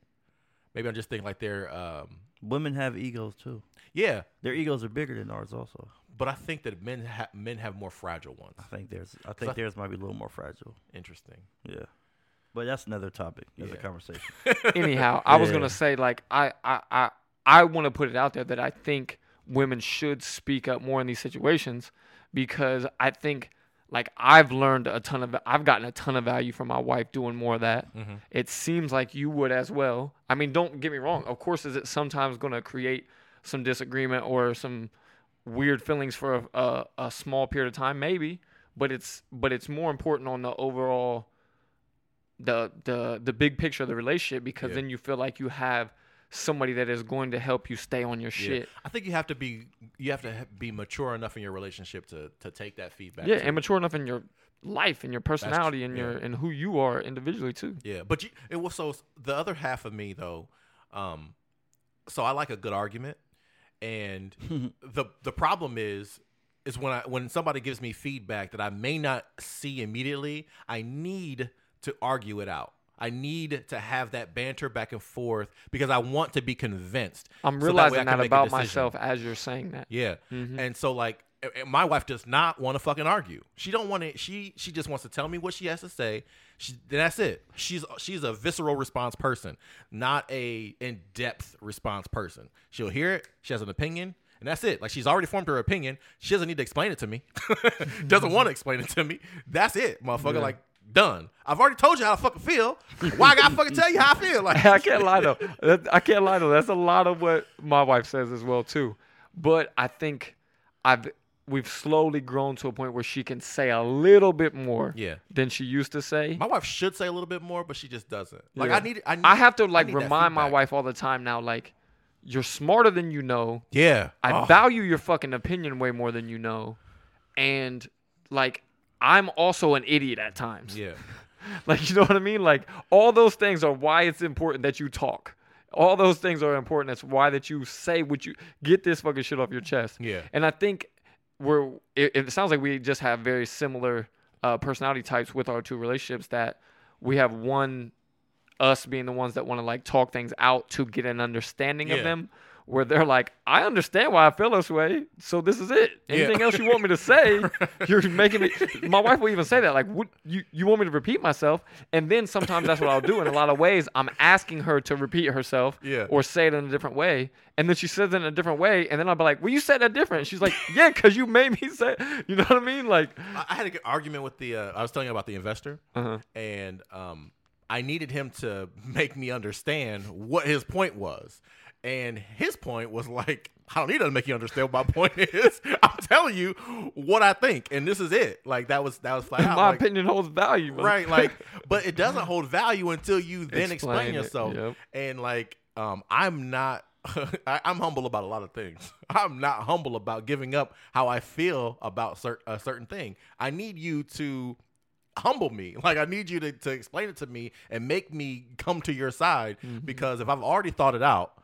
Maybe I'm just thinking like they're um, Women have egos too. yeah, Their egos are bigger than ours also. But I think that men ha- men have more fragile ones. I think theirs I think I- theirs might be a little more fragile. Interesting. Yeah. But that's another topic. That's Yeah. a conversation. anyhow, I was gonna say like I I I, I want to put it out there that I think women should speak up more in these situations because I think like I've learned a ton of I've gotten a ton of value from my wife doing more of that. Mm-hmm. It seems like you would as well. I mean, don't get me wrong. Of course, is it sometimes going to create some disagreement or some weird feelings for a, a, a small period of time, maybe. But it's but it's more important on the overall the the the big picture of the relationship because Yeah. then you feel like you have somebody that is going to help you stay on your Yeah. shit. I think you have to be you have to be mature enough in your relationship to to take that feedback. Yeah, too. and mature enough in your life and your personality and your yeah. and who you are individually too. Yeah, but you, it was so the other half of me though. Um, so I like a good argument, and the the problem is is when I when somebody gives me feedback that I may not see immediately, I need to argue it out. I need to have that banter back and forth because I want to be convinced. I'm So that realizing that, about myself as you're saying that. Yeah. Mm-hmm. And so like a- a- my wife does not want to fucking argue. She don't want to she she just wants to tell me what she has to say. She that's it. She's she's a visceral response person, not a in-depth response person. She'll hear it, she has an opinion, and that's it. Like she's already formed her opinion. She doesn't need to explain it to me. doesn't want to explain it to me. That's it, motherfucker. Like done. I've already told you how I fucking feel. Why I gotta fucking tell you how I feel? Like I can't lie though. I can't lie though. That's a lot of what my wife says as well too. But I think I've we've slowly grown to a point where she can say a little bit more Yeah. than she used to say. My wife should say a little bit more, but she just doesn't. Like Yeah. I need I need I have to like remind my wife all the time now, like, you're smarter than you know. Yeah. I Oh. value your fucking opinion way more than you know. And like I'm also an idiot at times. Yeah. Like you know what I mean? Like all those things are why it's important that you talk. All those things are important. That's why that you say what you get this fucking shit off your chest. Yeah. And I think we're it, it sounds like we just have very similar uh, personality types with our two relationships that we have one us being the ones that want to like talk things out to get an understanding Yeah. of them where they're like i understand why i feel this way so this is it Yeah. anything else you want me to say you're making me my wife will even say that like what you, you want me to repeat myself and then sometimes that's what i'll do in a lot of ways i'm asking her to repeat herself Yeah. or say it in a different way and then she says it in a different way and then i'll be like well you said that different she's like yeah because you made me say you know what i mean like I I had a good argument with the. Uh, I was telling you about the investor, uh-huh. and um, I needed him to make me understand what his point was. And his point was like, I don't need to make you understand what my point is. I'm telling you what I think, and this is it. Like that was that was flat out. my like, opinion holds value right like but it doesn't hold value until you then explain, Explain yourself yep. and like um i'm not I, i'm humble about a lot of things i'm not humble about giving up how i feel about cer- a certain thing i need you to humble me like i need you to, to explain it to me and make me come to your side Mm-hmm. because if i've already thought it out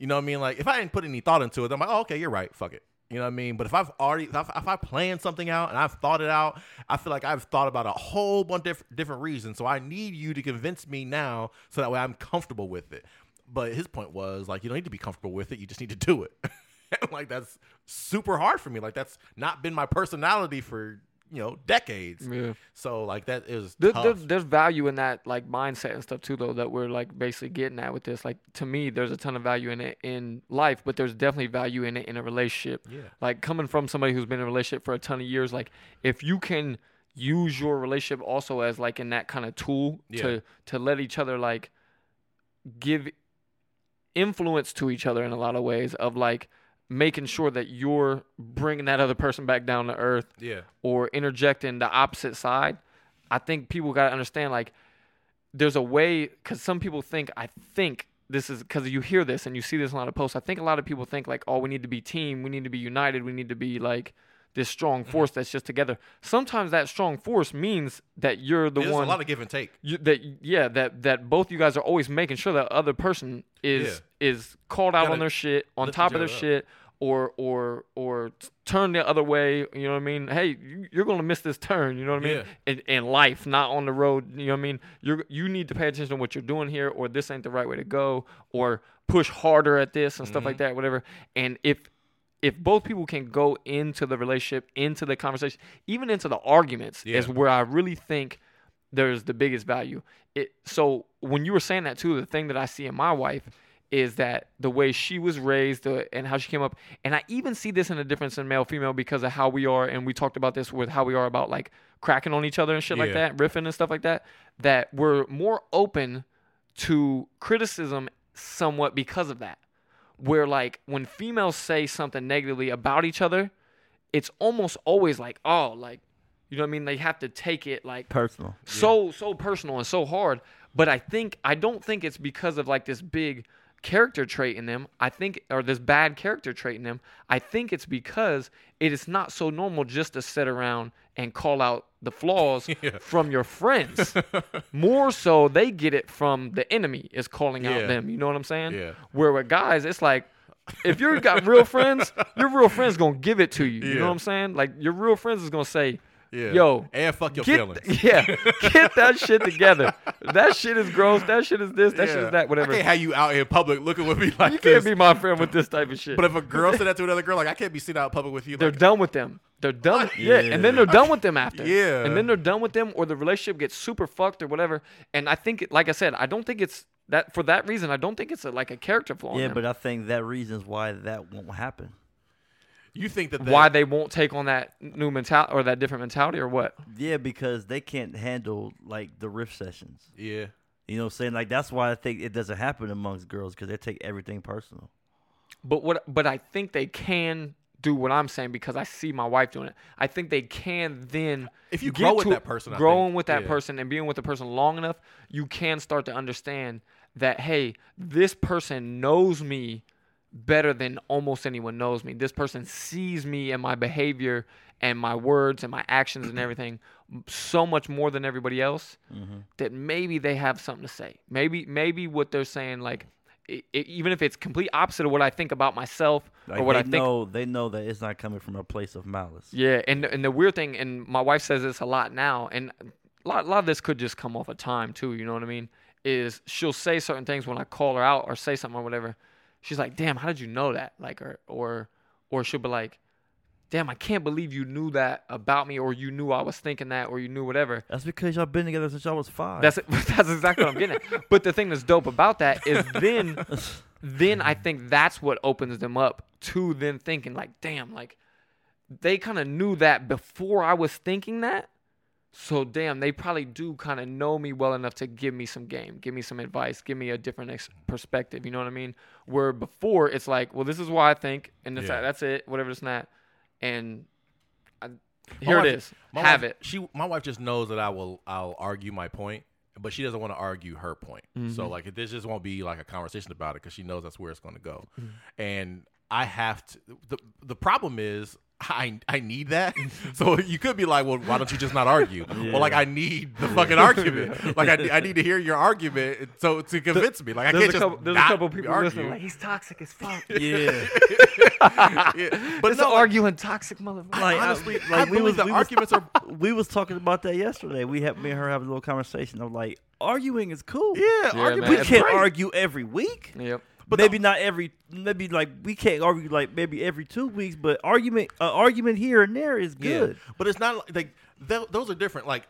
you know what I mean? Like if I didn't put any thought into it, I'm like, oh, okay, you're right. Fuck it. You know what I mean? But if I've already, if, if I plan something out and I've thought it out, I feel like I've thought about a whole bunch of diff- different reasons. So I need you to convince me now, so that way I'm comfortable with it. But his point was like, you don't need to be comfortable with it. You just need to do it. like that's super hard for me. Like that's not been my personality for you know decades. yeah So like that is There, tough. there, there's value in that like mindset and stuff too though that we're like basically getting at with this like to me there's a ton of value in it in life but there's definitely value in it in a relationship Yeah. like coming from somebody who's been in a relationship for a ton of years like if you can use your relationship also as like in that kind of tool Yeah. to to let each other like give influence to each other in a lot of ways of like making sure that you're bringing that other person back down to earth yeah. or interjecting the opposite side. I think people got to understand like there's a way because some people think I think this is because you hear this and you see this in a lot of posts. I think a lot of people think like oh we need to be team, we need to be united, we need to be like this strong Mm-hmm. force that's just together. Sometimes that strong force means that you're the There's one a lot of give and take. you, that yeah that that both you guys are always making sure that other person is is called out on their shit on top of their shit, up. Or or or turn the other way you know what i mean hey you- you're gonna miss this turn you know what i mean Yeah. in, in life not on the road you know what i mean you're you need to pay attention to what you're doing here or this ain't the right way to go or push harder at this and stuff like Mm-hmm. that whatever and if if both people can go into the relationship into the conversation even into the arguments is where i really think there's the biggest value. It so when you were saying that too, the thing that I see in my wife is that the way she was raised uh, and how she came up, and I even see this in a difference in male female because of how we are, and we talked about this with how we are about like cracking on each other and shit like that, riffing and stuff like that. That we're more open to criticism somewhat because of that. Where like when females say something negatively about each other, it's almost always like, oh, like you know what I mean? They have to take it like Personal. so so personal and so hard but i think i don't think it's because of like this big character trait in them, I think, or this bad character trait in them, I think it's because it is not so normal just to sit around and call out the flaws Yeah. from your friends. More so, they get it from the enemy is calling Yeah. out them. You know what I'm saying? Yeah. Where with guys, it's like, if you've got real friends, your real friends gonna give it to you. You Yeah. know what I'm saying? Like your real friends is gonna say, Yeah. Yo, and fuck your get feelings. yeah, get that shit together. That shit is gross. That shit is this. That shit is that. Whatever. I can't have you out in public looking with me like you this. can't be my friend with this type of shit. but if a girl said that to another girl, like I can't be seen out in public with you. they're Like, done with them. They're done. Yeah. and then they're done with them after. Yeah. and then they're done with them, or the relationship gets super fucked or whatever. And I think, like I said, I don't think it's that for that reason. I don't think it's a, like a character flaw. in Yeah, them. but I think that reasons why that won't happen. You think that why they won't take on that new mentality or that different mentality or what? Yeah, because they can't handle like the riff sessions. Yeah. You know what I'm saying? Like that's why I think it doesn't happen amongst girls because they take everything personal. But what? But I think they can do what I'm saying because I see my wife doing it. I think they can then. If you get grow with to- that person, I growing think, with that yeah. person and being with the person long enough, you can start to understand that hey, this person knows me better than almost anyone knows me. This person sees me and my behavior and my words and my actions and everything so much more than everybody else mm-hmm. that maybe they have something to say. Maybe maybe what they're saying like i i even if it's complete opposite of what I think about myself Like or what they I think know, they know that it's not coming from a place of malice. yeah, and and the weird thing, and my wife says this a lot now, and a lot, a lot of this could just come off of time too. You know what I mean? Is she'll say certain things when I call her out or say something or whatever. She's like, "Damn, how did you know that?" Like, or or or she'll be like, "Damn, I can't believe you knew that about me, or you knew I was thinking that, or you knew whatever." That's because y'all been together since y'all was five. That's that's exactly what I'm getting at. But the thing that's dope about that is then then I think that's what opens them up to then thinking like, damn, like they kind of knew that before I was thinking that. So damn, they probably do kind of know me well enough to give me some game, give me some advice, give me a different ex- perspective. You know what I mean? Where before it's like, well, this is why I think, and that's Yeah. that's it, whatever, it's not, and I, here it wife- is, My have wife- it. She, my wife just knows that I will. I'll argue my point, but she doesn't want to argue her point. So Mm-hmm. like, this just won't be like a conversation about it because she knows that's where it's going to go. Mm-hmm. And I have to. the The problem is. I, I need that. So you could be like, well, why don't you just not argue? Well, like I need the fucking argument. Like I, I need to hear your argument so to convince me. Like I can't a just couple, there's a not couple people argue. listening like he's toxic as fuck. yeah. Yeah. But But it's no, an like, arguing toxic motherfucker. I Like, I- honestly, like, I we believe was- the we was- arguments are we was talking about that yesterday. We had me and her having a little conversation. I'm like, arguing is cool. yeah. Yeah, arguments man, we can't great. argue every week. Yep. But maybe not every. Maybe like we can't argue like maybe every two weeks. But argument, uh, argument here and there is good. Yeah, but it's not like- like th- those are different. Like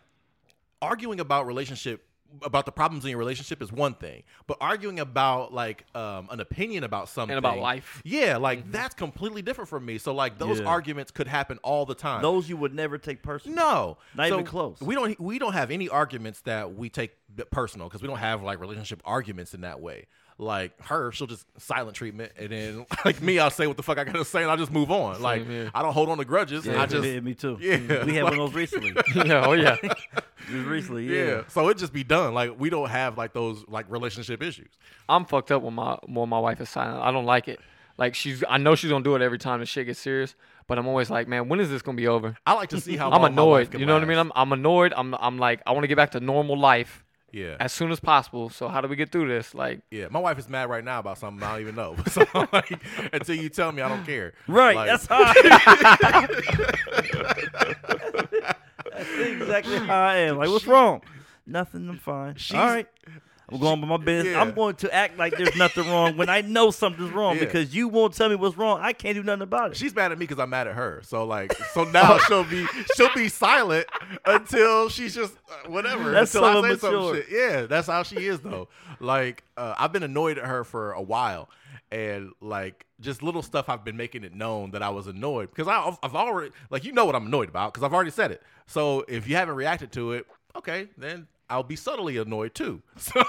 arguing about relationship about the problems in your relationship is one thing, but arguing about like um, an opinion about something about life. yeah, like that's completely different from me. So like those Yeah. arguments could happen all the time. Those you would never take personal. no, Not So even close. We don't. We don't have any arguments that we take personal because we don't have like relationship arguments in that way. Like her, she'll just silent treatment, and then like me, I'll say what the fuck I gotta say, and I'll just move on. like here. I don't hold on to grudges. Yeah, I just me, me too. Yeah, mm-hmm. we had one of those recently. yeah, oh yeah. Just recently, Yeah. yeah. So it just be done. Like we don't have like those like relationship issues. I'm fucked up when my when my wife is silent. I don't like it. Like she's, I know she's gonna do it every time the shit gets serious. But I'm always like, man, when is this gonna be over? I like to see how I'm long my wife annoyed. You know what I mean? I'm I'm annoyed. I'm I'm like, I want to get back to normal life yeah. as soon as possible. So how do we get through this? Like, yeah, my wife is mad right now about something I don't even know. So like, until you tell me, I don't care. Right. Like, that's how. I, that's exactly how I am. Like, what's wrong? Nothing. I'm fine. She's- All right. I'm going about my business. Yeah. I'm going to act like there's nothing wrong when I know something's wrong Yeah. because you won't tell me what's wrong. I can't do nothing about it. She's mad at me because I'm mad at her. So like, so now she'll be she'll be silent until she's just uh, whatever. That's until so I say some immature. shit. Yeah, that's how she is though. Like, uh, I've been annoyed at her for a while, and like just little stuff I've been making it known that I was annoyed because I, I've already like you know what I'm annoyed about because I've already said it. So if you haven't reacted to it, okay, then. I'll be subtly annoyed too. So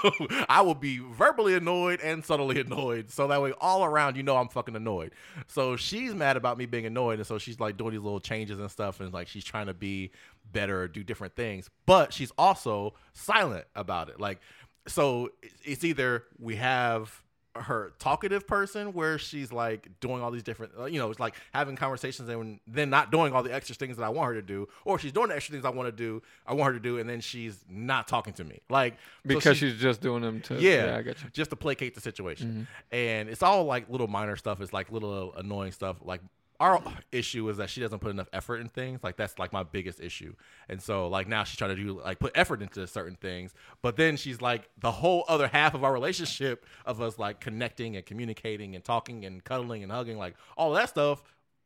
I will be verbally annoyed and subtly annoyed. So that way, all around, you know, I'm fucking annoyed. So she's mad about me being annoyed. And so she's like doing these little changes and stuff. And like she's trying to be better do different things. But she's also silent about it. Like, so it's either we have her talkative person where she's like doing all these different uh, you know it's like having conversations and then not doing all the extra things that I want her to do or she's doing the extra things I want to do I want her to do and then she's not talking to me like so because she- she's just doing them to. yeah, you. just to placate the situation. And it's all like little minor stuff. It's like little annoying stuff. Like our issue is that she doesn't put enough effort in things. Like that's like my biggest issue. And so like now she's trying to do like put effort into certain things. But then she's like the whole other half of our relationship of us like connecting and communicating and talking and cuddling and hugging, like all that stuff.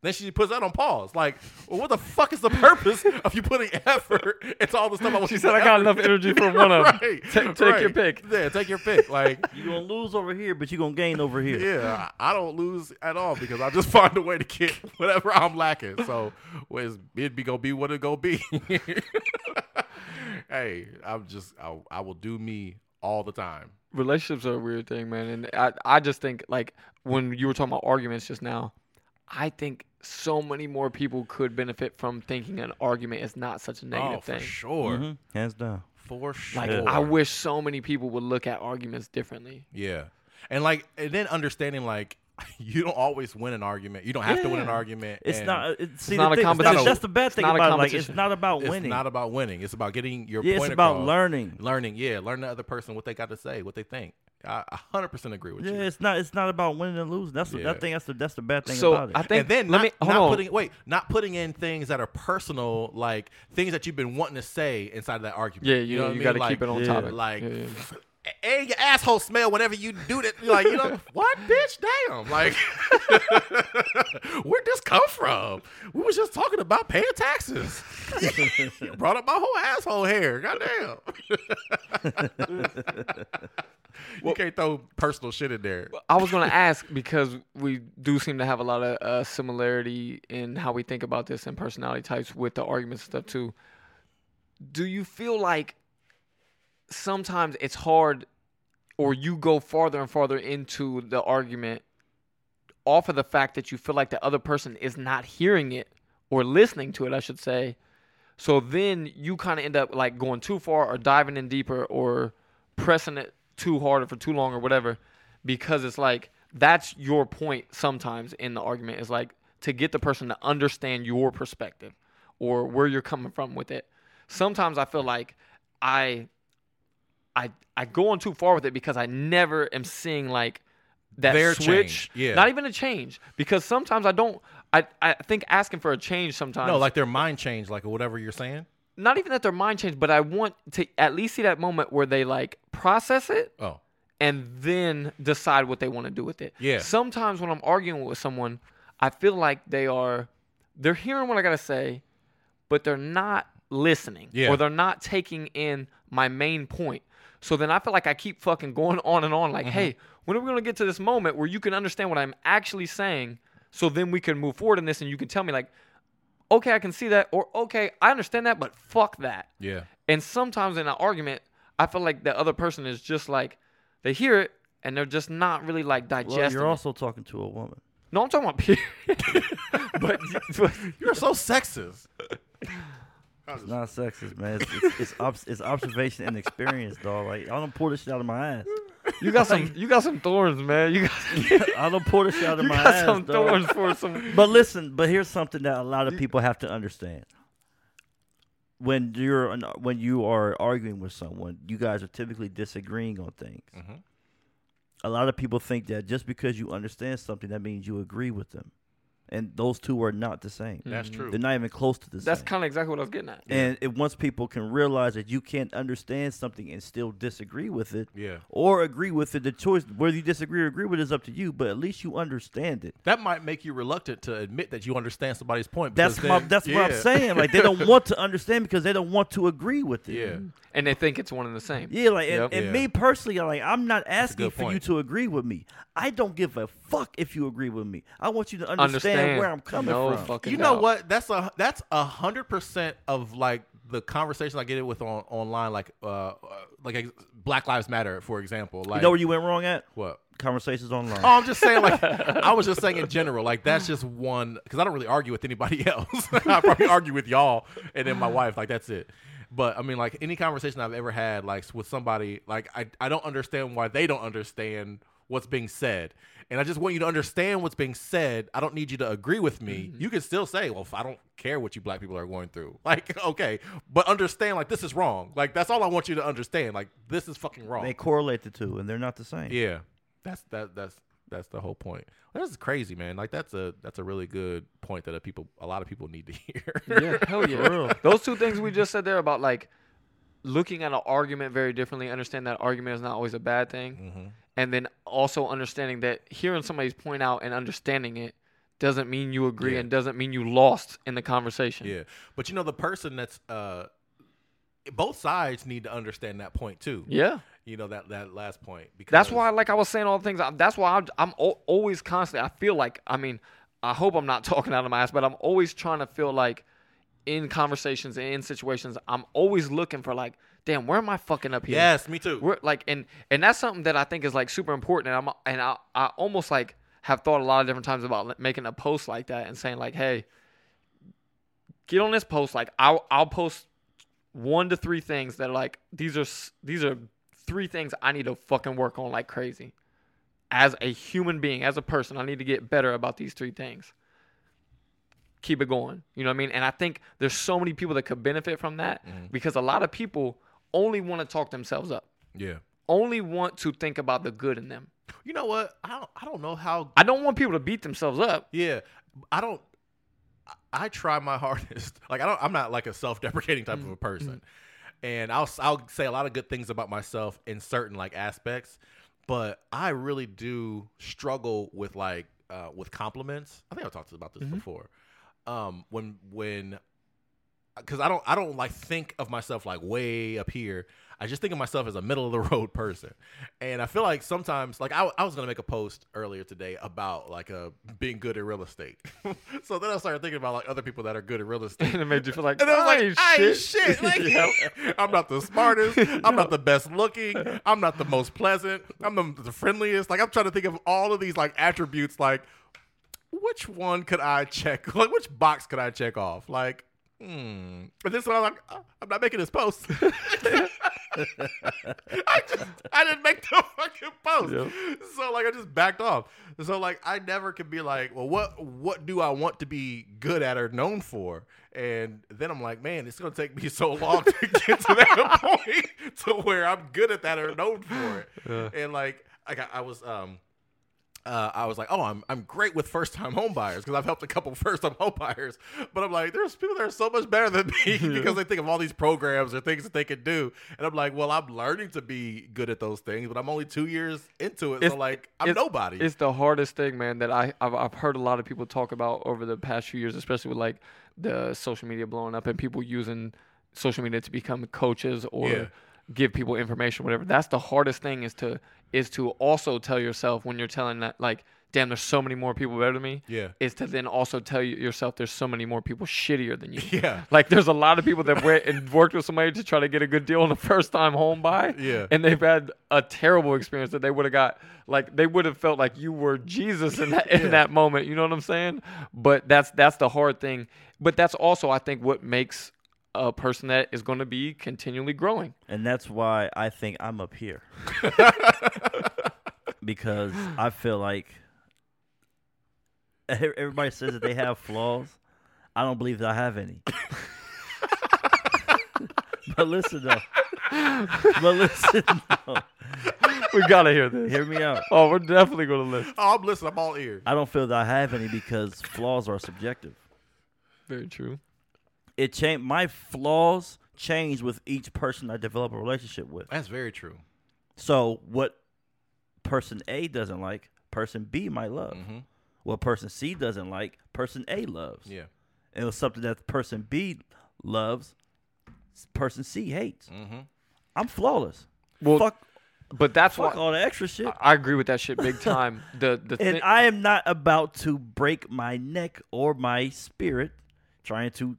Then she puts that on pause. Like, well, what the fuck is the purpose of you putting effort into all the stuff I want She you said, put "I got enough energy for one of 'em. right. Ta- take your pick." Yeah, take your pick. Like, You're gonna lose over here, but you're gonna gain over here. yeah, I I don't lose at all because I just find a way to get whatever I'm lacking. So well, it's- it be gonna be what it gonna be. hey, I'm just I, I will do me all the time. relationships are a weird thing, man. And I, I just think like when you were talking about arguments just now, I think so many more people could benefit from thinking an argument is not such a negative thing. oh, for thing. sure, Mhm. Hands down. for sure. Like I wish so many people would look at arguments differently. Yeah, and like and then understanding like you don't always win an argument. You don't have to win an argument. It's not. It, see, not the a thing- competition. That's, that's the bad thing about it. Like, it's not about It's winning. not about winning. It's about getting your yeah, point it's about across. learning. learning yeah learn the other person what they got to say what they think i a 100% agree with Yeah, you it's not. It's not about winning and losing. That's the, Yeah. that thing. That's the that's the bad thing So about it. I think and then let not, me hold not on. putting wait not putting in things that are personal like things that you've been wanting to say inside of that argument yeah, you you, know what I you mean? got to Like- keep it on Yeah. topic. like Yeah, yeah. and your asshole smell whenever you do that You're like you know what bitch damn like where'd this come from we was just talking about paying taxes you brought up my whole asshole hair goddamn you can't throw personal shit in there I was gonna ask because we do seem to have a lot of uh, similarity in how we think about this and personality types with the arguments and stuff too. Do you feel like sometimes it's hard, or you go farther and farther into the argument off of the fact that you feel like the other person is not hearing it or listening to it, I should say. So then you kind of end up like going too far or diving in deeper or pressing it too hard or for too long or whatever because it's like that's your point sometimes in the argument is like to get the person to understand your perspective or where you're coming from with it. Sometimes I feel like I I I go on too far with it because I never am seeing like that Their switch. change, yeah. Not even a change because sometimes I don't. I I think asking for a change sometimes. No, like their mind change, like whatever you're saying. Not even that their mind changed, but I want to at least see that moment where they like process it Oh, and then decide what they want to do with it. Yeah. Sometimes when I'm arguing with someone, I feel like they are they're hearing what I gotta say, but they're not listening. Yeah. Or they're not taking in my main point. So then I feel like I keep fucking going on and on, Mm-hmm. like, hey, when are we gonna get to this moment where you can understand what I'm actually saying? So then we can move forward in this and you can tell me like, okay, I can see that, or okay, I understand that, but fuck that. yeah. And sometimes in an argument, I feel like the other person is just like they hear it and they're just not really like digesting. well, you're it. also talking to a woman. no, I'm talking about period. but, but You're so sexist. It's not sexist, man. It's it's, it's, obs- it's observation and experience, dog. Like I don't pull this shit out of my ass. You got some you got some thorns, man. You got, I don't pull this shit out of you my got ass, some dog. thorns for some. But listen, but here's something that a lot of people have to understand. When you're an- when you are arguing with someone, you guys are typically disagreeing on things. Mhm. A lot of people think that just because you understand something, that means you agree with them, and those two are not the same. That's mm-hmm. true. They're not even close to the same. That's same. kind of exactly what I was getting at. and it, once people can realize that you can't understand something and still disagree with it, Yeah. or agree with it, the choice whether you disagree or agree with it is up to you. But at least you understand it. That might make you reluctant to admit that you understand somebody's point. That's because my, then- that's what I'm yeah. saying. Like they don't want to understand because they don't want to agree with it. Yeah. And they think it's one and the same. Yeah, like and, Yep. and Yeah. me personally, I'm like I'm not asking good for you point. to agree with me. I don't give a fuck if you agree with me. I want you to understand, Understand where I'm coming no from. fucking You know doubt. what? That's a that's a hundred percent of like the conversation I get it with on online, like uh, uh like Black Lives Matter, for example. Like You know where you went wrong at? what? Conversations online. Oh, I'm just saying, like, I was just saying in general, like, that's just one, because I don't really argue with anybody else. I probably argue with y'all and then my wife, like, that's it. But I mean, like, any conversation I've ever had, like, with somebody, like, I, I don't understand why they don't understand what's being said. And I just want you to understand what's being said. I don't need you to agree with me. Mm-hmm. You can still say, "Well, if I don't care what you black people are going through." Like, okay, but understand like this is wrong. Like that's all I want you to understand. Like this is fucking wrong. They correlate the two, and they're not the same. Yeah, that's that that's that's the whole point. Well, that's crazy, man. Like that's a that's a really good point that a people a lot of people need to hear. Yeah, hell yeah. Those two things we just said there about like looking at an argument very differently, understand that argument is not always a bad thing, Mhm. and then also understanding that hearing somebody's point out and understanding it doesn't mean you agree Yeah. and doesn't mean you lost in the conversation. Yeah, but you know the person that's uh, both sides need to understand that point too. Yeah. You know that that last point because That's why, like I was saying, all the things. That's why I'm, I'm always constantly. I feel like. I mean, I hope I'm not talking out of my ass, but I'm always trying to feel like, in conversations and in situations, I'm always looking for like, damn, where am I fucking up here? Yes, me too. We're like, and and that's something that I think is like super important. And I'm and I I almost like have thought a lot of different times about making a post like that and saying like, hey, get on this post. Like I'll I'll post one to three things that are like these are these are three things I need to fucking work on like crazy. As a human being, as a person, I need to get better about these three things. Keep it going. You know what I mean? And I think there's so many people that could benefit from that mm-hmm. because a lot of people only want to talk themselves up Yeah. only want to think about the good in them. You know what? I don't I don't know how. I don't want people to beat themselves up. Yeah, I don't. I- try my hardest. Like I don't. I'm not like a self-deprecating type of a mm-hmm. person, and I'll I'll say a lot of good things about myself in certain like aspects, but I really do struggle with like uh, with compliments. I think I've talked about this mm-hmm. before. Um, when when because I don't I don't like think of myself like way up here. I just think of myself as a middle of the road person, and I feel like sometimes like I, I was gonna make a post earlier today about like uh, being good at real estate. so then I started thinking about like other people that are good at real estate. And it made you feel like, And I was like, ain't I ain't shit. shit. Like, Yep. I'm not the smartest. I'm not the best looking. I'm not the most pleasant. I'm the, the friendliest. Like, I'm trying to think of all of these like attributes. Like, which one could I check? Like, which box could I check off? Like, hmm. But this one, I'm like, "Oh, I'm not making this post. I just, I didn't make the fucking post. Yep. So like, I just backed off. So like, I never could be like, well, what, what do I want to be good at or known for? And then I'm like, man, it's gonna take me so long to get to that point to where I'm good at that or known for it. Yeah. And like, I got, I was, um, uh, I was like, oh, I'm I'm great with first time home buyers because I've helped a couple first time home buyers. But I'm like, there's people that are so much better than me because they think of all these programs or things that they could do. And I'm like, well, I'm learning to be good at those things, but I'm only two years into it. It's- so like, I'm it's- nobody. It's the hardest thing, man, that I, I've, I've heard a lot of people talk about over the past few years, especially with like the social media blowing up and people using social media to become coaches or Yeah. give people information, whatever. That's the hardest thing is to is to also tell yourself when you're telling that like, damn, there's so many more people better than me. Yeah. Is to then also tell you yourself there's so many more people shittier than you. Yeah. Like there's a lot of people that went and worked with somebody to try to get a good deal on the first time home buy. Yeah. And they've had a terrible experience that they would have got like they would have felt like you were Jesus in that in Yeah. that moment. You know what I'm saying? But that's that's the hard thing. But that's also I think what makes a person that is going to be continually growing. And that's why I think I'm up here. because I feel like everybody says that they have flaws. I don't believe that I have any. but listen though. But listen though. We gotta hear this. Hear me out. Oh, we're definitely gonna listen. Oh, I'm listening. I'm all ears. I don't feel that I have any because flaws are subjective. Very true. It change my flaws change with each person I develop a relationship with. That's very true. So what person A doesn't like, person B might love. Mm-hmm. What person C doesn't like, person A loves. Yeah. And it was something that person B loves, person C hates. Mm-hmm. I'm flawless. Well, fuck but that's fuck why all the extra shit. I agree with that shit big time. The the and thi- I am not about to break my neck or my spirit trying to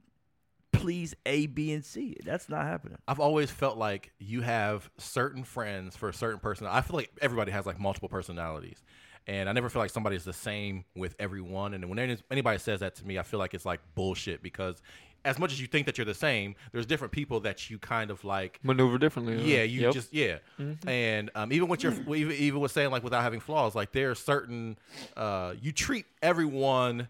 please A, B, and C. That's not happening. I've always felt like you have certain friends for a certain person. I feel like everybody has like multiple personalities. And I never feel like somebody's the same with everyone. And when anybody says that to me, I feel like it's like bullshit because as much as you think that you're the same, there's different people that you kind of like Maneuver differently. yeah, you Yep. just yeah, and um, even with your even even with saying like without having flaws, like there are certain uh, you treat everyone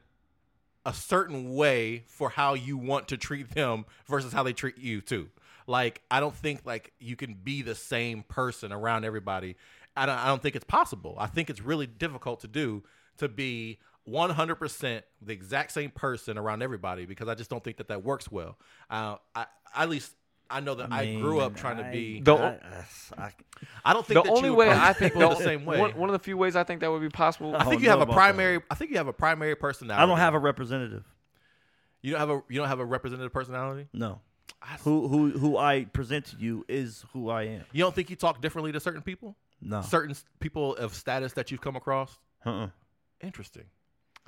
a certain way for how you want to treat them versus how they treat you too. Like I don't think like you can be the same person around everybody. I don't, I don't think it's possible. I think it's really difficult to do to be 100% the exact same person around everybody because I just don't think that that works well. Uh, I at least I know that I, grew up mean, trying to be. The- I, I, I don't think The that only you way I think the, the same way. One, one of the few ways I think that would be possible. I think don't you have a about primary. I think you have a primary personality. I don't have a representative. You don't have a. You don't have a representative personality. No. I s- Who who who I present to you is who I am. You don't think you talk differently to certain people? No. Certain people of status that you've come across. Uh-uh. Interesting.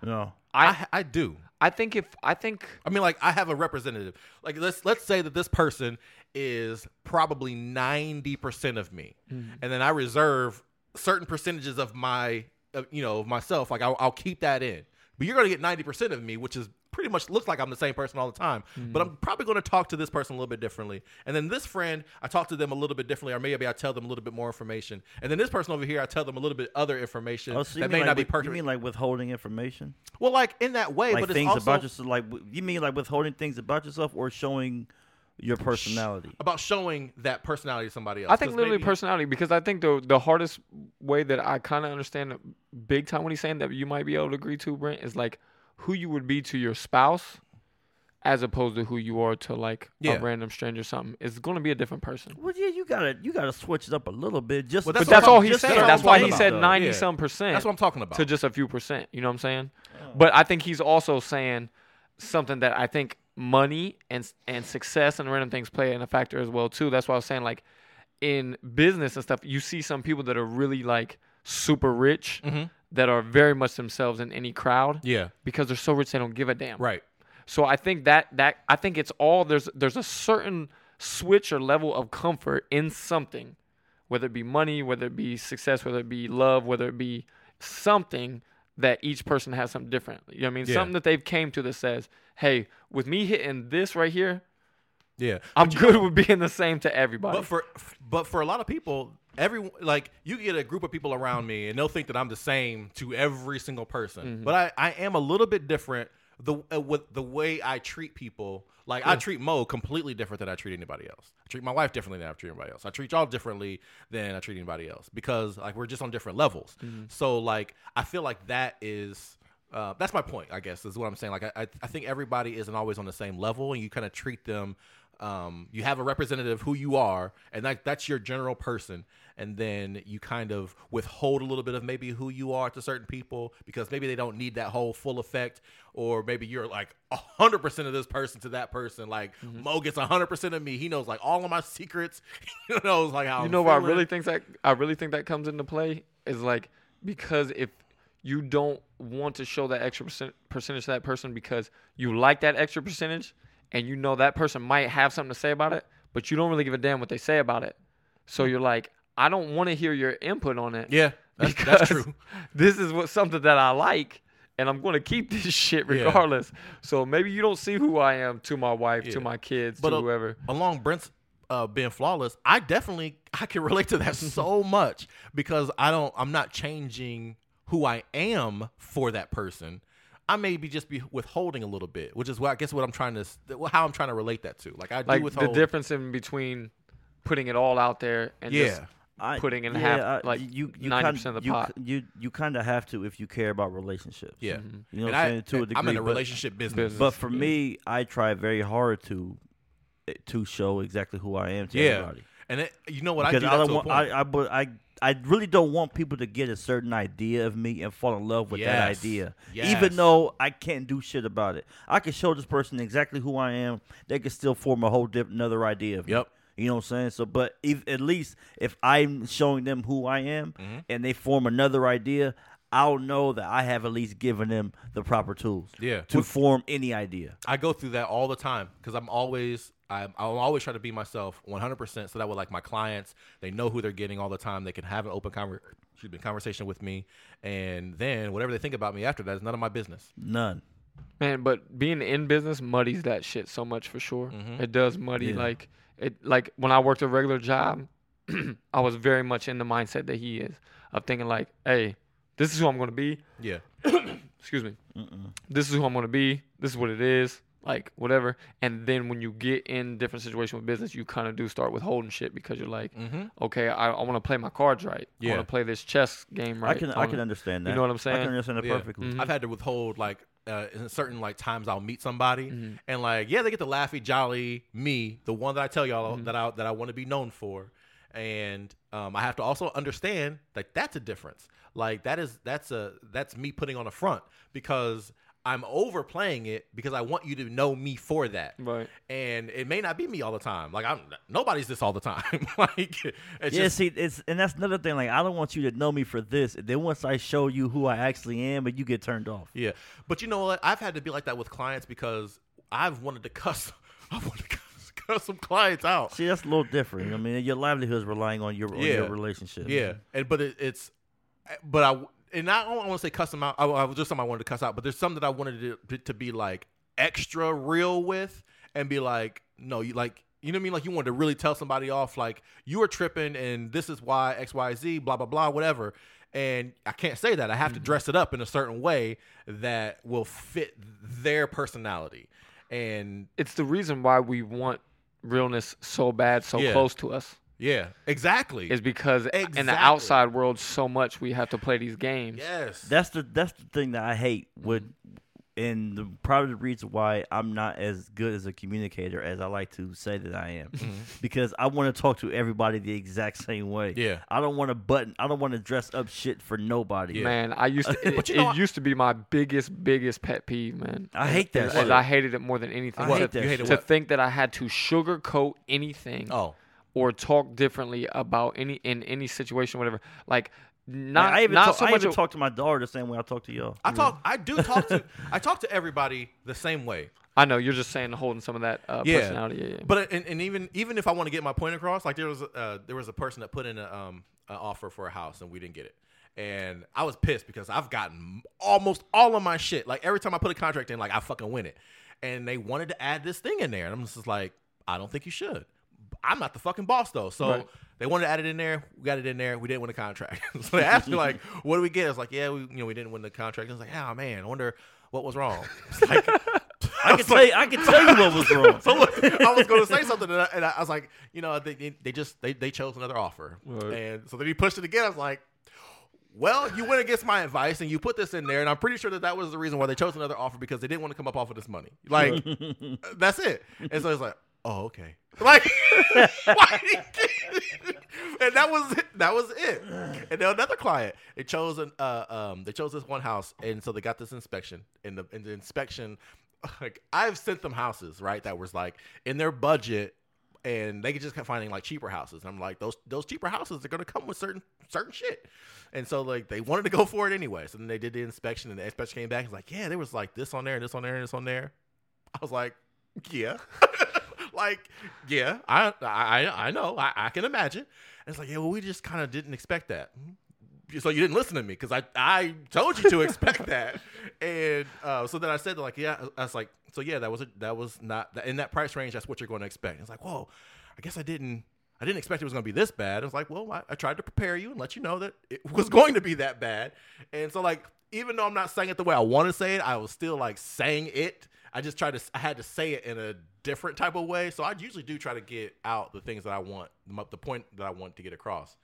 No. I I I do. I think if I think I mean, like I have a representative. Like let's let's say that this person is probably ninety percent of me, Mm-hmm. and then I reserve certain percentages of my, of, you know, of myself. Like I'll, I'll keep that in. But you're gonna get ninety percent of me, which is pretty much looks like I'm the same person all the time. Mm-hmm. But I'm probably gonna talk to this person a little bit differently. And then this friend, I talk to them a little bit differently, or maybe I tell them a little bit more information. And then this person over here, I tell them a little bit other information Oh, so that mean may like not be with- perfect. You mean like withholding information? well, like in that way, like but it's things also about yourself like you mean like withholding things about yourself or showing your personality? about showing that personality to somebody else. I think literally maybe- personality because I think the the hardest way that I kind of understand it big time when he's saying that you might be able to agree to Brent is like who you would be to your spouse as opposed to who you are to like Yeah. a random stranger or something. It's going to be a different person. Well, yeah, you gotta you gotta switch it up a little bit. Just Well, But That's that's all I'm- he's saying. that's what That's I'm why he said 90 Yeah. some percent That's what I'm talking about. to just a few percent. You know what I'm saying? Oh. But I think he's also saying something that I think money and and success and random things play in a factor as well too. That's why I was saying like in business and stuff, you see some people that are really like super rich mm-hmm. That are very much themselves in any crowd yeah, because they're so rich they don't give a damn. right. So I think that that I think it's all there's there's a certain switch or level of comfort in something, whether it be money, whether it be success, whether it be love, whether it be something that each person has something different. You know what I mean? Yeah. Something that they've came to that says, "Hey, with me hitting this right here, Yeah, I'm good with being the same to everybody." But for but for a lot of people, every like you get a group of people around me and they'll think that I'm the same to every single person. Mm-hmm. But I, I am a little bit different the uh, with the way I treat people. Like I treat Mo completely different than I treat anybody else. I treat my wife differently than I treat anybody else. I treat y'all differently than I treat anybody else because like we're just on different levels. Mm-hmm. So like I feel like that is uh, that's my point, I guess, is what I'm saying. Like, I, I think everybody isn't always on the same level, and you kind of treat them. Um, you have a representative of who you are, and that that's your general person, and then you kind of withhold a little bit of maybe who you are to certain people because maybe they don't need that whole full effect, or maybe you're like hundred percent of this person to that person. Like Mo gets hundred percent of me; he knows like all of my secrets. he knows like how you I'm know what I really think that I really think that comes into play is like because if you don't want to show that extra percent, percentage to that person because you like that extra percentage and you know that person might have something to say about it, but you don't really give a damn what they say about it. So you're like, I don't want to hear your input on it. Yeah, that's, that's true. This is what something that I like. And I'm going to keep this shit Yeah. regardless. So maybe you don't see who I am to my wife, Yeah. to my kids, But to uh, whoever. along Brent's uh, being flawless, I definitely I can relate to that so much because I don't I'm not changing who I am for that person. I maybe just be withholding a little bit, which is what I guess what I'm trying to s- how I'm trying to relate that to. Like I do Like the difference in between putting it all out there and just yeah, I, putting in yeah, half, I- like, you, you 90% kinda- the you, pot. You you kind of have to if you care about relationships. yeah. Mm-hmm. You know and what I'm I, saying? To a degree. I'm in a relationship business. Business. But for me, I try very hard to eh, to show exactly who I am to Yeah, everybody. and it, you know what I Because do I, that don't to a point. I I, but I I really don't want people to get a certain idea of me and fall in love with that Yes. idea. Yes. Even though I can't do shit about it. I can show this person exactly who I am. They can still form a whole different another idea of me. Yep. You know what I'm saying? So, but if, at least if I'm showing them who I am Mm-hmm. and they form another idea, I'll know that I have at least given them the proper tools Yeah. to form any idea. I go through that all the time because I'm always I, I'll always try to be myself 100%. So that way, like my clients, they know who they're getting all the time. They can have an open conver- excuse me, conversation with me, and then whatever they think about me after that is none of my business. None. Man, but being in business muddies that shit so much for sure. Mhm. It does muddy Yeah. like it like when I worked a regular job, I was very much in the mindset that he is of thinking like, hey, this is who I'm gonna be. Yeah, Excuse me. Mm-mm. This is who I'm gonna be. This is what it is. Like whatever. And then when you get in different situations with business, you kind of do start withholding shit because you're like, mm-hmm. okay, I, I want to play my cards right. I Yeah. want to play this chess game right. I can I wanna- can understand that. You know what I'm saying? I can understand that Yeah. perfectly. Mhm. I've had to withhold like uh, in certain like times I'll meet somebody Mhm. and like yeah they get the laughy jolly me the one that I tell y'all Mhm. that I that I want to be known for and um, I have to also understand that that's a difference like that is that's a that's me putting on a front because I'm overplaying it because I want you to know me for that Right. and it may not be me all the time like I'm nobody's this all the time like it's yeah, just see, it's and that's another thing. Like, I don't want you to know me for this. Then once I show you who I actually am, but you get turned off. Yeah, but you know what? I've had to be like that with clients because I've wanted to cuss. I wanted to cuss, cuss some clients out. See, that's a little different. I mean, your livelihood is relying on your on your relationship. Yeah, and but it, it's, but I and I don't want to say cuss them out. I, I was just something I wanted to cuss out, but there's some that I wanted to, to be like extra real with and be like, no, you like. You know what I mean? Like you wanted to really tell somebody off, like you are tripping, and this is why X, Y, Z, blah, blah, blah, whatever. And I can't say that. I have to mm-hmm. dress it up in a certain way that will fit their personality. And It's the reason why we want realness so bad, so Yeah. close to us. Yeah, exactly. Is because in the outside world, so much we have to play these games. yes. That's the that's the thing that I hate with, and the, probably the reason why I'm not as good as a communicator as I like to say that I am, mm-hmm. because I want to talk to everybody the exact same way. Yeah. I don't want to button. I don't want to dress up shit for nobody. Yeah. Man, I used to. It, But you know it what- used to be my biggest, biggest pet peeve, man. I hate that As shit. I hated it more than anything. I to, hate that You hate it to what? think that I had to sugarcoat anything Oh, or talk differently about any in any situation, whatever. Like Man, not I even not talk, so I much. even talk to my daughter the same way I talk to y'all. I talk. I do talk to. I talk to everybody the same way. I know you're just saying holding some of that uh, Yeah. personality. Yeah, yeah. But and, and even even if I want to get my point across, like there was uh, there was a person that put in a um an offer for a house and we didn't get it, and I was pissed because I've gotten almost all of my shit. Like every time I put a contract in, like I fucking win it, and they wanted to add this thing in there, and I'm just like, I don't think you should. I'm not the fucking boss though, so. Right. They wanted to add it in there. We got it in there. We didn't win the contract. so they asked me like, "What do we get?" I was like, "Yeah, we you know we didn't win the contract." I was like, "Oh man, I wonder what was wrong." Like, I can tell you. I can tell you what was wrong. so look, I was going to say something, and I, and I was like, you know, they, they just they, they chose another offer, Right. and so then he pushed it again. I was like, well, you went against my advice, and you put this in there, and I'm pretty sure that that was the reason why they chose another offer because they didn't want to come up off of this money. Like, that's it. And so it's like, oh, okay, like, and that was it. that was it. And then another client, they chose an uh, um they chose this one house, and so they got this inspection, and the and the inspection, like I've sent them houses right that was like in their budget. And they could just kept finding like cheaper houses. I'm like, those those cheaper houses are gonna come with certain certain shit. And so like they wanted to go for it anyway. So then they did the inspection and the inspection came back. and was like, yeah, there was like this on there and this on there and this on there. I was like, yeah. Like, yeah, I I I know. I, I can imagine. And it's like, yeah, well, we just kind of didn't expect that. So you didn't listen to me because I, I told you to expect that. And uh, so then I said like, yeah, I was like, so yeah, that was a, that was not in that price range. That's what you're going to expect. It's like, whoa, I guess I didn't I didn't expect it was going to be this bad. I was like, well, I, I tried to prepare you and let you know that it was going to be that bad. And so like, even though I'm not saying it the way I want to say it, I was still like saying it. I just tried to, I had to say it in a different type of way. So I usually do try to get out the things that I want, the point that I want to get across.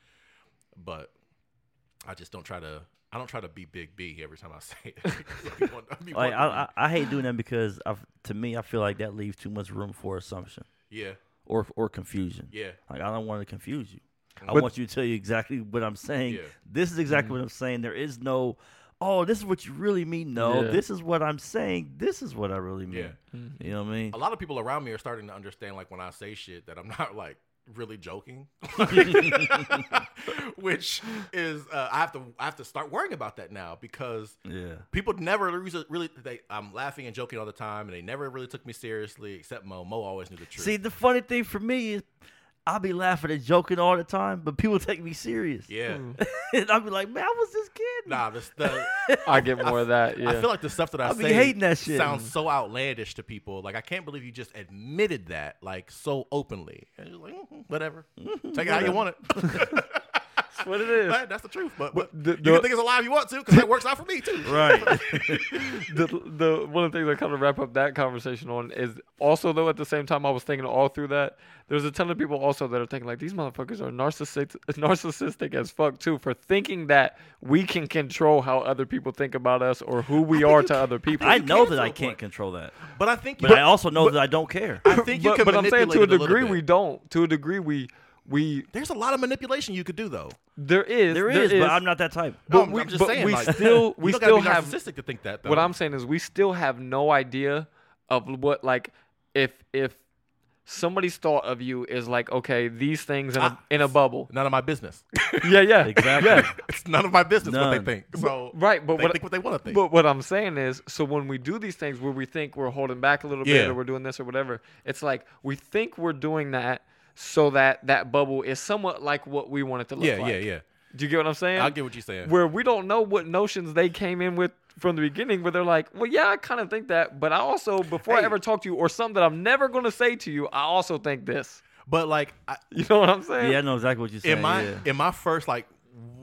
But I just don't try to, I don't try to be Big B every time I say it. I'd I'd Like I, I, I hate doing that because i to me, I feel like that leaves too much room for assumption yeah, or or confusion. yeah, Like I don't want to confuse you. I want you to tell you exactly what I'm saying. Yeah. This is exactly mm. what I'm saying. There is no, oh, this is what you really mean. No, Yeah. this is what I'm saying. This is what I really mean. yeah. You know what I mean? a lot of people around me are starting to understand like when I say shit that I'm not like really joking, which is uh, I have to I have to start worrying about that now because Yeah. people never really, really they I'm laughing and joking all the time and they never really took me seriously except Mo. Mo always knew the truth. See, the funny thing for me is, I'll be laughing and joking all the time, but people take me serious. yeah. and I'll be like, man, I was just kidding. Nah, this the I get more of that. Yeah. I feel like the stuff that I I be say hating that shit. sounds so outlandish to people. Like I can't believe you just admitted that like so openly. And you're like, "Mhm, whatever, take it how you want it. That's what it is. That- That's the truth. But, but the- you the- can think it's a lie if you want to, because that works out for me too. Right. the the one of the things I kind of wrap up that conversation on is also though at the same time I was thinking all through that there's a ton of people also that are thinking like these motherfuckers are narcissistic narcissistic as fuck too for thinking that we can control how other people think about us or who we are to other people. I you know that I can't point. control that, But I think you. but I also know that I don't care. I think you but, can but I'm saying to a manipulate degree bit. we don't. To a degree we we There's a lot of manipulation you could do though. there is There is, but I'm not that type. No, But I'm, we- I'm just but saying, we like, still- you we don't still gotta be have- narcissistic to think that. Though. what I'm saying is we still have no idea of what like if if somebody's thought of you is like okay these things in a, Ah. in a bubble none of my business. yeah yeah Exactly. yeah it's none of my business what None. they think. So right but they what think what they want to think. but what I'm saying is so when we do these things where we think we're holding back a little bit or we're doing this or whatever it's like we think we're doing that so that that bubble is somewhat like what we want it to look yeah, like yeah, yeah. do you get what I'm saying I get what you're saying. where we don't know what notions they came in with from the beginning, where they're like, well, yeah, I kind of think that, but I also, before I ever talk to you, or something that I'm never going to say to you, I also think this. But like, I, You know what I'm saying? Yeah, I know exactly what you're saying. in my yeah. in my first like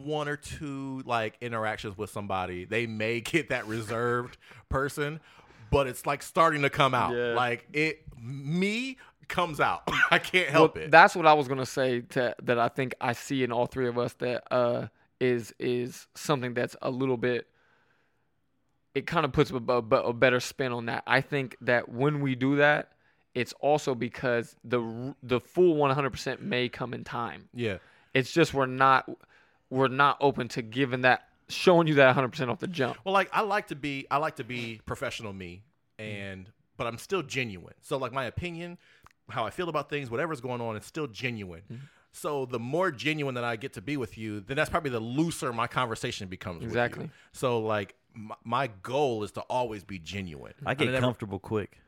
one or two like interactions with somebody, they may get that reserved person, but it's like starting to come out. Yeah. Like it, me comes out. I can't Well, help it. That's what I was going to say to, that I think I see in all three of us that uh, is is something that's a little bit. It kind of puts a, a, a better spin on that. I think that when we do that, it's also because the the full 100% may come in time. yeah. It's just we're not we're not open to giving that showing you that 100 percent off the jump. Well, like I like to be, I like to be professional me, and but I'm still genuine. So like my opinion, how I feel about things, whatever's going on, it's still genuine. Mm-hmm. So the more genuine that I get to be with you, then that's probably the looser my conversation becomes. with you. Exactly. So like my, my goal is to always be genuine. I get never- comfortable quick.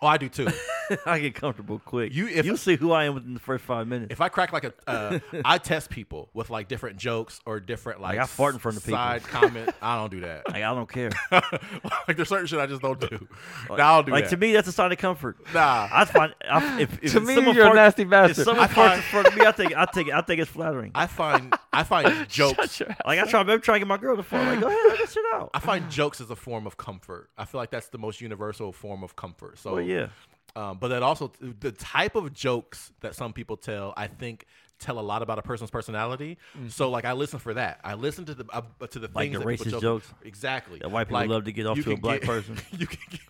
Oh, I do too. I get comfortable quick. You- if- you'll see who I am within the first five minutes. if I crack like a, uh, I test people with like different jokes or different like, Like, I fart in front of people. Side comment. I don't do that. like I don't care. like there's certain shit I just don't do. Nah, I don't do like that. to me, that's a sign of comfort. nah. I find I, if, if To me, you're a farts- nasty If bastard. someone I farts find- in front of me, I think I think I think it's flattering. I find I find jokes Shut your ass like I try, I'm trying to get my girl to fart. Like go ahead, let that shit out. I find jokes as a form of comfort. I feel like that's the most universal form of comfort. So Well, yeah. um, but that also the type of jokes that some people tell, I think, tell a lot about a person's personality. So like I listen for that. I listen to the uh, to the Like things the that people racist joke- jokes? Exactly. That white people Like, love to get off to a black get- person. You can get,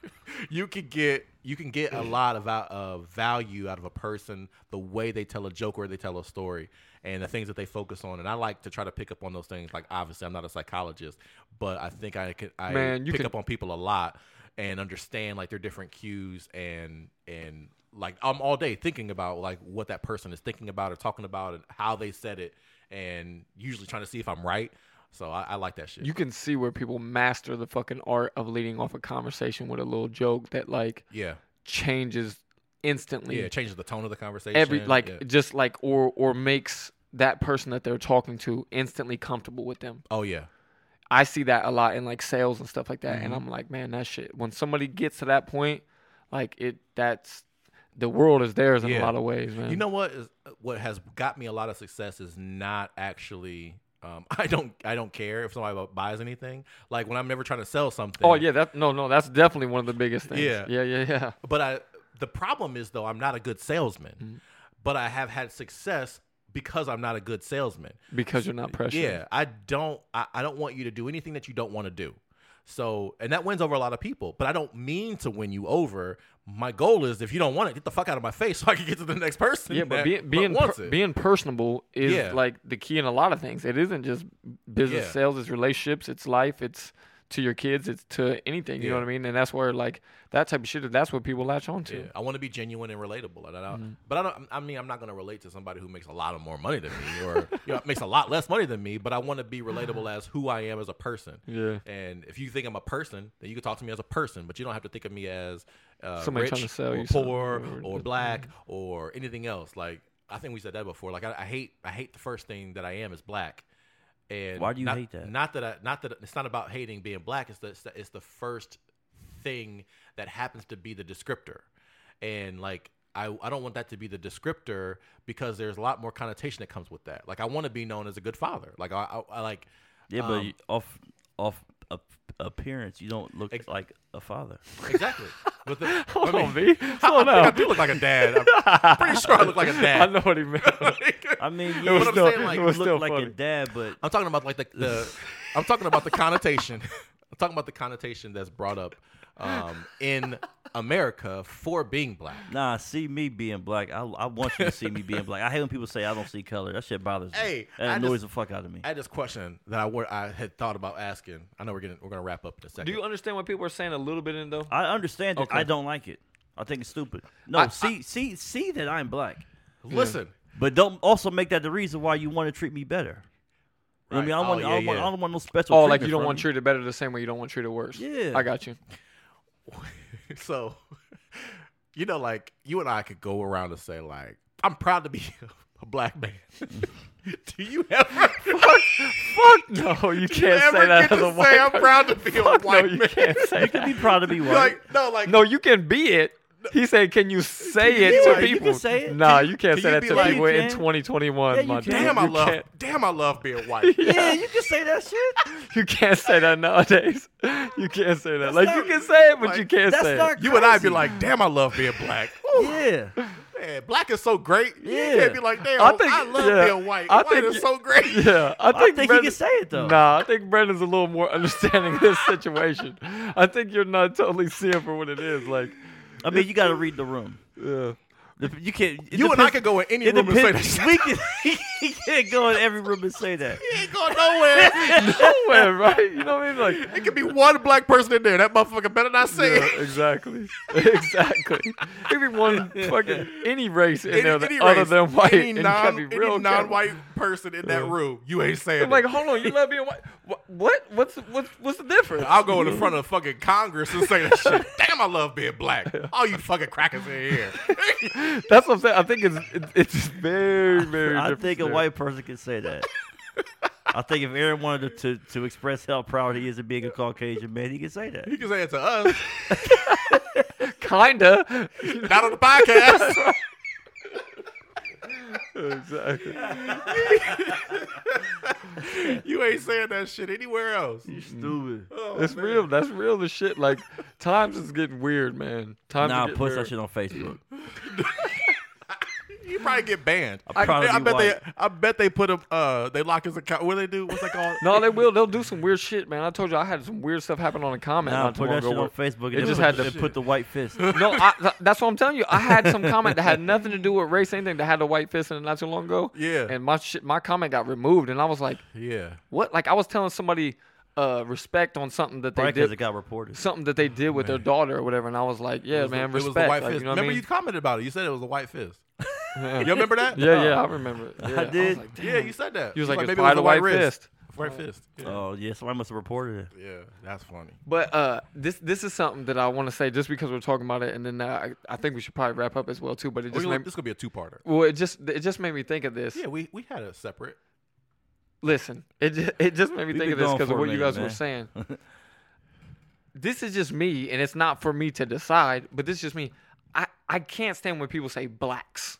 you can get you can get a lot of out of value out of a person the way they tell a joke or they tell a story and the things that they focus on. And I like to try to pick up on those things. Like obviously I'm not a psychologist, but I think I can I Man, you pick can- up on people a lot and understand like their different cues and and like I'm all day thinking about like what that person is thinking about or talking about and how they said it and usually trying to see if I'm right. So I, I like that shit. You can see where people master the fucking art of leading off a conversation with a little joke that like yeah. changes instantly Yeah, it changes the tone of the conversation. every like yeah. just like or or makes that person that they're talking to instantly comfortable with them. Oh yeah. I see that a lot in like sales and stuff like that, Mm-hmm. and I'm like, man, that shit. When somebody gets to that point, like it, that's the world is theirs in Yeah. a lot of ways, man. You know what is what has got me a lot of success is not actually um, I don't I don't care if somebody buys anything. Like when I'm never trying to sell something. Oh yeah, that no, no, that's definitely one of the biggest things. Yeah. yeah, yeah, yeah. But I the problem is though I'm not a good salesman. Mm-hmm. But I have had success because I'm not a good salesman. Because you're not pressured. Yeah, I don't. I, I don't want you to do anything that you don't want to do. So, and that wins over a lot of people. But I don't mean to win you over. My goal is, if you don't want it, get the fuck out of my face, so I can get to the next person. Yeah, but being being per- being personable is Yeah. like the key in a lot of things. It isn't just business Yeah. sales; it's relationships, it's life, it's to your kids. It's to anything. You know what I mean? And that's where like that type of shit. That's what people latch on to. Yeah, I want to be genuine and relatable, I Mm-hmm. but I don't. I mean, I'm not going to relate to somebody who makes a lot of more money than me, or you know, makes a lot less money than me. But I want to be relatable as who I am as a person. Yeah. And if you think I'm a person, then you can talk to me as a person, but you don't have to think of me as uh, Somebody rich trying to sell or you poor or- or black or anything else. Like I think we said that before. Like I, I hate, I hate the first thing that I am is black. And Why do you not, hate that? Not that I, not that it's not about hating being black. It's the, it's the first thing that happens to be the descriptor, and like I I don't want that to be the descriptor because there's a lot more connotation that comes with that. Like I want to be known as a good father. Like I I, I like Yeah, but Um, off off ap- appearance, you don't look Ex- like a father. exactly. But the, Hold I on, mean, B. I, Slow I think I down. do look like a dad. I'm pretty sure I look like a dad. I know what he meant. I mean, It yeah, was What I'm still, saying, like, it you was look still like funny. a dad, but I'm talking about like the, the I'm talking about the connotation. I'm talking about the connotation that's brought up um, in America for being black. nah, see me being black. I, I want you to see me being black. I hate when people say I don't see color. That shit bothers me. Hey, that I annoys just- the fuck out of me. I had this question that I, were, I had thought about asking. I know we're gonna we're gonna wrap up in a second. Do you understand what people are saying a little bit in though? I understand it. Okay. I don't like it. I think it's stupid. No, I- see, see, see that I'm black, Listen, but don't also make that the reason why you want to treat me better. You know what I mean, I Right. don't want, Oh, I, don't yeah, want. I don't want no special. Oh, like you don't want treated better the same way you don't want treated worse. Yeah. I got you. so you know, like you and I could go around and say like, I'm proud to be a black man. Do you ever? Fuck no, you can't ever say that as a say white I'm proud to be a Fuck white no, you man? can't say You can be proud to be white. like no, like No, you can be it. He said, "Can you say it Yeah, to you people?" can say it. Nah, you can't can say you that be to like- people You in can. 2021. Yeah, you my can. dude. damn, I You love, can't- damn, I love being white. yeah, you can say that shit. You can't say that nowadays. You can't say that. That's like not- you can say it, but like, you can't that's say not- it. You and I be Crazy. like, damn, I love being black. Yeah, Man, black is so great. You Yeah. can't be like, damn, I I, think- love yeah. being white. I white think is y- so great. Yeah, I I think, think he Brandon- can say it though. Nah, I think Brandon's a little more understanding of this situation. I think you're not totally seeing for what it is. Like, I mean, you got to read the room. yeah. You can't. You and I depends- could go in any room and say that We can. He can't go in every room and say that. He ain't going nowhere. Nowhere, right? You know what I mean? Like, it could be one black person in there. That motherfucker better not say yeah, it. exactly, exactly. If be one fucking any race in Any- there that, any other race, than white, any and non, gotta be any real careful. non-white person in that Yeah. room, you ain't saying I'm like, hold on, you love being white? What? What? What's what's what's the difference? I'll go in the front of the fucking Congress and say that shit. Damn, I love being black. All you fucking crackers in here. That's what I'm saying. I think it's it, it's very very. I different think a there. white person can say that. I think if Aaron wanted to, to, to express how proud he is of being a Caucasian man, he can say that. He can say it to us, kinda. not on the podcast. exactly. you ain't saying that shit anywhere else. You stupid. Oh, It's man. real. That's real. The shit. Like times is getting weird, man. Times. Nah, are getting post weird. that shit on Facebook. You probably get banned. I'm I, I bet white. they. I bet they put him. Uh, they lock his account. What do they do? What's that called? No, they will. They'll do some weird shit, man. I told you I had some weird stuff happen on a comment. Nah, not too put that shit on Facebook. It just put, had to- put the white fist. No, I, that's what I'm telling you. I had some comment that had nothing to do with race, anything that had the white fist in it not too long ago. Yeah. And my shit, my comment got removed, and I was like, Yeah. what? Like I was telling somebody uh, respect on something that they Probably because did, it got reported. something that they did with their daughter or whatever, and I was like, yeah, It was man, the, respect. It was the white like, fist. You know what I remember mean? you commented about it. You said it was a white fist. Yeah, You remember that? yeah, yeah, I remember. It. Yeah. was did. like, Yeah, you said that. He was like, it's maybe it probably was the a white white wrist. fist. White fist. Yeah. Oh yeah, somebody must have reported it. yeah, that's funny. But uh, this this is something that I want to say just because we're talking about it, and then uh, I, I think we should probably wrap up as well too. But it We just gonna- made, this could be a two-parter. well, it just it just made me think of this. Yeah, we, we had a separate. Listen, it just, it just made me We've think of this because of for a what you minute, guys were saying. this is just me, and it's not for me to decide, but this is just me. I, I can't stand when people say blacks,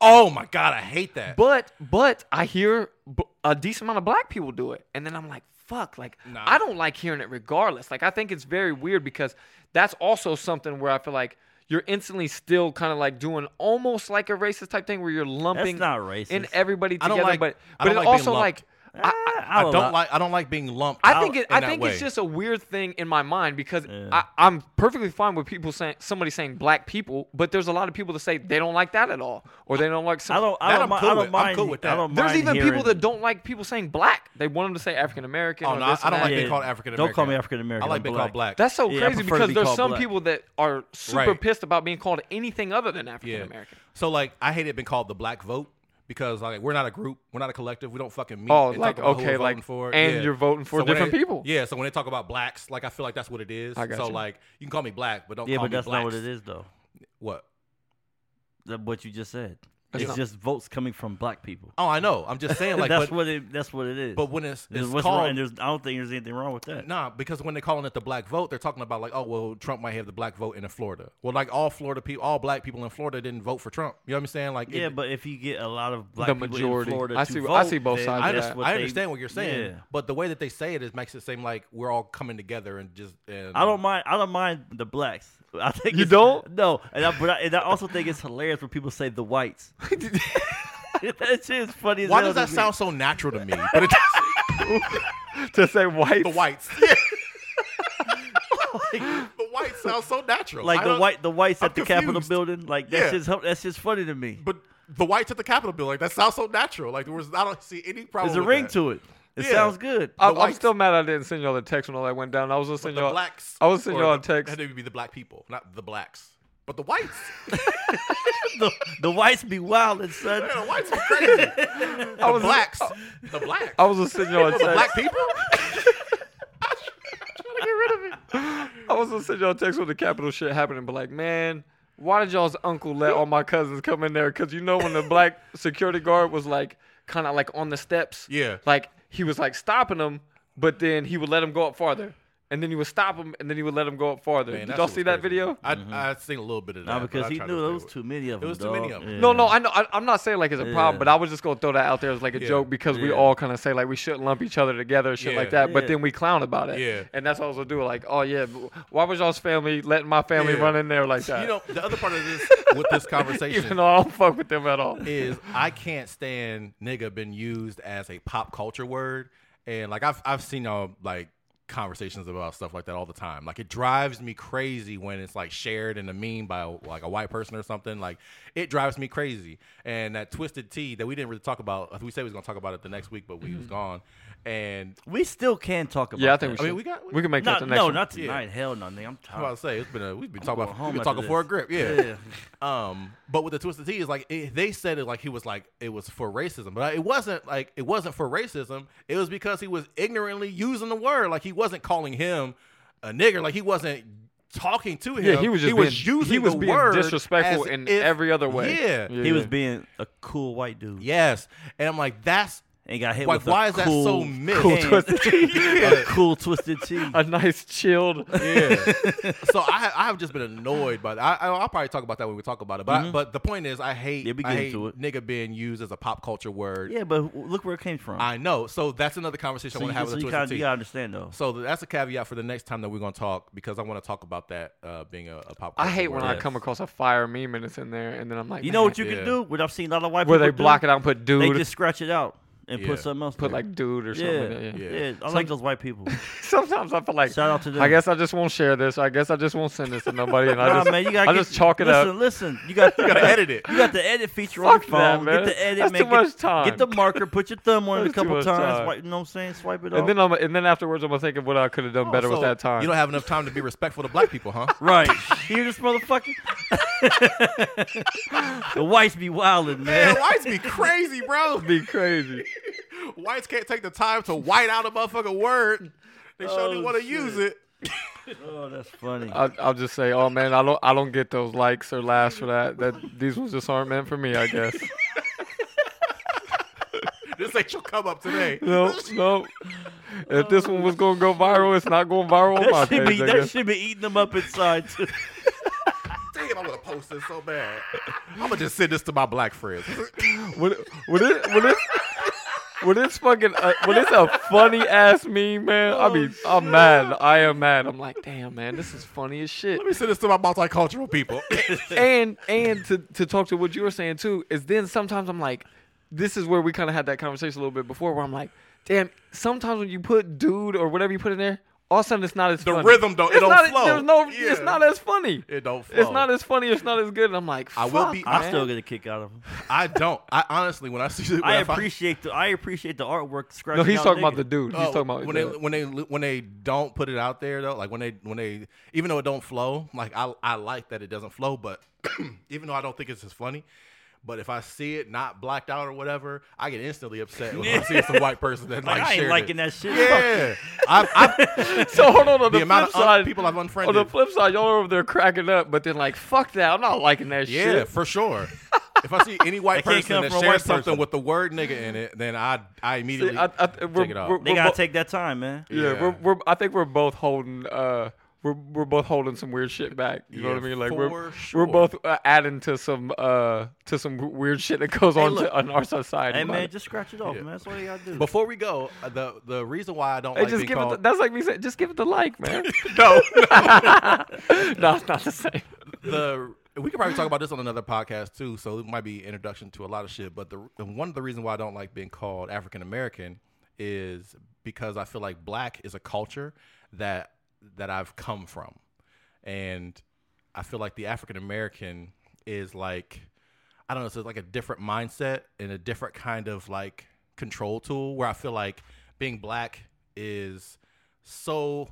Oh my god, I hate that. but but I hear b- a decent amount of black people do it, and then I'm like, fuck, like Nah. I don't like hearing it regardless. Like I think it's very weird because that's also something where I feel like you're instantly still kind of like doing almost like a racist type thing where you're lumping That's not racist. in everybody I don't together, like- but I but don't it like also lumped. like Eh, I, I don't like I don't like being lumped. I out think it, in I think way. it's just a weird thing in my mind because Yeah. I, I'm perfectly fine with people saying somebody saying black people, but there's a lot of people that say they don't like that at all, or they don't like some. I don't. I don't, I'm cool I don't with. I'm mind. cool with I that. don't There's mind even people that don't like people saying black. They want them to say African American. Oh no, I don't like that. being called African American. Don't call me African American. I like being called black. That's so Yeah, crazy because be there's some black. people that are super Right. pissed about being called anything other than African yeah. American. So like, I hate it being called the black vote because like we're not a group, we're not a collective. We don't fucking meet. Oh, and like talk about who okay, we're like voting for. and Yeah. you're voting for So different they- people. Yeah, so when they talk about blacks, like I feel like that's what it is. I got so you. like, you can call me black, but don't Yeah, call but me that's blacks. not what it is though. What? That what you just said. That's it's not- just votes coming from black people. Oh, I know. I'm just saying, like, that's but, what it. That's what it is. but when it's, There's it's what's called, wrong, and there's, I don't think there's anything wrong with that. Nah, because when they're calling it the black vote, they're talking about like, oh well, Trump might have the black vote in Florida. Well, like all Florida people, all black people in Florida didn't vote for Trump. You know what I'm saying? Like, Yeah, it- but if you get a lot of black The people majority. in Florida I to see- vote, I see both then sides I, of that's that. what I they- understand what you're saying, Yeah. but the way that they say it is makes it seem like we're all coming together and just. And, I don't mind. I don't mind the blacks. I think You don't? No, and I, but I, and I also think it's hilarious when people say the whites. that shit is funny. As Why does that me. sound so natural to me? But it does, to say white. the whites. Yeah. like, the whites sound so natural. like the white the whites I'm at the Capitol building? Like Yeah. that's just that's just funny to me. But the whites at the Capitol building, like, that sounds so natural. Like there was, I don't see any problem. There's a ring that. to it. It Yeah. sounds good. I'm, I'm still mad I didn't send y'all the text when all that went down. I was gonna send y'all. blacks. I was sending or y'all a text. Had to be the black people, not the blacks. But the whites. the, the whites be wild and son. Man, the whites are crazy. the I was blacks. Uh, the blacks. I was gonna send y'all a the text. black people. I was gonna send y'all a text when the Capitol shit happening, but like, man, why did y'all's uncle let all my cousins come in there? Cause you know when the black security guard was like, kind of like on the steps. Yeah. Like he was like stopping them, but then he would let them go up farther, and then he would stop them, and then he would let them go up farther. Man, Did y'all see that crazy. video? I mm-hmm. I seen a little bit of that. No, but because he knew there was too many of them. It them. was too many of them. Yeah. No, no, I know. I, I'm not saying like it's a problem, but I was just gonna throw that out there as like a Yeah. joke because we all kind of say like we shouldn't lump each other together, and shit like Yeah. that. But then we clown about it. Yeah. And that's what I was gonna do. Like, oh yeah, why was y'all's family letting my family Yeah. run in there like that? You know, the other part of this with this conversation even though I don't fuck with them at all. is I can't stand nigga been used as a pop culture word, and like I've I've seen y'all like conversations about stuff like that all the time. Like it drives me crazy when it's like shared in a meme by like a white person or something. Like it drives me crazy. And that twisted tea that we didn't really talk about. We said we was gonna talk about it the next week, but we was mm-hmm. gone. And We still can talk about it. Yeah, I think we that. should. I mean, we got- we can make Not, that the next no, one. not Yeah. tonight. Hell no, nigga. I'm I'm tired. about to say it's been a we've been talking about home we've been after talking for a this. grip, yeah. Um, but with the twisted tea is like it, they said it like he was like it was for racism, but it wasn't like it wasn't for racism. It was because he was ignorantly using the word, like he wasn't calling him a nigger, like he wasn't talking to him. Yeah, he was just being, using he was the being word disrespectful as in if- every other way. Yeah. He was being a cool white dude. Yes, and I'm like that's And got hit like with why a is that so mixed? cool twisted tea. a cool twisted tea. a nice chilled. Yeah. so I I have just been annoyed by that. I, I'll probably talk about that when we talk about it. But I, but the point is, I hate Yeah, I hate it. nigga being used as a pop culture word. Yeah, but look where it came from. I know. So that's another conversation so I want to have so with you, the gotta, Twisted you gotta understand though. So that's a caveat for the next time that we're gonna talk because I want to talk about that uh, being a, a pop. I culture hate when I come across a fire meme and it's in there, and then I'm like, You know what you Yeah. can do? What I've seen a lot of white where people they block do? it out and put dude. They just scratch it out and Yeah. put something else. put there. like dude or something. yeah, like that, yeah. yeah, Yeah. I like those white people. Sometimes I feel like Shout out to them. I guess I just won't share this. I guess I just won't send this to nobody, and I Nah, just man, you gotta I get, just chalk it listen, up. Listen, you got you gotta edit it. You got the edit feature on Fuck your that, phone. man. Get the edit, That's man. too get, much time. Get the marker. Put your thumb on it a That's too couple much times. time. Wipe, you know what I'm saying? Swipe it And then I'm and then afterwards I'm gonna think of what I could have done better with So that time. You don't have enough time to be respectful to black people, huh? right. You hear this motherfucker? the whites be wildin', man. Man, whites be crazy, bro. be crazy. Whites can't take the time to white out a motherfucking word. They sure Oh, want to use it. Oh, that's funny. I, I'll just say, oh man, I don't I don't get those likes or laughs for that. That these ones just aren't meant for me, I guess. This ain't your come up today. No, no. If this one was gonna go viral, it's not going viral on my that should page. be that should be eating them up inside too. Damn, I'm gonna post this so bad. I'm gonna just send this to my black friends. When, when it when it when it's fucking uh, when it's a funny ass meme, man. I mean, I'm mad. I am mad. I'm like, damn, man, this is funny as shit. Let me send this to my multicultural people. and and to to talk to what you were saying too is then sometimes I'm like, this is where we kind of had that conversation a little bit before, where I'm like, damn. Sometimes when you put dude or whatever you put in there, all of a sudden it's not as The funny. rhythm don't- it It's don't not, flow. There's no. It's not as funny. It don't flow. It's not as funny. It's not as good. And I'm like, I will fuck, be- I man. still get a kick out of him. I don't. I honestly, when I see, when I I find- appreciate the I appreciate the artwork. No, scratching he's out talking about the dude. He's Oh, talking about when they when they when they don't put it out there though, like when they when they even though it don't flow, like I I like that it doesn't flow, but even though I don't think it's as funny, but if I see it not blacked out or whatever, I get instantly upset when I see some white person that Like, like, I ain't liking it. that shit. Yeah, I've, I've, so hold on. On the the, amount flip of un- side, people I've unfriended. on the flip side, y'all are over there cracking up, but then like, fuck that. I'm not liking that yeah, shit. Yeah, for sure. if I see any white That person come that shares something person. with the word nigga in it, then I I See, immediately I, I, take it off. we're- They we're gotta bo- take that time, man. Yeah, Yeah. we're, we're I think we're both holding uh we're we're both holding some weird shit back. You know what I mean? Like we're sure. we're both uh, adding to some uh to some weird shit that goes on look. to, on our society. Hey man, it. just scratch it off, Yeah. man. That's all you gotta do. Before we go, uh, the the reason why I don't Hey, like just being give called it. The, that's like me saying, just give it the like, man. no, no, it's not the same. the we could probably talk about this on another podcast too. So it might be introduction to a lot of shit. But the the- one of the reasons why I don't like being called African American is because I feel like black is a culture that that I've come from, and I feel like the African American is like I don't know, so it's like a different mindset and a different kind of like control tool where I feel like being black is so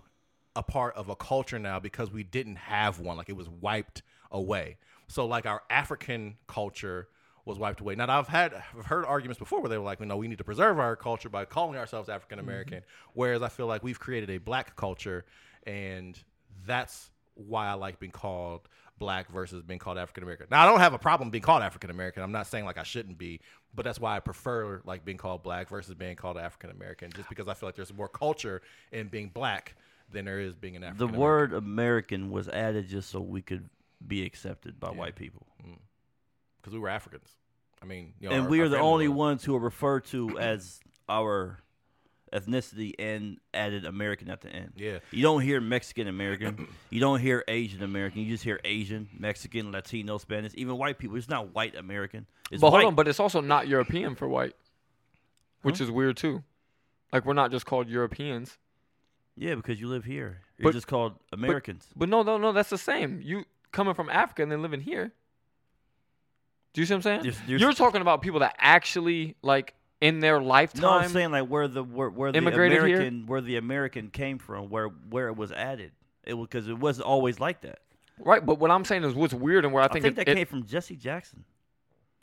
a part of a culture now because we didn't have one. Like it was wiped away. So like our African culture was wiped away. Now I've had I've heard arguments before where they were like, you know, we need to preserve our culture by calling ourselves African American. Mm-hmm. Whereas I feel like we've created a black culture and that's why I like being called black versus being called African American. Now I don't have a problem being called African American. I'm not saying like I shouldn't be, but that's why I prefer like being called black versus being called African American, just because I feel like there's more culture in being black than there is being an African. the word American was added just so we could be accepted by white people. Mm. because we were Africans. I mean, you know, and our- we are the only was. ones who are referred to as our ethnicity and added American at the end. Yeah. You don't hear Mexican American. you don't hear Asian American. You just hear Asian, Mexican, Latino, Spanish, even white people. It's not white American. It's But white. hold on, but it's also not European for white, which is weird too. Like we're not just called Europeans. yeah, because you live here. You're But- just called Americans. But no, no, no, that's the same. You coming from Africa and then living here. Do you see what I'm saying? There's- there's- You're talking about people that actually like in their lifetime. no, I'm saying like where the where, where the Immigrated here? Where the American came from, where where it was added. It was because it wasn't always like that. right, but what I'm saying is what's weird and where I I think, think, it, that it- came from Jesse Jackson.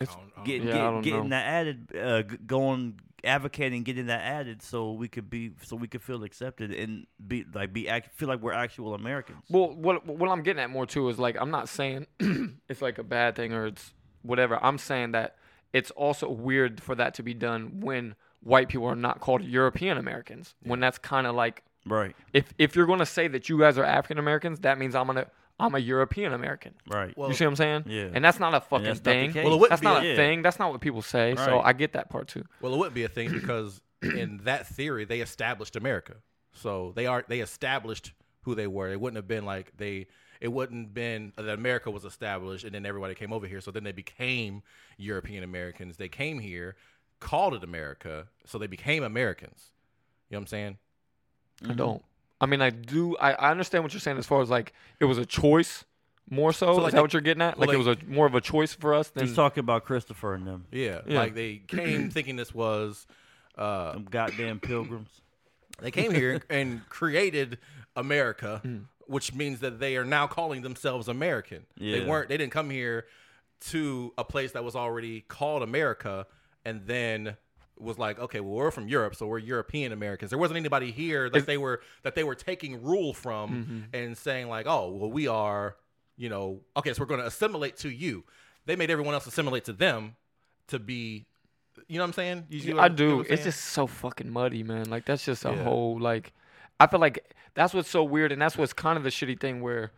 I don't- I don't Getting, Yeah, I get- getting know. that added, uh, going advocating, getting that added, so we could be, so we could feel accepted and be like be act, feel like we're actual Americans. Well, what what I'm getting at more too is like I'm not saying it's like a bad thing or it's whatever. I'm saying that it's also weird for that to be done when white people are not called European Americans. When that's kind of like Right, if if you're gonna say that you guys are African Americans, that means I'm gonna I'm a European American. right. Well, you see what I'm saying? Yeah. And that's not a fucking that's thing. case. Well, it wouldn't that's be not a- a Yeah. thing. That's not what people say. So I get that part too. Well, it wouldn't be a thing because in that theory they established America. So they are they established who they were. It wouldn't have been like they it wouldn't been that America was established and then everybody came over here. So then they became European Americans. They came here, called it America, so they became Americans. You know what I'm saying? I don't. I mean, I do. I, I understand what you're saying as far as like it was a choice more so. So, like, is that they- what you're getting at? well, Like, it was a more of a choice for us than He's talking about Christopher and them, Yeah. Yeah. Like they came thinking this was uh them goddamn pilgrims. They came here and created America, Hmm. Which means that they are now calling themselves American. They weren't. They didn't come here to a place that was already called America, and then was like, okay, well, we're from Europe, so we're European Americans. There wasn't anybody here that they were that they were taking rule from Mm-hmm. and saying like, oh, well, we are, you know, okay, so we're going to assimilate to you. They made everyone else assimilate to them to be. You know what I'm saying? You I I'm- you know do. It's just so fucking muddy, man. Like that's just a Yeah. whole like. I feel like that's what's so weird, and that's what's kind of the shitty thing. Where,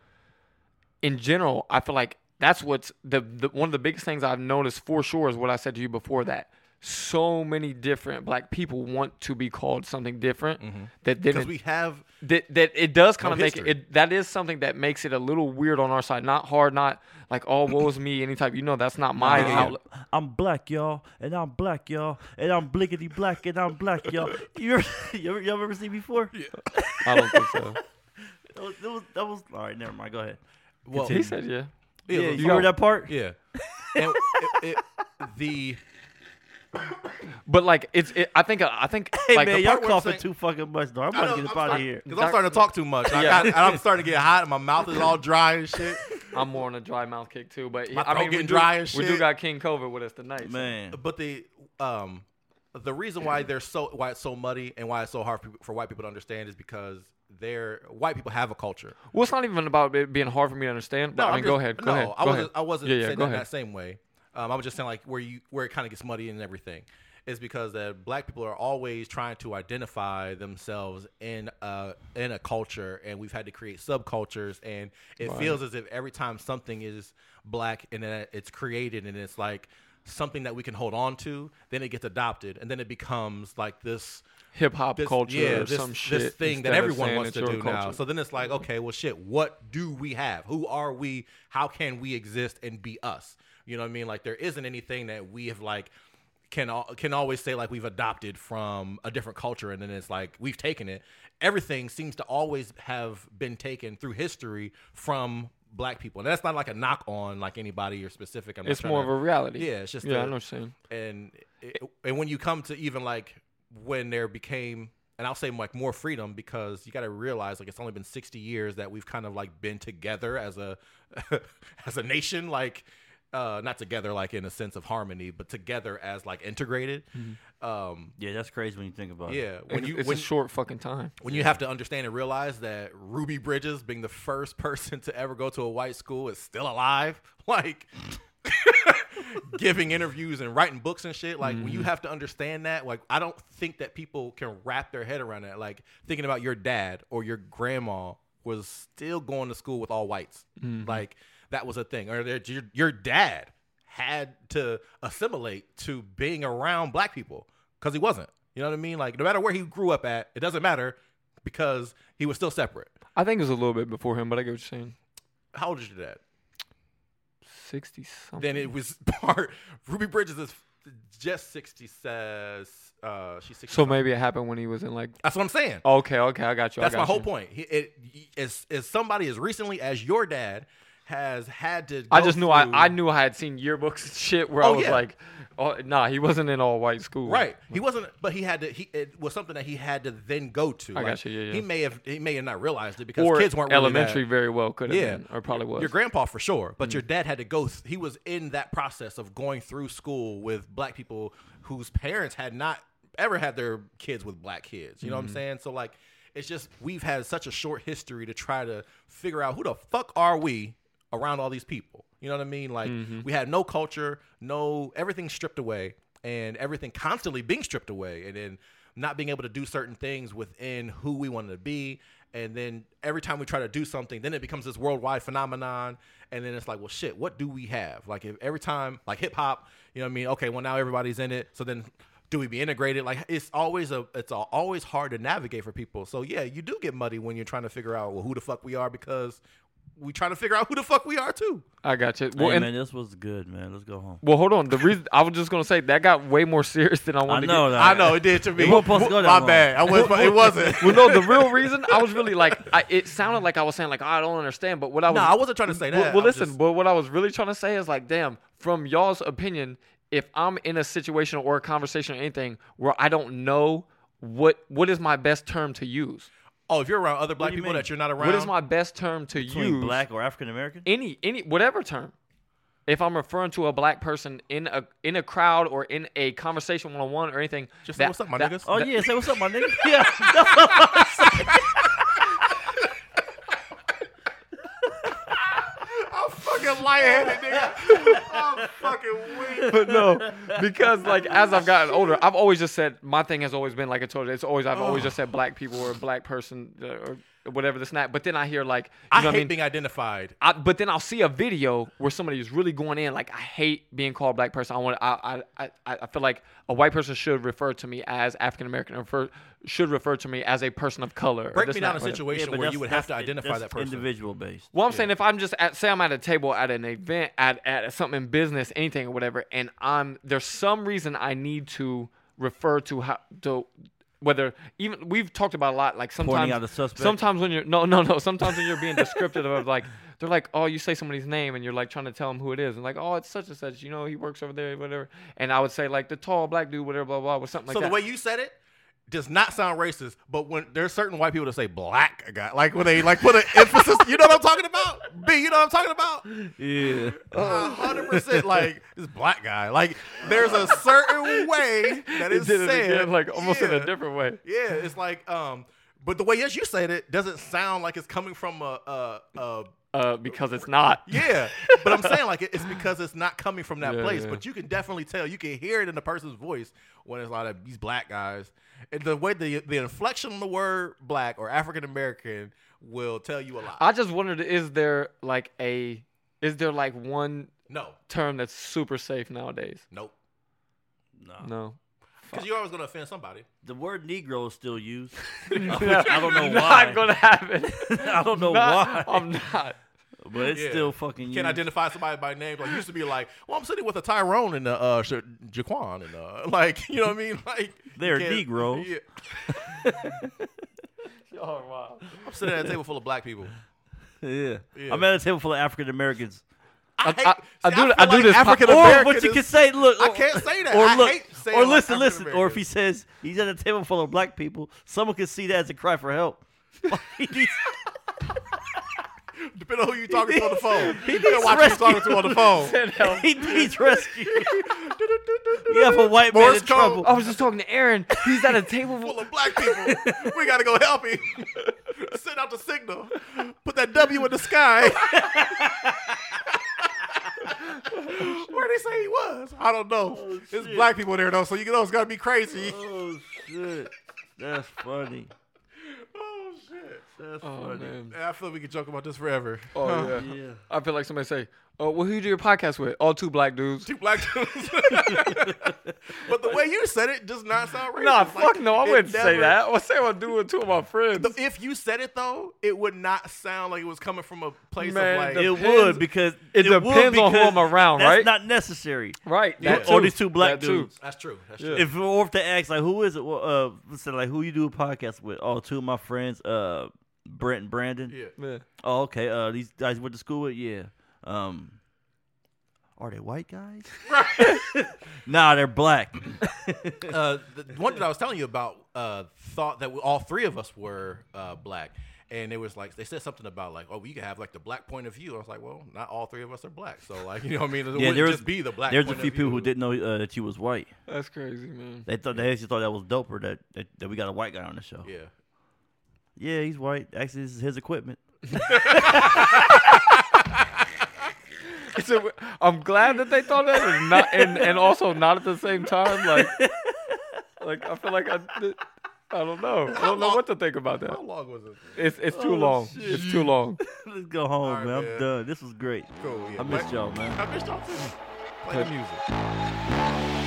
in general, I feel like that's what's the, the one of the biggest things I've noticed for sure is what I said to you before that so many different black people want to be called something different mm-hmm. that Because didn't we have that, that it does kind No of make it, history. it that is something that makes it a little weird on our side not hard not like oh woe is me any type you know that's not my yeah, yeah. I'm black, y'all, and I'm black, y'all, and I'm blickety black, and I'm black, y'all. You ever, you ever, y'all ever seen me before? i don't think so That was, that was, that was all right. Never mind. Go ahead. well, he said yeah Yeah, yeah, you heard that part? yeah. and it, it, the but like it's it, i think i think Hey like man, y'all part where I'm coughing saying- too fucking much, though. I'm about to get up out of here. Because I'm starting to talk too much. I Yeah. got, and I'm starting to get hot, and my mouth is all dry and shit. i'm more on a dry mouth kick too but My i throat mean we getting do, dry and shit. we do got king covid with us tonight so- Man, But the um, the reason why they're so why it's so muddy and why it's so hard for, for white people to understand is because they're white people have a culture. well it's not even about it being hard for me to understand but i I'm mean go ahead go no, ahead I wasn't. ahead. I wasn't Yeah, yeah, saying go that ahead. that same way. Um, I was just saying like where you where it kind of gets muddy and everything is because that black people are always trying to identify themselves in a in a culture, and we've had to create subcultures, and it Right. feels as if every time something is black and it's created and it's like something that we can hold on to, then it gets adopted, and then it becomes like this hip hop culture yeah, this, some shit this thing that everyone wants to do now. So then it's like, okay, well, shit, what do we have? Who are we? How can we exist and be us? You know what I mean? Like there isn't anything that we have like can can always say like we've adopted from a different culture, and then it's like we've taken it. Everything seems to always have been taken through history from black people, and that's not like a knock on like anybody or specific. I'm it's more to- of a reality yeah, it's just yeah a- i know what you're saying and it, and when you come to even like when there became and I'll say like more freedom because you got to realize like it's only been 60 years that we've kind of like been together as a as a nation like uh not together like in a sense of harmony but together as like integrated. Um yeah, that's crazy when you think about it. yeah when it's, you it's when, a short fucking time. when you have to understand and realize that Ruby Bridges being the first person to ever go to a white school is still alive like giving interviews and writing books and shit like when you have to understand that like I don't think that people can wrap their head around that like thinking about your dad or your grandma was still going to school with all whites. Like that was a thing or that your, your dad had to assimilate to being around black people because he wasn't you know what I mean like no matter where he grew up at it doesn't matter because he was still separate I think it was a little bit before him, but I get what you're saying. how old is your dad 60 something. then it was part Ruby Bridges is just 60 says uh she's 60 so maybe it happened when he was in like. that's what I'm saying Okay, okay, I got you. That's my got whole point he, it, as, as somebody as recently as your dad has had to I just knew through- I, I knew I had seen yearbooks and shit where I Oh, was yeah. like, oh nah, he wasn't in all white school. Right. He wasn't, but he had to. He it was something that he had to then go to. I Like, got you, yeah, yeah. He may have. He may have not realized it because Or kids weren't elementary that- very well could have yeah, been, or probably was. Mm. Your grandpa for sure, but your dad had to go. Th- he was in that process of going through school with black people whose parents had not ever had their kids with black kids. You know Mm-hmm. what I'm saying? So like, it's just we've had such a short history to try to figure out who the fuck are we around all these people. You know what I mean? Like Mm-hmm. we had no culture, no everything stripped away, and everything constantly being stripped away, and then not being able to do certain things within who we wanted to be. And then every time we try to do something, then it becomes this worldwide phenomenon. And then it's like, well, shit, what do we have? Like, if every time, like hip hop, you know what I mean? Okay, well, now everybody's in it. So then do we be integrated? Like, it's always a, it's a, always hard to navigate for people. So yeah, you do get muddy when you're trying to figure out, well, who the fuck we are because we trying to figure out who the fuck we are too. I got you. Hey, Well, and, man, this was good, man. Let's go home. well, hold on. The reason I was just gonna say that got way more serious than I wanted. I wanted know to that. I know it did to me. It wasn't supposed to go that My long. bad. I was, it wasn't. get. Well, no, the real reason I was really like, I, it sounded like I was saying like, oh, I don't understand, but what I was, No, I wasn't trying to say that. Well, well listen, just- but what I was really trying to say is like, damn, from y'all's opinion, if I'm in a situation or a conversation or anything where I don't know what what is my best term to use, oh, if you're around other black people mean? that you're not around, what is my best term to Between use? black or African American? any any whatever term. If I'm referring to a black person in a in a crowd or in a conversation one on one or anything, Just say that- what's up, my that- niggas. Oh that- yeah, say what's up, my niggas. Yeah. fucking lightheaded, nigga. I'm fucking weak. but no, because like as I've gotten older, I've always just said my thing has always been like I told you. It's always I've always just said black people or a black person uh, or whatever this and that. But then I hear like, you I know hate what I mean? being identified. I, but then I'll see a video where somebody is really going in like I hate being called black person. I want I I I I feel like a white person should refer to me as African American refer, should refer to me as a person of color. Break this me and down a situation but where you would have to identify that person. individual based. Well, I'm saying if I'm just at say I'm at a table at an event at at something in business, anything or whatever, and I'm there's some reason I need to refer to how to whether even we've talked about a lot like sometimes out a suspect? sometimes when you're no no no sometimes when you're being descriptive of like they're like oh you say somebody's name and you're like trying to tell them who it is and like oh it's such and such you know he works over there whatever and I would say like the tall black dude whatever blah blah, blah or something so like that. So the way you said it does not sound racist, but when there's certain white people that say black guy, like when they like put an emphasis, you know what I'm talking about? B, you know what I'm talking about? Yeah. A hundred percent like this black guy. Like there's a certain way that is it said, again, like almost in a different way. Yeah, it's like um, but the way yes you said it doesn't sound like it's coming from a a. a Uh, because it's not. yeah, but I'm saying like it's because it's not coming from that Yeah, place. yeah. But you can definitely tell, you can hear it in the person's voice when it's a lot of these black guys, and the way the the inflection on the word black or African American will tell you a lot. I just wondered, is there like a, is there like one no, term that's super safe nowadays? nope, No. No. Because you're always gonna offend somebody. The word Negro is still used. I I don't know why. Not gonna happen. I don't know Not- why. I'm not. but it's Yeah. still fucking you Can't used. identify somebody by name. Like used to be like, well, I'm sitting with a Tyrone and a uh, Sha- Jaquan and uh, like, you know what I mean? Like They're you can't- Negroes. Yeah. Oh wow. I'm sitting at a table full of black people. Yeah. Yeah. I'm at a table full of African Americans. I, I- hate, I- I do- feel I do like this po- African Or American. what you can say, look. I can't say that. Or I look, hate saying or like listen, listen. Or if he says he's at a table full of black people, someone can see that as a cry for help. Depending on who you're talking to on the phone. He You gotta needs watch who you rescue. talking to on the phone. Send help. he needs rescue. You have a white man in code. trouble. I was just talking to Aaron. He's at a table Full full of black people. We gotta go help him. Send out the signal. Put that W in the sky. Where they say he was? I don't know. Oh, There's black people there though, so you know it's gotta be crazy. Oh shit, that's funny. Oh shit. That's Oh funny. man. I feel like we could joke about this forever. Oh yeah. Yeah. I feel like somebody say, "Oh, well, who you do your podcast with? All two black dudes." Two black dudes. but the way you said it does not sound racist. Nah, Like, fuck no, I wouldn't say never- that. I would say I'm doing two of my friends. The- If you said it though, it would not sound like it was coming from a place Man, of like. the- It Depends- would because it would depends on who I'm around, that's right? not necessary. right. Yeah. That Or these two black That too. dudes. That's true. That's Yeah. true. If or if they ask like who is it? Well, uh, let's say like who you do a podcast with? Oh, two of my friends, uh, Brent and Brandon. Yeah. Yeah. Oh, okay. Uh, these guys went to school with. Yeah. Um, are they white guys? nah, they're black. uh, the one that I was telling you about uh, thought that we, all three of us were uh, black, and it was like they said something about like, oh, you can have like the black point of view. I was like, well, not all three of us are black, so like, you know what I mean? It wouldn't there was- just be the black. There's a few of people who didn't know uh, that you was white. That's crazy, man. They thought they actually thought that was doper that, that that we got a white guy on the show. Yeah. Yeah, he's white. Actually, this is his equipment. So, I'm glad that they thought that, and not, and, and also not at the same time. Like, like I feel like I, I don't know. I don't know what to think about that. How long was it? It's it's too Oh, long. shit. It's too long. Let's go home, right, man. I'm man. done. This was great. Cool. Yeah. I missed y'all, man. I missed y'all too. Play the music.